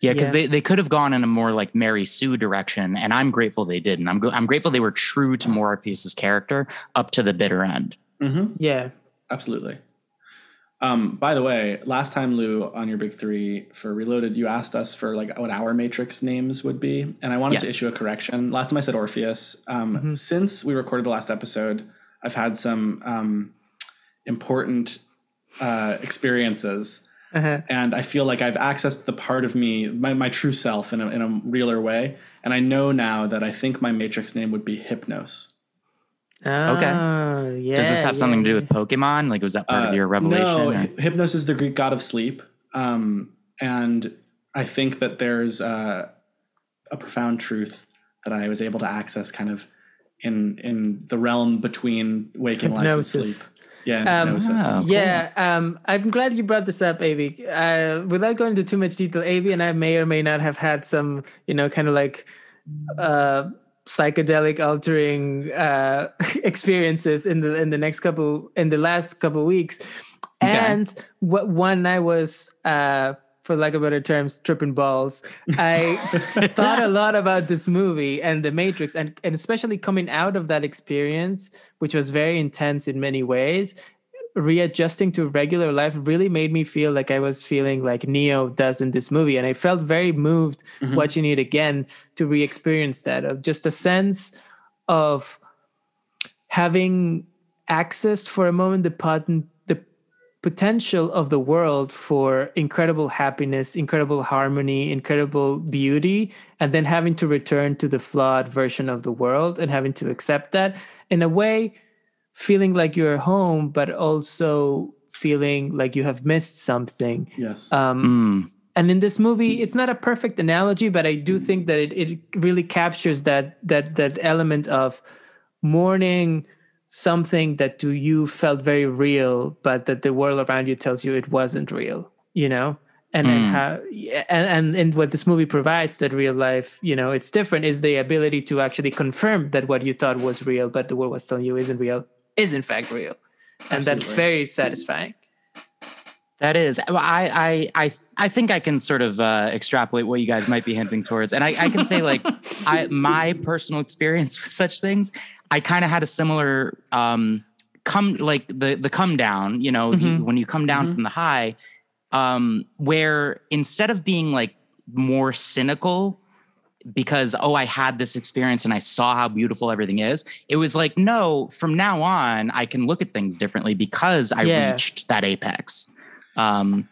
Yeah, because Yeah. they, they could have gone in a more like Mary Sue direction, and I'm grateful they didn't. I'm go- I'm grateful they were true to Morpheus's character up to the bitter end. mm-hmm. yeah absolutely um, by the way last time lou on your big three for reloaded you asked us for like what our matrix names would be and i wanted to issue a correction last time i said orpheus um, Mhm. since we recorded the last episode i've had some um, important uh, experiences uh-huh. and I feel like I've accessed the part of me, my, my true self, in a, in a realer way. And I know now that I think my Matrix name would be Hypnos. Oh, yeah Does this have something to do with Pokemon? Like, was that part Uh, of your revelation? No, or- Hypnos is the Greek god of sleep, um, and I think that there's uh, a profound truth that I was able to access, kind of in in the realm between waking life and sleep. Yeah, Um, hypnosis. Ah. cool. Yeah, um, I'm glad you brought this up, Avi. Uh, without going into too much detail, Avi and I may or may not have had some, you know, kind of like uh, psychedelic altering uh, experiences in the in the next couple in the last couple weeks, Okay. and what one I was. Uh, for lack of better terms, tripping balls. I thought a lot about this movie and The Matrix, and, and especially coming out of that experience, which was very intense in many ways, readjusting to regular life really made me feel like I was feeling like Neo does in this movie. And I felt very moved Mhm. watching it again to re experience that of just a sense of having accessed for a moment the potent potential of the world for incredible happiness, incredible harmony, incredible beauty, and then having to return to the flawed version of the world and having to accept that in a way, feeling like you're home, but also feeling like you have missed something. yes. Um, Mm. and in this movie it's not a perfect analogy but i do think that it, it really captures that that that element of mourning something that to you felt very real but that the world around you tells you it wasn't real you know? And then Mm. how and, and and what this movie provides that real life you know it's different is the ability to actually confirm that what you thought was real but the world was telling you isn't real is in fact real. And that's very satisfying. That is, well, I, I, I, I think I can sort of uh, extrapolate what you guys might be hinting towards, and I, I can say like, I, my personal experience with such things, I kind of had a similar um, come like the the come down. You know, you, Mhm. when you come down Mhm. from the high, um, where instead of being like more cynical because oh i had this experience and i saw how beautiful everything is it was like no from now on i can look at things differently because i Yeah. reached that apex Um,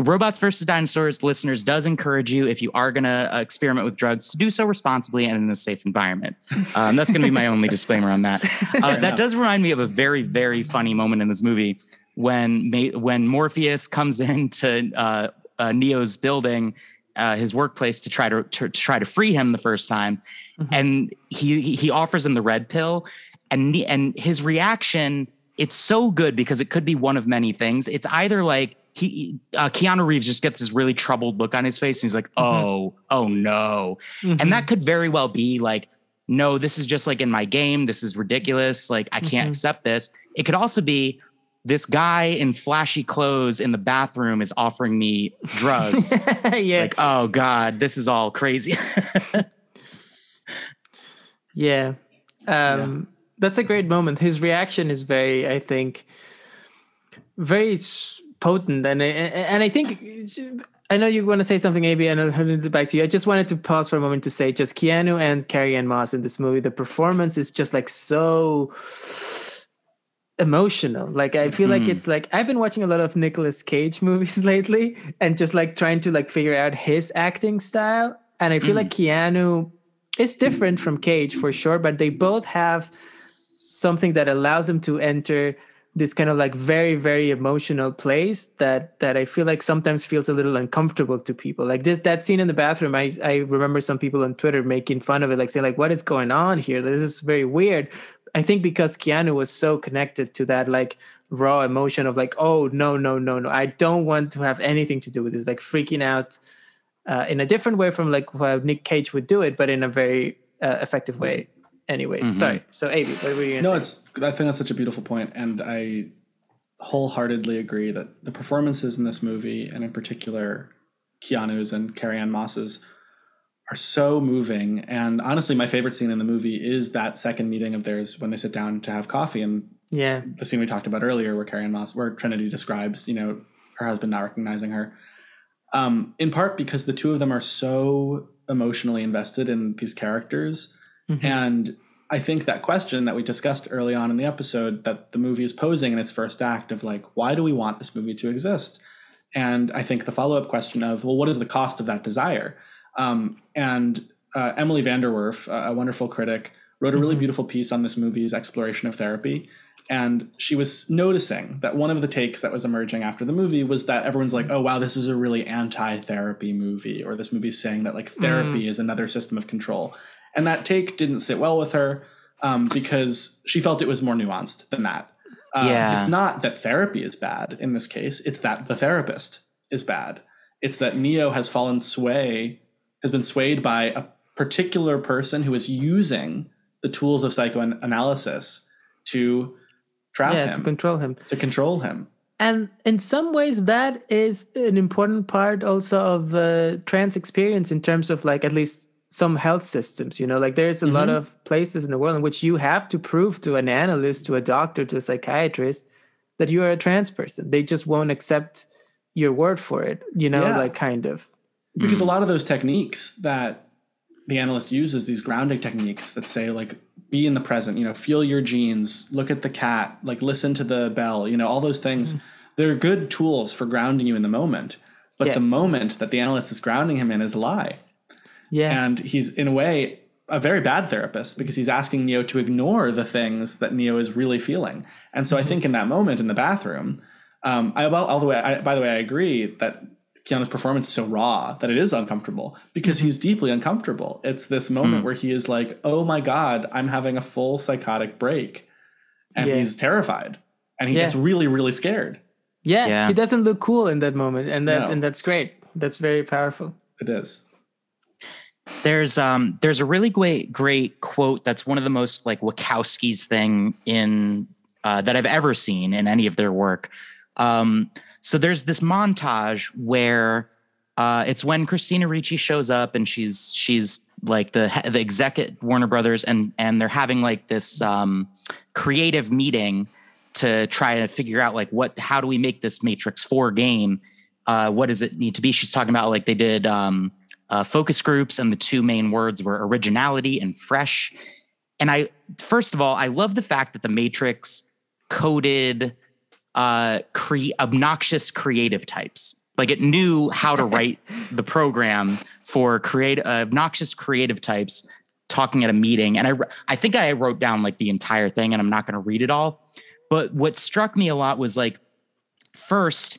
Robots versus Dinosaurs listeners does encourage you if you are going to uh, experiment with drugs to do so responsibly and in a safe environment. Um, that's going to be my only disclaimer on that. Uh, that does remind me of a very very funny moment in this movie when when Morpheus comes into uh, uh, Neo's building. Uh, his workplace to try to, to, try to free him the first time, mm-hmm. and he he offers him the red pill, and and his reaction it's so good because it could be one of many things. It's either like he uh, Keanu Reeves just gets this really troubled look on his face and he's like, mm-hmm. "Oh, oh no." Mm-hmm. And that could very well be like, "No, this is just like in my game. This is ridiculous. Like I can't mm-hmm. accept this." It could also be this guy in flashy clothes in the bathroom is offering me drugs. yeah. Like, "Oh god, this is all crazy." yeah. Um yeah. that's a great moment. His reaction is very I think very potent and and I think I know you want to say something, Amy, and I'll hand it back to you. I just wanted to pause for a moment to say just Keanu and Carrie-Anne Moss in this movie. The performance is just like so emotional. Like I feel mm-hmm. like it's like I've been watching a lot of Nicolas Cage movies lately, and just like trying to like figure out his acting style. And I feel mm. like Keanu is different from Cage for sure, but they both have something that allows them to enter this kind of like very very emotional place that that I feel like sometimes feels a little uncomfortable to people. Like this that scene in the bathroom, I I remember some people on Twitter making fun of it, like saying like, "What is going on here? This is very weird." I think because Keanu was so connected to that like raw emotion of like, "Oh no no no no, I don't want to have anything to do with this," like freaking out uh, in a different way from like how Nick Cage would do it, but in a very uh, effective way anyway. Mm-hmm. Sorry. So, Avi, what were you? no, say? it's. I think that's such a beautiful point, and I wholeheartedly agree that the performances in this movie, and in particular, Keanu's and Carrie-Anne Moss's, are so moving. And honestly, my favorite scene in the movie is that second meeting of theirs when they sit down to have coffee, and yeah, the scene we talked about earlier, where Carrie-Anne Moss, where Trinity describes, you know, her husband not recognizing her. Um, in part because the two of them are so emotionally invested in these characters Mm-hmm. And I think that question that we discussed early on in the episode that the movie is posing in its first act of like, why do we want this movie to exist? And I think the follow up question of, well, what is the cost of that desire? Um, and uh, Emily VanDerWerff, a wonderful critic, wrote a really mm-hmm. beautiful piece on this movie's exploration of therapy. And she was noticing that one of the takes that was emerging after the movie was that everyone's like, oh, wow, this is a really anti therapy movie, or this movie's saying that like therapy mm. is another system of control. And that take didn't sit well with her um, because she felt it was more nuanced than that. Um, yeah. It's not that therapy is bad in this case, it's that the therapist is bad. It's that Neo has fallen sway, has been swayed by a particular person who is using the tools of psychoanalysis to trap yeah, him, to control him, to control him. And in some ways, that is an important part also of the trans experience in terms of like at least some health systems you know like there's a mm-hmm. lot of places in the world in which you have to prove to an analyst to a doctor to a psychiatrist that you are a trans person they just won't accept your word for it you know yeah. like kind of because mm. a lot of those techniques that the analyst uses these grounding techniques that say like be in the present you know feel your genes look at the cat like listen to the bell you know all those things mm. they're good tools for grounding you in the moment but yeah. the moment that the analyst is grounding him in is a lie yeah. And he's in a way a very bad therapist because he's asking Neo to ignore the things that Neo is really feeling. And so mm-hmm. I think in that moment in the bathroom, um, I well, all the way. I, by the way, I agree that Keanu's performance is so raw that it is uncomfortable because mm-hmm. he's deeply uncomfortable. It's this moment mm. where he is like, "Oh my god, I'm having a full psychotic break," and yeah. he's terrified, and he yeah. gets really, really scared. Yeah, yeah, he doesn't look cool in that moment, and that no. and that's great. That's very powerful. It is. There's um there's a really great great quote that's one of the most like Wachowski's thing in uh, that I've ever seen in any of their work. Um, so there's this montage where uh, it's when Christina Ricci shows up and she's she's like the the exec at Warner Brothers and and they're having like this um, creative meeting to try to figure out like what how do we make this Matrix Four game? Uh, what does it need to be? She's talking about like they did um, uh, focus groups, and the two main words were originality and fresh. And I, first of all, I love the fact that the Matrix coded uh, cre- obnoxious creative types. Like it knew how to write the program for create uh, obnoxious creative types talking at a meeting. And I, I think I wrote down like the entire thing, and I'm not going to read it all. But what struck me a lot was like, first,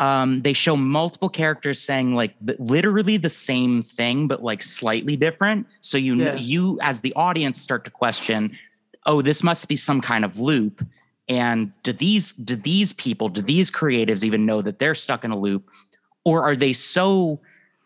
um, they show multiple characters saying like literally the same thing, but like slightly different. So you yeah. you as the audience start to question, oh, this must be some kind of loop. And do these do these people, do these creatives even know that they're stuck in a loop, or are they so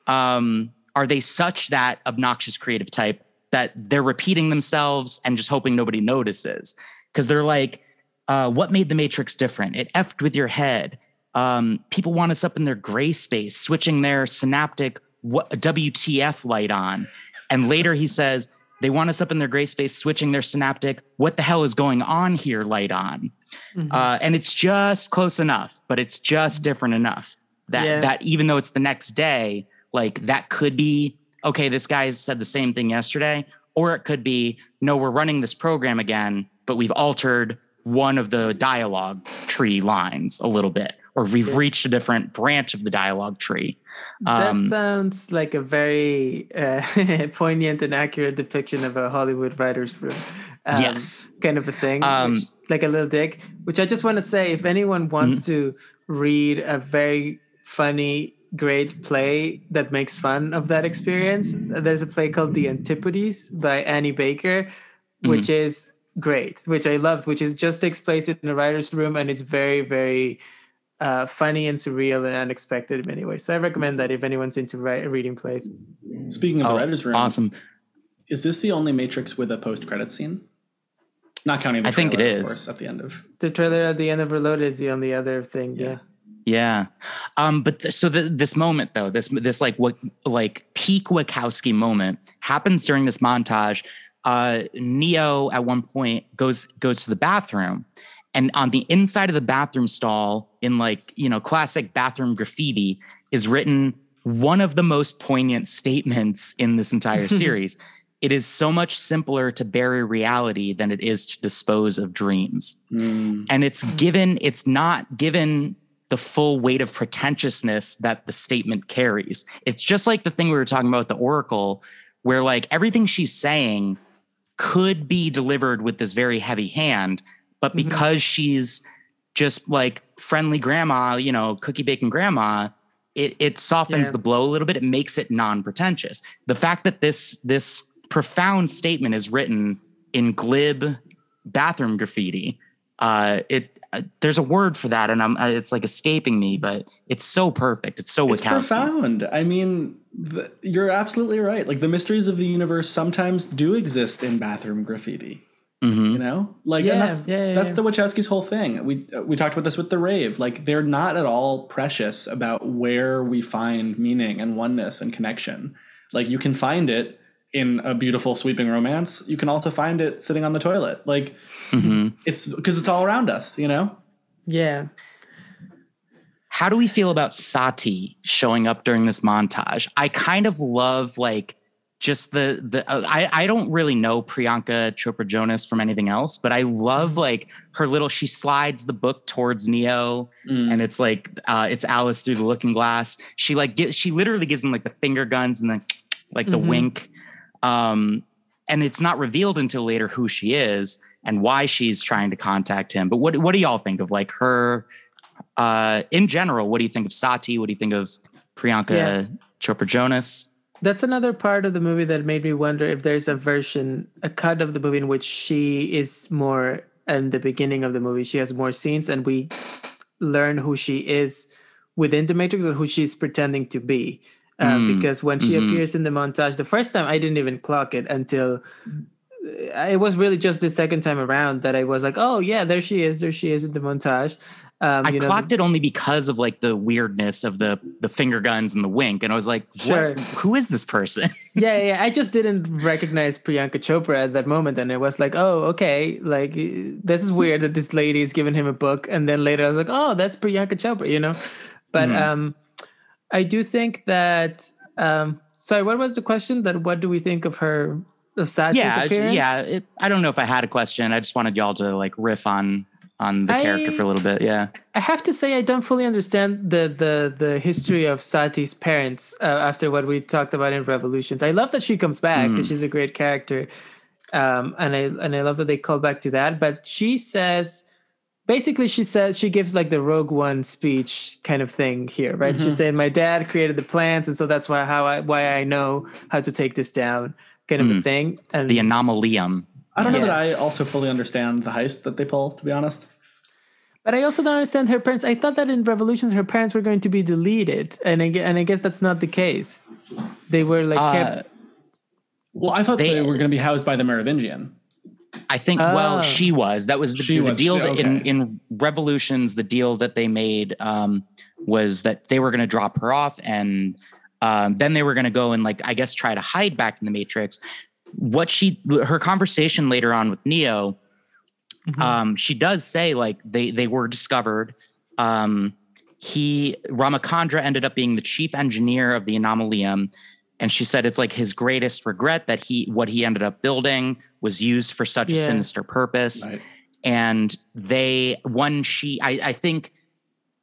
um, are they such that obnoxious creative type that they're repeating themselves and just hoping nobody notices? Because they're like, uh, what made the Matrix different? It effed with your head. Um, people want us up in their gray space, switching their synaptic WTF light on. And later he says, they want us up in their gray space, switching their synaptic, what the hell is going on here light on. Mm-hmm. Uh, and it's just close enough, but it's just different enough that, yeah. that even though it's the next day, like that could be, okay, this guy said the same thing yesterday. Or it could be, no, we're running this program again, but we've altered one of the dialogue tree lines a little bit or we've reached a different branch of the dialogue tree. Um, that sounds like a very uh, poignant and accurate depiction of a Hollywood writer's room. Um, yes, kind of a thing, um, which, like a little dig. Which I just want to say, if anyone wants mm-hmm. to read a very funny, great play that makes fun of that experience, there's a play called The Antipodes by Annie Baker, which mm-hmm. is great, which I loved, which is just takes place in the writer's room, and it's very, very uh, funny and surreal and unexpected in many ways. So I recommend that if anyone's into reading plays. Speaking of oh, writers' room, awesome. Is this the only Matrix with a post-credit scene? Not counting the I trailer, think it is. Course, at the end of the trailer at the end of Reloaded is the only other thing. Yeah. yeah. Yeah. Um, but th- so the, this moment though, this this like what like peak Wachowski moment happens during this montage. Uh, Neo at one point goes goes to the bathroom and on the inside of the bathroom stall in like you know classic bathroom graffiti is written one of the most poignant statements in this entire series. It is so much simpler to bury reality than it is to dispose of dreams. Mm. and it's given it's not given the full weight of pretentiousness that the statement carries. It's just like the thing we were talking about the oracle where like everything she's saying could be delivered with this very heavy hand but mm-hmm. because mm-hmm. she's just like friendly grandma, you know, cookie baking grandma, it, it softens yeah. the blow a little bit. It makes it non-pretentious. The fact that this this profound statement is written in glib bathroom graffiti, uh, it uh, there's a word for that, and I'm uh, it's like escaping me, but it's so perfect. It's so it's profound. I mean, the, you're absolutely right. Like the mysteries of the universe sometimes do exist in bathroom graffiti. Mm-hmm. You know, like yeah, and that's yeah, yeah, that's the Wachowskis' whole thing. We we talked about this with the rave. Like they're not at all precious about where we find meaning and oneness and connection. Like you can find it in a beautiful sweeping romance. You can also find it sitting on the toilet. Like mm-hmm. it's because it's all around us. You know. Yeah. How do we feel about Sati showing up during this montage? I kind of love like just the the uh, I I don't really know Priyanka Chopra Jonas from anything else, but I love like her little she slides the book towards Neo, mm. and it's like uh, it's Alice through the Looking Glass. She like get, she literally gives him like the finger guns and the like the mm-hmm. wink, um, and it's not revealed until later who she is and why she's trying to contact him. But what what do y'all think of like her uh, in general? What do you think of Sati? What do you think of Priyanka yeah. Chopra Jonas? That's another part of the movie that made me wonder if there's a version, a cut of the movie in which she is more in the beginning of the movie. She has more scenes, and we learn who she is within the Matrix or who she's pretending to be. Uh, mm. Because when she mm-hmm. appears in the montage, the first time I didn't even clock it until uh, it was really just the second time around that I was like, oh yeah, there she is, there she is in the montage. Um, I clocked know, it only because of like the weirdness of the the finger guns and the wink, and I was like, sure. "Who is this person?" yeah, yeah. I just didn't recognize Priyanka Chopra at that moment, and it was like, "Oh, okay. Like this is weird that this lady is giving him a book." And then later, I was like, "Oh, that's Priyanka Chopra," you know. But mm-hmm. um, I do think that. Um, sorry, what was the question? That what do we think of her of Sati's yeah, appearance? Yeah, it, I don't know if I had a question. I just wanted y'all to like riff on on the character for a little bit. Yeah. I have to say I don't fully understand the the the history of Sati's parents uh, after what we talked about in Revolutions. I love that she comes back because she's a great character, um, and I and I love that they call back to that. But she says, basically, she says she gives like the Rogue One speech kind of thing here, right? She's saying my dad created the plans, and so that's why how I why I know how to take this down, kind of a thing. And The Anomaleum. I don't know Yeah. that I also fully understand the heist that they pull, to be honest. But I also don't understand her parents. I thought that in Revolutions her parents were going to be deleted, and I, and I guess that's not the case. They were like Uh, kept. Well, I thought They- they, were going to be housed by the Merovingian. I think. Well, Oh. she was. That was the, the was, deal that in in Revolutions. The deal that they made um, was that they were going to drop her off, and um, then they were going to go and like I guess try to hide back in the Matrix. What she her conversation later on with Neo, um, she does say like they they were discovered. Um, he Ramachandra ended up being the chief engineer of the Anomaleum, and she said it's like his greatest regret that he what he ended up building was used for such a sinister purpose. Right. And they one she I, I think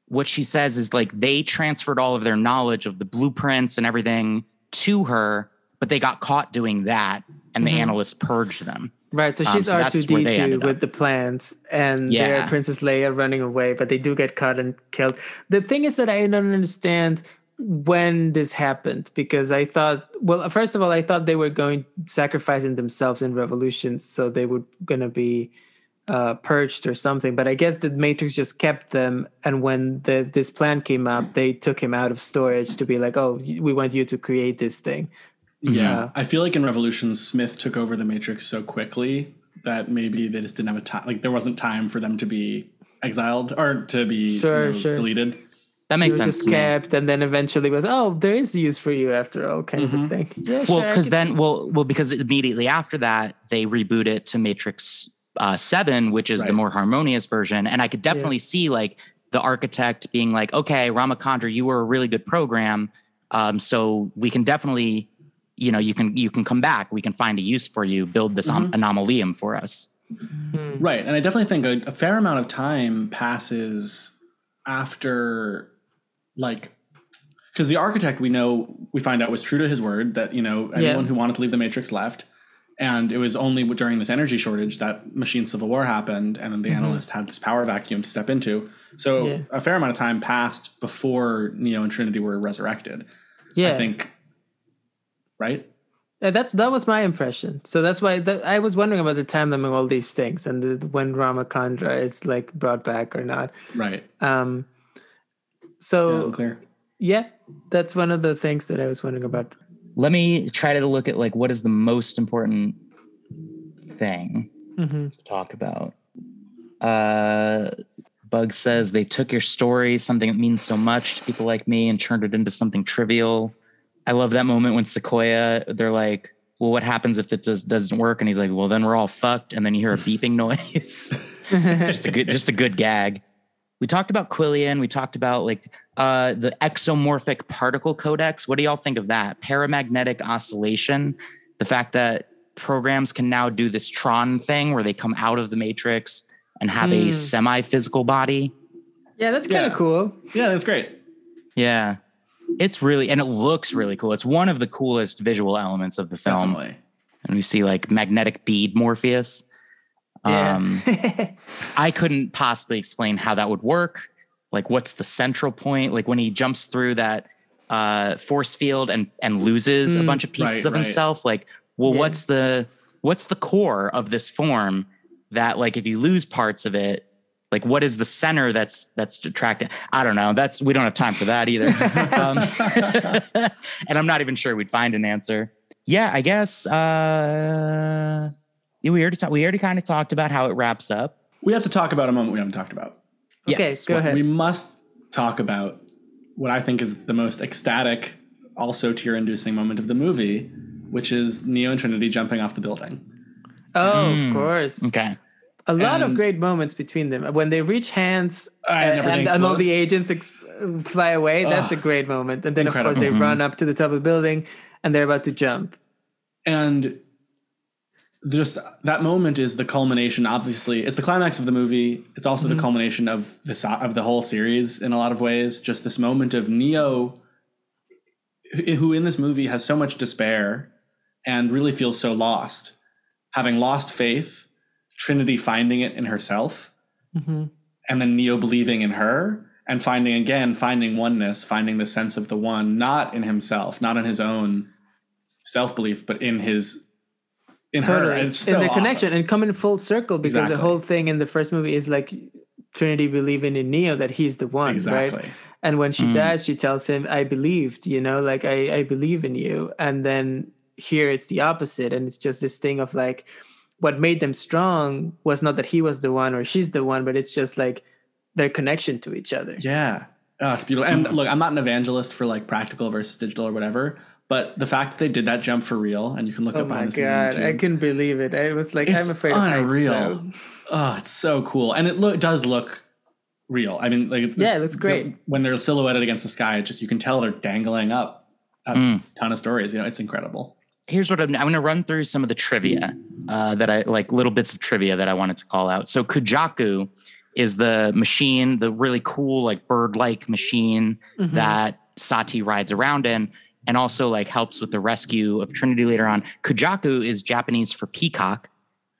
what she says is like they transferred all of their knowledge of the blueprints and everything to her, but they got caught doing that, and the Mhm. analysts purged them. Right, so um, she's so R2D2 with the plans, and Yeah. they're Princess Leia running away, but they do get caught and killed. The thing is that I don't understand when this happened because I thought, well, first of all, I thought they were going sacrificing themselves in revolutions, so they were gonna be uh, purged or something. But I guess the Matrix just kept them, and when the this plan came up, they took him out of storage to be like, oh, we want you to create this thing. Yeah. I feel like in Revolution, Smith took over the Matrix so quickly that maybe they just didn't have a time. Like there wasn't time for them to be exiled or to be you Sure, know, sure. deleted. That makes were sense. just to me. kept, and then eventually was, oh, there is use for you after all, kind of thing. Yeah, Well, because can then, well, well, because immediately after that, they reboot it to Matrix uh, Seven, which is the more harmonious version, and I could definitely see like the architect being like, "Okay, Ramachandra, you were a really good program, um, so we can definitely, you know, you can you can come back. We can find a use for you. Build this Mm-hmm. um, Anomaleum for us." Right. And I definitely think a, a fair amount of time passes after, like, because the architect we know, we find out was true to his word that, you know, anyone who wanted to leave the Matrix left. And it was only during this energy shortage that machine civil war happened. And then the analyst had this power vacuum to step into. So Yeah. a fair amount of time passed before Neo and Trinity were resurrected. yeah, I think, right? Uh, that's that was my impression. So that's why th- I was wondering about the time among all these things and the, when Ramachandra is like brought back or not. Right. Um, Yeah, so unclear. yeah, that's one of the things that I was wondering about. Let me try to look at like what is the most important thing hmm to talk about. Uh, Bug says they took your story, something that means so much to people like me, and turned it into something trivial. I love that moment when Sequoia, they're like, "Well, what happens if it does doesn't work?" And he's like, "Well, then we're all fucked." And then you hear a beeping noise. just a good, just a good gag. We talked about Quillian. We talked about like uh, the exomorphic particle codex. What do y'all think of that? Paramagnetic oscillation. The fact that programs can now do this Tron thing where they come out of the matrix and have a Hmm. semi-physical body. yeah, that's kind of Yeah. cool. Yeah, that's great. Yeah. It's really and it looks really cool. It's one of the coolest visual elements of the film. Definitely. And we see like magnetic bead Morpheus. Yeah. Um I couldn't possibly explain how that would work. Like, what's the central point? Like when he jumps through that uh, force field and and loses a Mm, bunch of pieces right, of right. himself. Like, well, Yeah. what's the what's the core of this form? That like if you lose parts of it, like what is the center that's that's attracting? I don't know. That's we don't have time for that either. um, and I'm not even sure we'd find an answer. Yeah, I guess uh, we already ta- we already kind of talked about how it wraps up. We have to talk about a moment we haven't talked about. okay, Yes, go what ahead. We must talk about what I think is the most ecstatic, also tear inducing moment of the movie, which is Neo and Trinity jumping off the building. oh, Mm. of course. Okay. A lot of great moments between them. When they reach hands Uh, and and, and, and all the agents ex- fly away, that's a great moment. And then, of course, they Mhm. run up to the top of the building and they're about to jump. And just that moment is the culmination. Obviously, it's the climax of the movie. It's also Mm-hmm. the culmination of the of the whole series in a lot of ways. Just this moment of Neo, who in this movie has so much despair and really feels so lost, having lost faith. Trinity finding it in herself, Mhm. and then Neo believing in her and finding again, finding oneness, finding the sense of the one, not in himself, not in his own self belief, but in his in her. Totally. It's so in the awesome. connection and coming full circle because Exactly. the whole thing in the first movie is like Trinity believing in Neo that he's the one, Exactly. right? And when she Mm. dies, she tells him, "I believed," you know, like I I believe in you. And then here it's the opposite, and it's just this thing of like what made them strong was not that he was the one or she's the one, but it's just like their connection to each other. Yeah. Oh, it's beautiful. And look, I'm not an evangelist for like practical versus digital or whatever, but the fact that they did that jump for real, and you can look Oh up my behind the scenes god, I YouTube. couldn't believe it. I was like, It's I'm afraid of heights. unreal. so- Oh, it's so cool, and it look does look real. I mean, like Yeah, it looks great. when they're silhouetted against the sky. It just you can tell they're dangling up a Mm. ton of stories. You know, it's incredible. Here's what I'm, I'm going to run through some of the trivia uh, that I like little bits of trivia that I wanted to call out. So Kujaku is the machine, the really cool like bird-like machine Mhm. that Sati rides around in, and also like helps with the rescue of Trinity later on. Kujaku is Japanese for peacock,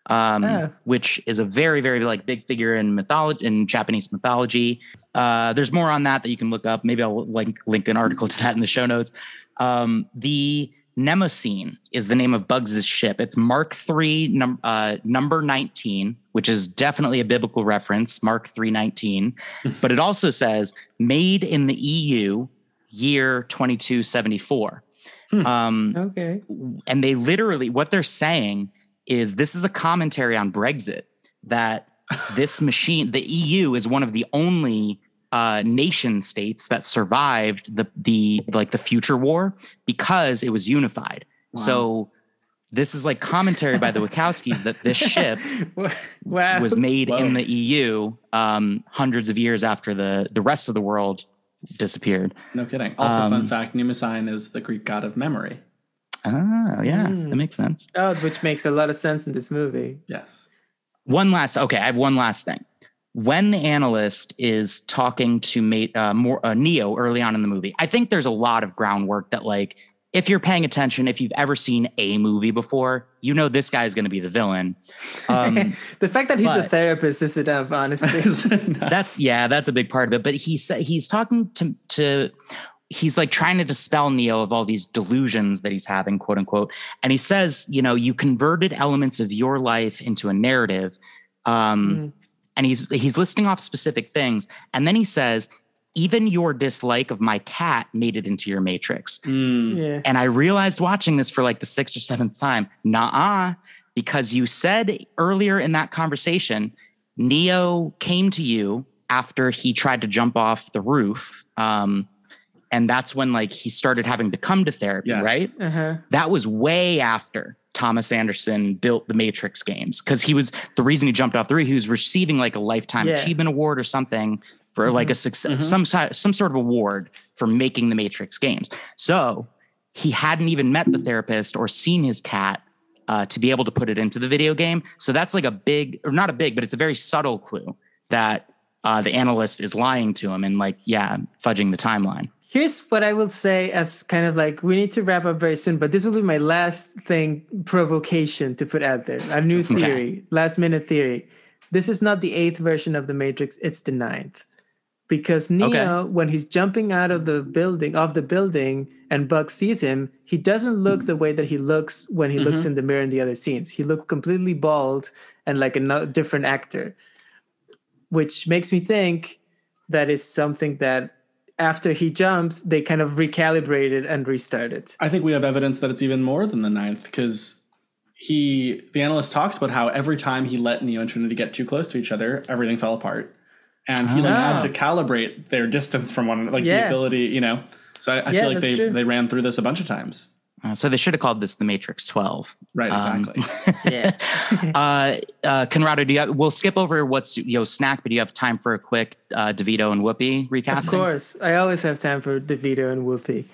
um, Oh. which is a very very like big figure in mythology in Japanese mythology. Uh, there's more on that that you can look up. Maybe I'll link link an article to that in the show notes. Um, the Mnemosyne is the name of Bugs's ship. It's Mark III, num- uh, number 19, which is definitely a biblical reference, Mark 319. but it also says made in the EU, year 2274. Um, Okay. and they literally, what they're saying is this is a commentary on Brexit that this machine, the EU, is one of the only uh, nation states that survived the the like the future war because it was unified. So this is like commentary by the Wachowskis that this ship wow. was made Whoa. in the EU um, hundreds of years after the the rest of the world disappeared. No kidding. Also, Um, fun fact: Mnemosyne is the Greek god of memory. Ah, yeah, Mm. that makes sense. Oh, which makes a lot of sense in this movie. Yes. One last, okay, I have one last thing. When the analyst is talking to mate, uh, more uh, Neo early on in the movie, I think there's a lot of groundwork that, like, if you're paying attention, if you've ever seen a movie before, you know this guy is going to be the villain. Um, the fact that he's a therapist is enough, honestly. that's yeah, that's a big part of it. But he said he's talking to to he's like trying to dispel Neo of all these delusions that he's having, quote unquote. And he says, you know, you converted elements of your life into a narrative. Um, Mhm. And he's he's listing off specific things. And then he says, even your dislike of my cat made it into your matrix. Mm. yeah. And I realized watching this for like the sixth or seventh time, nah, because you said earlier in that conversation, Neo came to you after he tried to jump off the roof. Um, and that's when like he started having to come to therapy, Yes. right? Uh-huh. That was way after Thomas Anderson built the Matrix games because he was the reason he jumped off the roof. He was receiving like a lifetime Yeah. achievement award or something for like a success, Mhm. some some sort of award for making the Matrix games. So he hadn't even met the therapist or seen his cat uh, to be able to put it into the video game. So that's like a big, or not a big, but it's a very subtle clue that uh, the analyst is lying to him and like, yeah, fudging the timeline. Here's what I will say as kind of like we need to wrap up very soon, but this will be my last thing provocation to put out there. A new theory, last minute theory. This is not the eighth version of the Matrix, it's the ninth. Because Neo, when he's jumping out of the building, off the building, and Buck sees him, he doesn't look the way that he looks when he mm-hmm. looks in the mirror in the other scenes. He looks completely bald and like a no- different actor, which makes me think that is something that after he jumps, they kind of recalibrated and restarted. I think we have evidence that it's even more than the ninth because he, the analyst talks about how every time he let Neo and Trinity get too close to each other, everything fell apart, and he like had Oh. to calibrate their distance from one, like the ability, you know. So I, I Yeah, feel like they true. they ran through this a bunch of times. Uh, so they should have called this the Matrix 12. Right, Um, exactly. Yeah. uh, uh, Conrado, do you have, we'll skip over what's yo snack, but do you have time for a quick uh, DeVito and Whoopi recasting? of course. I always have time for DeVito and Whoopi.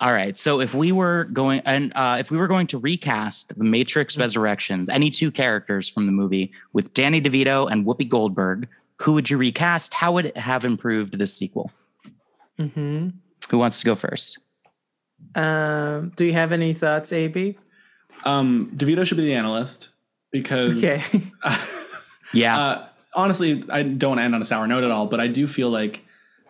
All right. So if we were going and uh, if we were going to recast the Matrix Resurrections, any two characters from the movie with Danny DeVito and Whoopi Goldberg, who would you recast? How would it have improved this sequel? Mm-hmm. Who wants to go first? Um, do you have any thoughts, AB? Um, DeVito should be the analyst because Okay. Yeah. uh, honestly, I don't end on a sour note at all, but I do feel like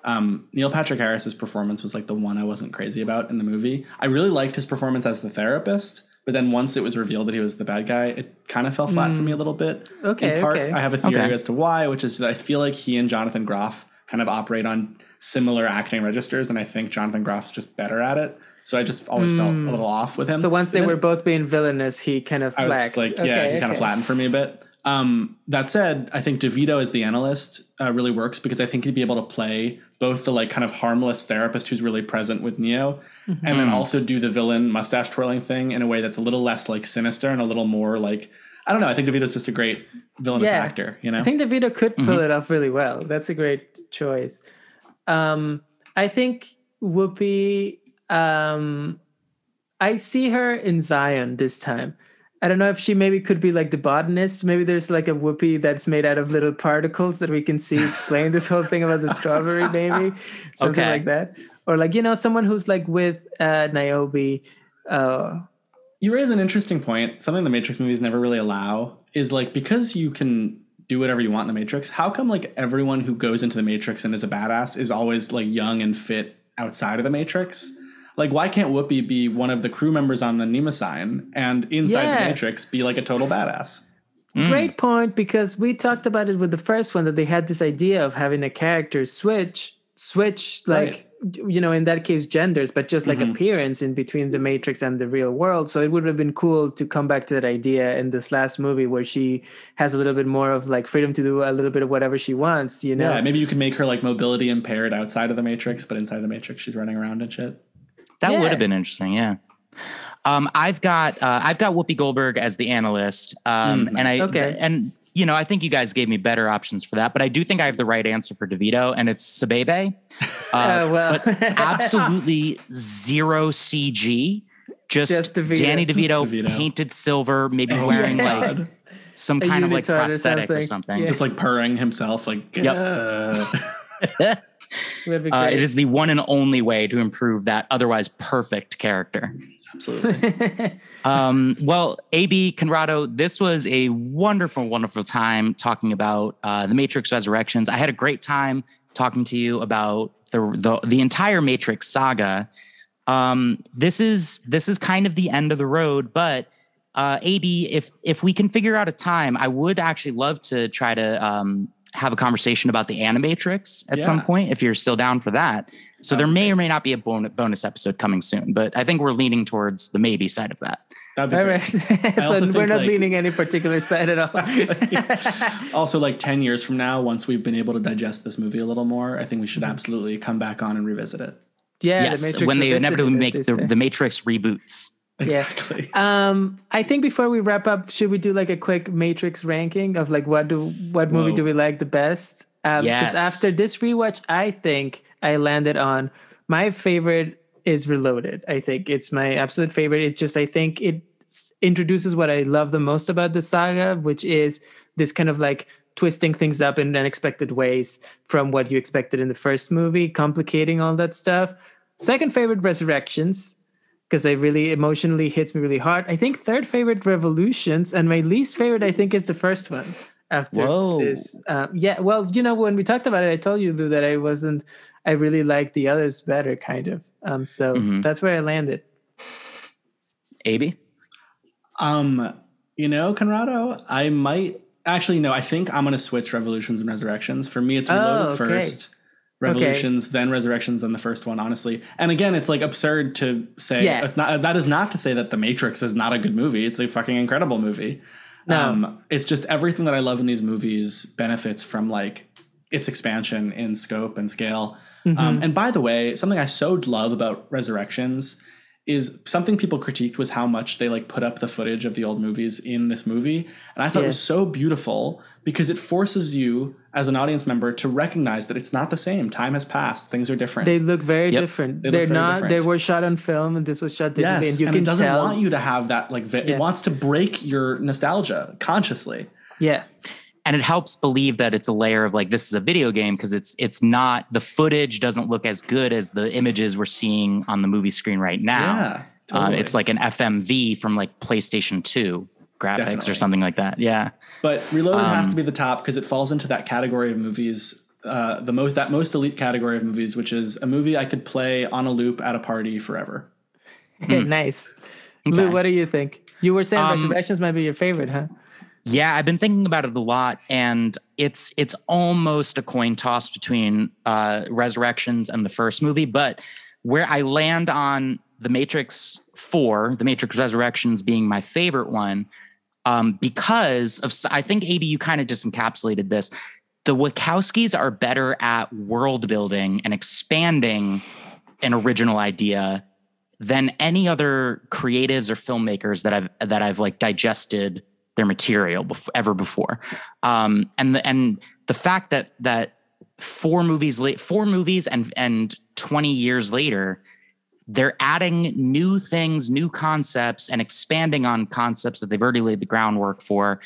um, Neil Patrick Harris's performance was like the one I wasn't crazy about in the movie. I really liked his performance as the therapist, but then once it was revealed that he was the bad guy, it kind of fell flat for me a little bit. Okay, In part, okay. I have a theory Okay. as to why, which is that I feel like he and Jonathan Groff kind of operate on similar acting registers, and I think Jonathan Groff's just better at it. So I just always felt a little off with him. so once they But then- were both being villainous, he kind of I was just like, yeah, Okay, he kind of flattened for me a bit. Um, that said, I think DeVito as the analyst uh, really works because I think he'd be able to play both the like kind of harmless therapist who's really present with Neo, and Mm-hmm. then also do the villain mustache twirling thing in a way that's a little less like sinister and a little more like I don't know. I think DeVito's just a great villainous Yeah. actor. You know, I think DeVito could pull Mm-hmm. it off really well. That's a great choice. Um, I think Whoopi. Um, I see her in Zion this time. I don't know if she maybe could be like the botanist. Maybe there's like a Whoopi that's made out of little particles that we can see explain this whole thing about the strawberry baby, something Okay. like that. Or like you know someone who's like with uh, Niobe. Uh, You raise an interesting point. Something the Matrix movies never really allow is like because you can do whatever you want in the Matrix. How come like everyone who goes into the Matrix and is a badass is always like young and fit outside of the Matrix? Like, why can't Whoopi be one of the crew members on the Mnemosyne and inside Yeah. the Matrix be like a total badass? Mm. Great point because we talked about it with the first one that they had this idea of having a character switch switch like you know in that case genders but just like mm-hmm. appearance in between the matrix and the real world so it would have been cool to come back to that idea in this last movie where she has a little bit more of like freedom to do a little bit of whatever she wants you know Yeah, maybe you can make her like mobility impaired outside of the Matrix, but inside the Matrix she's running around and shit. That Yeah. would have been interesting. Yeah. Um, I've got uh, I've got Whoopi Goldberg as the analyst, um, and I Okay. and you know I think you guys gave me better options for that, but I do think I have the right answer for DeVito, and it's Cybebe. Uh, Uh, well but absolutely zero CG. Just, Just DeVito. Danny Just DeVito, DeVito. painted silver, maybe wearing yeah. like some kind of like unitard or prosthetic or something. something. Yeah. Just like purring himself, like Yep. "Gah." would be Uh, it is the one and only way to improve that otherwise perfect character. absolutely. Um, well, AB Conrado, this was a wonderful, wonderful time talking about uh, the Matrix Resurrections. I had a great time talking to you about the the, the entire Matrix saga. Um, this is this is kind of the end of the road, but uh, AB, if if we can figure out a time, I would actually love to try to um, have a conversation about the Animatrix at some point if you're still down for that. So there may or may not be a bon- bonus episode coming soon, but I think we're leaning towards the maybe side of that. That'd be all great. right so we're not like- leaning any particular side at all also, like 10 years from now, once we've been able to digest this movie a little more, I think we should mm-hmm. absolutely come back on and revisit it. yeah the yes, Matrix when they inevitably make the, the Matrix reboots. Yeah. Exactly. Um, I think before we wrap up, should we do like a quick Matrix ranking of like what do what movie Whoa. do we like the best? Um, Yes. After this rewatch, I think I landed on my favorite is Reloaded. I think it's my absolute favorite. It's just I think it introduces what I love the most about the saga, which is this kind of like twisting things up in unexpected ways from what you expected in the first movie, complicating all that stuff. Second favorite, Resurrections because it really emotionally hits me really hard. I think third favorite Revolutions, and my least favorite I think is the first one. After Whoa. this, um, yeah. Well, you know, when we talked about it, I told you Lou that I wasn't. I really liked the others better, kind of. Um, so Mhm. that's where I landed. AB? Um, you know, Conrado, I might actually no, I think I'm gonna switch Revolutions and Resurrections. For me, it's Reloaded Oh, okay. first. Revolutions, then Resurrections, then the first one, honestly. And again, it's like absurd to say Yeah. it's not, that is not to say that The Matrix is not a good movie. It's a fucking incredible movie. No. Um, it's just everything that I love in these movies benefits from like its expansion in scope and scale. Mm-hmm. Um, and by the way, something I so love about Resurrections is something people critiqued was how much they like put up the footage of the old movies in this movie and i thought it was so beautiful because it forces you as an audience member to recognize that it's not the same time has passed things are different They look very Yep. different. they they're very not. different. They were shot on film, and this was shot digitally, yes and you and can it doesn't tell. want you to have that like vi- Yeah. it wants to break your nostalgia consciously yeah, and it helps believe that it's a layer of like this is a video game because it's it's not the footage doesn't look as good as the images we're seeing on the movie screen right now. yeah Um, totally. it's like an FMV from like PlayStation 2 graphics Definitely. or something like that. Yeah. But Reloaded has Um, to be the top because it falls into that category of movies, uh, the most that most elite category of movies, which is a movie I could play on a loop at a party forever. nice. Okay. Lou, what do you think? You were saying Um, Resurrections might be your favorite, huh? Yeah, I've been thinking about it a lot, and it's it's almost a coin toss between uh, Resurrections and the first movie. But where I land on the Matrix Four, the Matrix Resurrections being my favorite one, um, because of I think AB you kind of just encapsulated this. The Wachowskis are better at world building and expanding an original idea than any other creatives or filmmakers that I've that I've like digested their material bef- ever before. Um, and the and the fact that that four movies late four movies and and 20 years later they're adding new things new concepts and expanding on concepts that they've already laid the groundwork for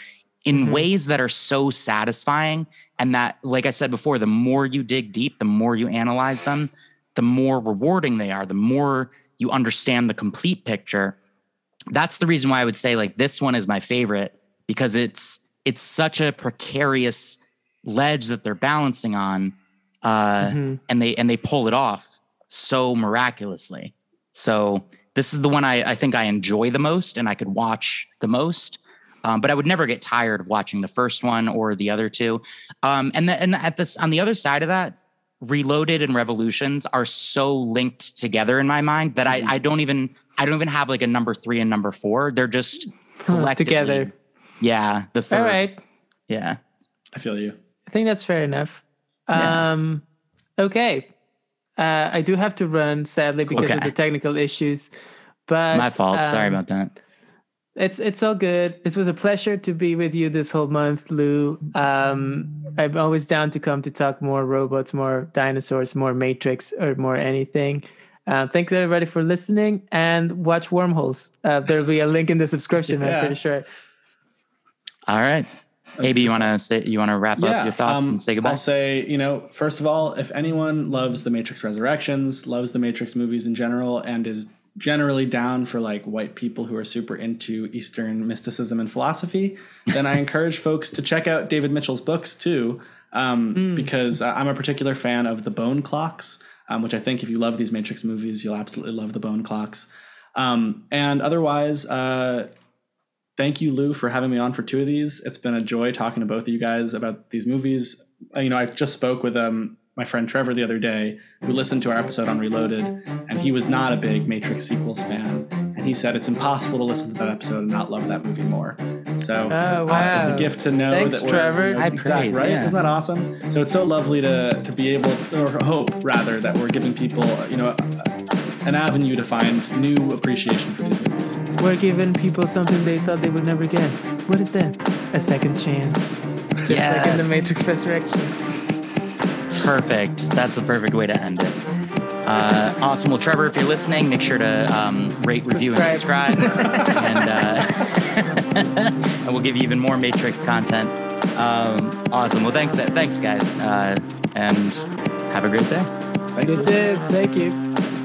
in Mhm. ways that are so satisfying and that like i said before the more you dig deep the more you analyze them the more rewarding they are the more you understand the complete picture that's the reason why i would say like this one is my favorite because it's it's such a precarious ledge that they're balancing on uh Mhm. and they and they pull it off so miraculously so this is the one I, I think i enjoy the most and i could watch the most um, but i would never get tired of watching the first one or the other two um, and, the, and at this on the other side of that reloaded and revolutions are so linked together in my mind that I, I don't even i don't even have like a number three and number four they're just collectively together. Yeah the third All right. yeah I feel you. I think that's fair enough. Yeah. Um, okay. Uh, I do have to run, sadly, because of Okay. the technical issues. But my fault sorry um, about that It's it's all good. It was a pleasure to be with you this whole month, Lou. Um, I'm always down to come to talk more robots, more dinosaurs, more Matrix, or more anything. Uh, thanks everybody for listening and watch Wormholes. Uh, there'll be a link in the subscription. I'm Yeah. pretty sure. All right. Maybe you want to say you want to wrap up your thoughts um, and say goodbye? I'll say, you know, first of all, if anyone loves the Matrix Resurrections, loves the Matrix movies in general, and is generally down for like white people who are super into Eastern mysticism and philosophy, then I encourage folks to check out David Mitchell's books too, um, because uh, I'm a particular fan of the Bone Clocks, um, which I think if you love these Matrix movies, you'll absolutely love the Bone Clocks. Um, and otherwise, uh, thank you, Lou, for having me on for two of these. It's been a joy talking to both of you guys about these movies. Uh, you know, I just spoke with um, my friend Trevor the other day, who listened to our episode on Reloaded, and he was not a big Matrix sequels fan. And he said it's impossible to listen to that episode and not love that movie more. So Oh, awesome. it's a gift to know Thanks, that we're Trevor. you know, High exact, praise, right? yeah. Isn't that awesome? So it's so lovely to to be able, or hope rather, that we're giving people, you know, an avenue to find new appreciation for these movies. We're giving people something they thought they would never get. What is that? A second chance. Just like in the Matrix Resurrection. Perfect. That's the perfect way to end it. Uh, awesome. Well, Trevor, if you're listening, make sure to um, rate, review, and Subscribe. subscribe. and, uh, and we'll give you even more Matrix content. Um, awesome. Well, thanks, thanks, guys, uh, and have a great day. Thanks, That's it. Thank you.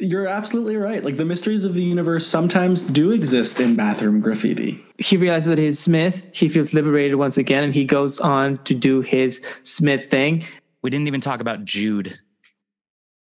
You're absolutely right. Like the mysteries of the universe sometimes do exist in bathroom graffiti. he realizes that he's Smith. He feels liberated once again, and he goes on to do his Smith thing. We didn't even talk about Jude.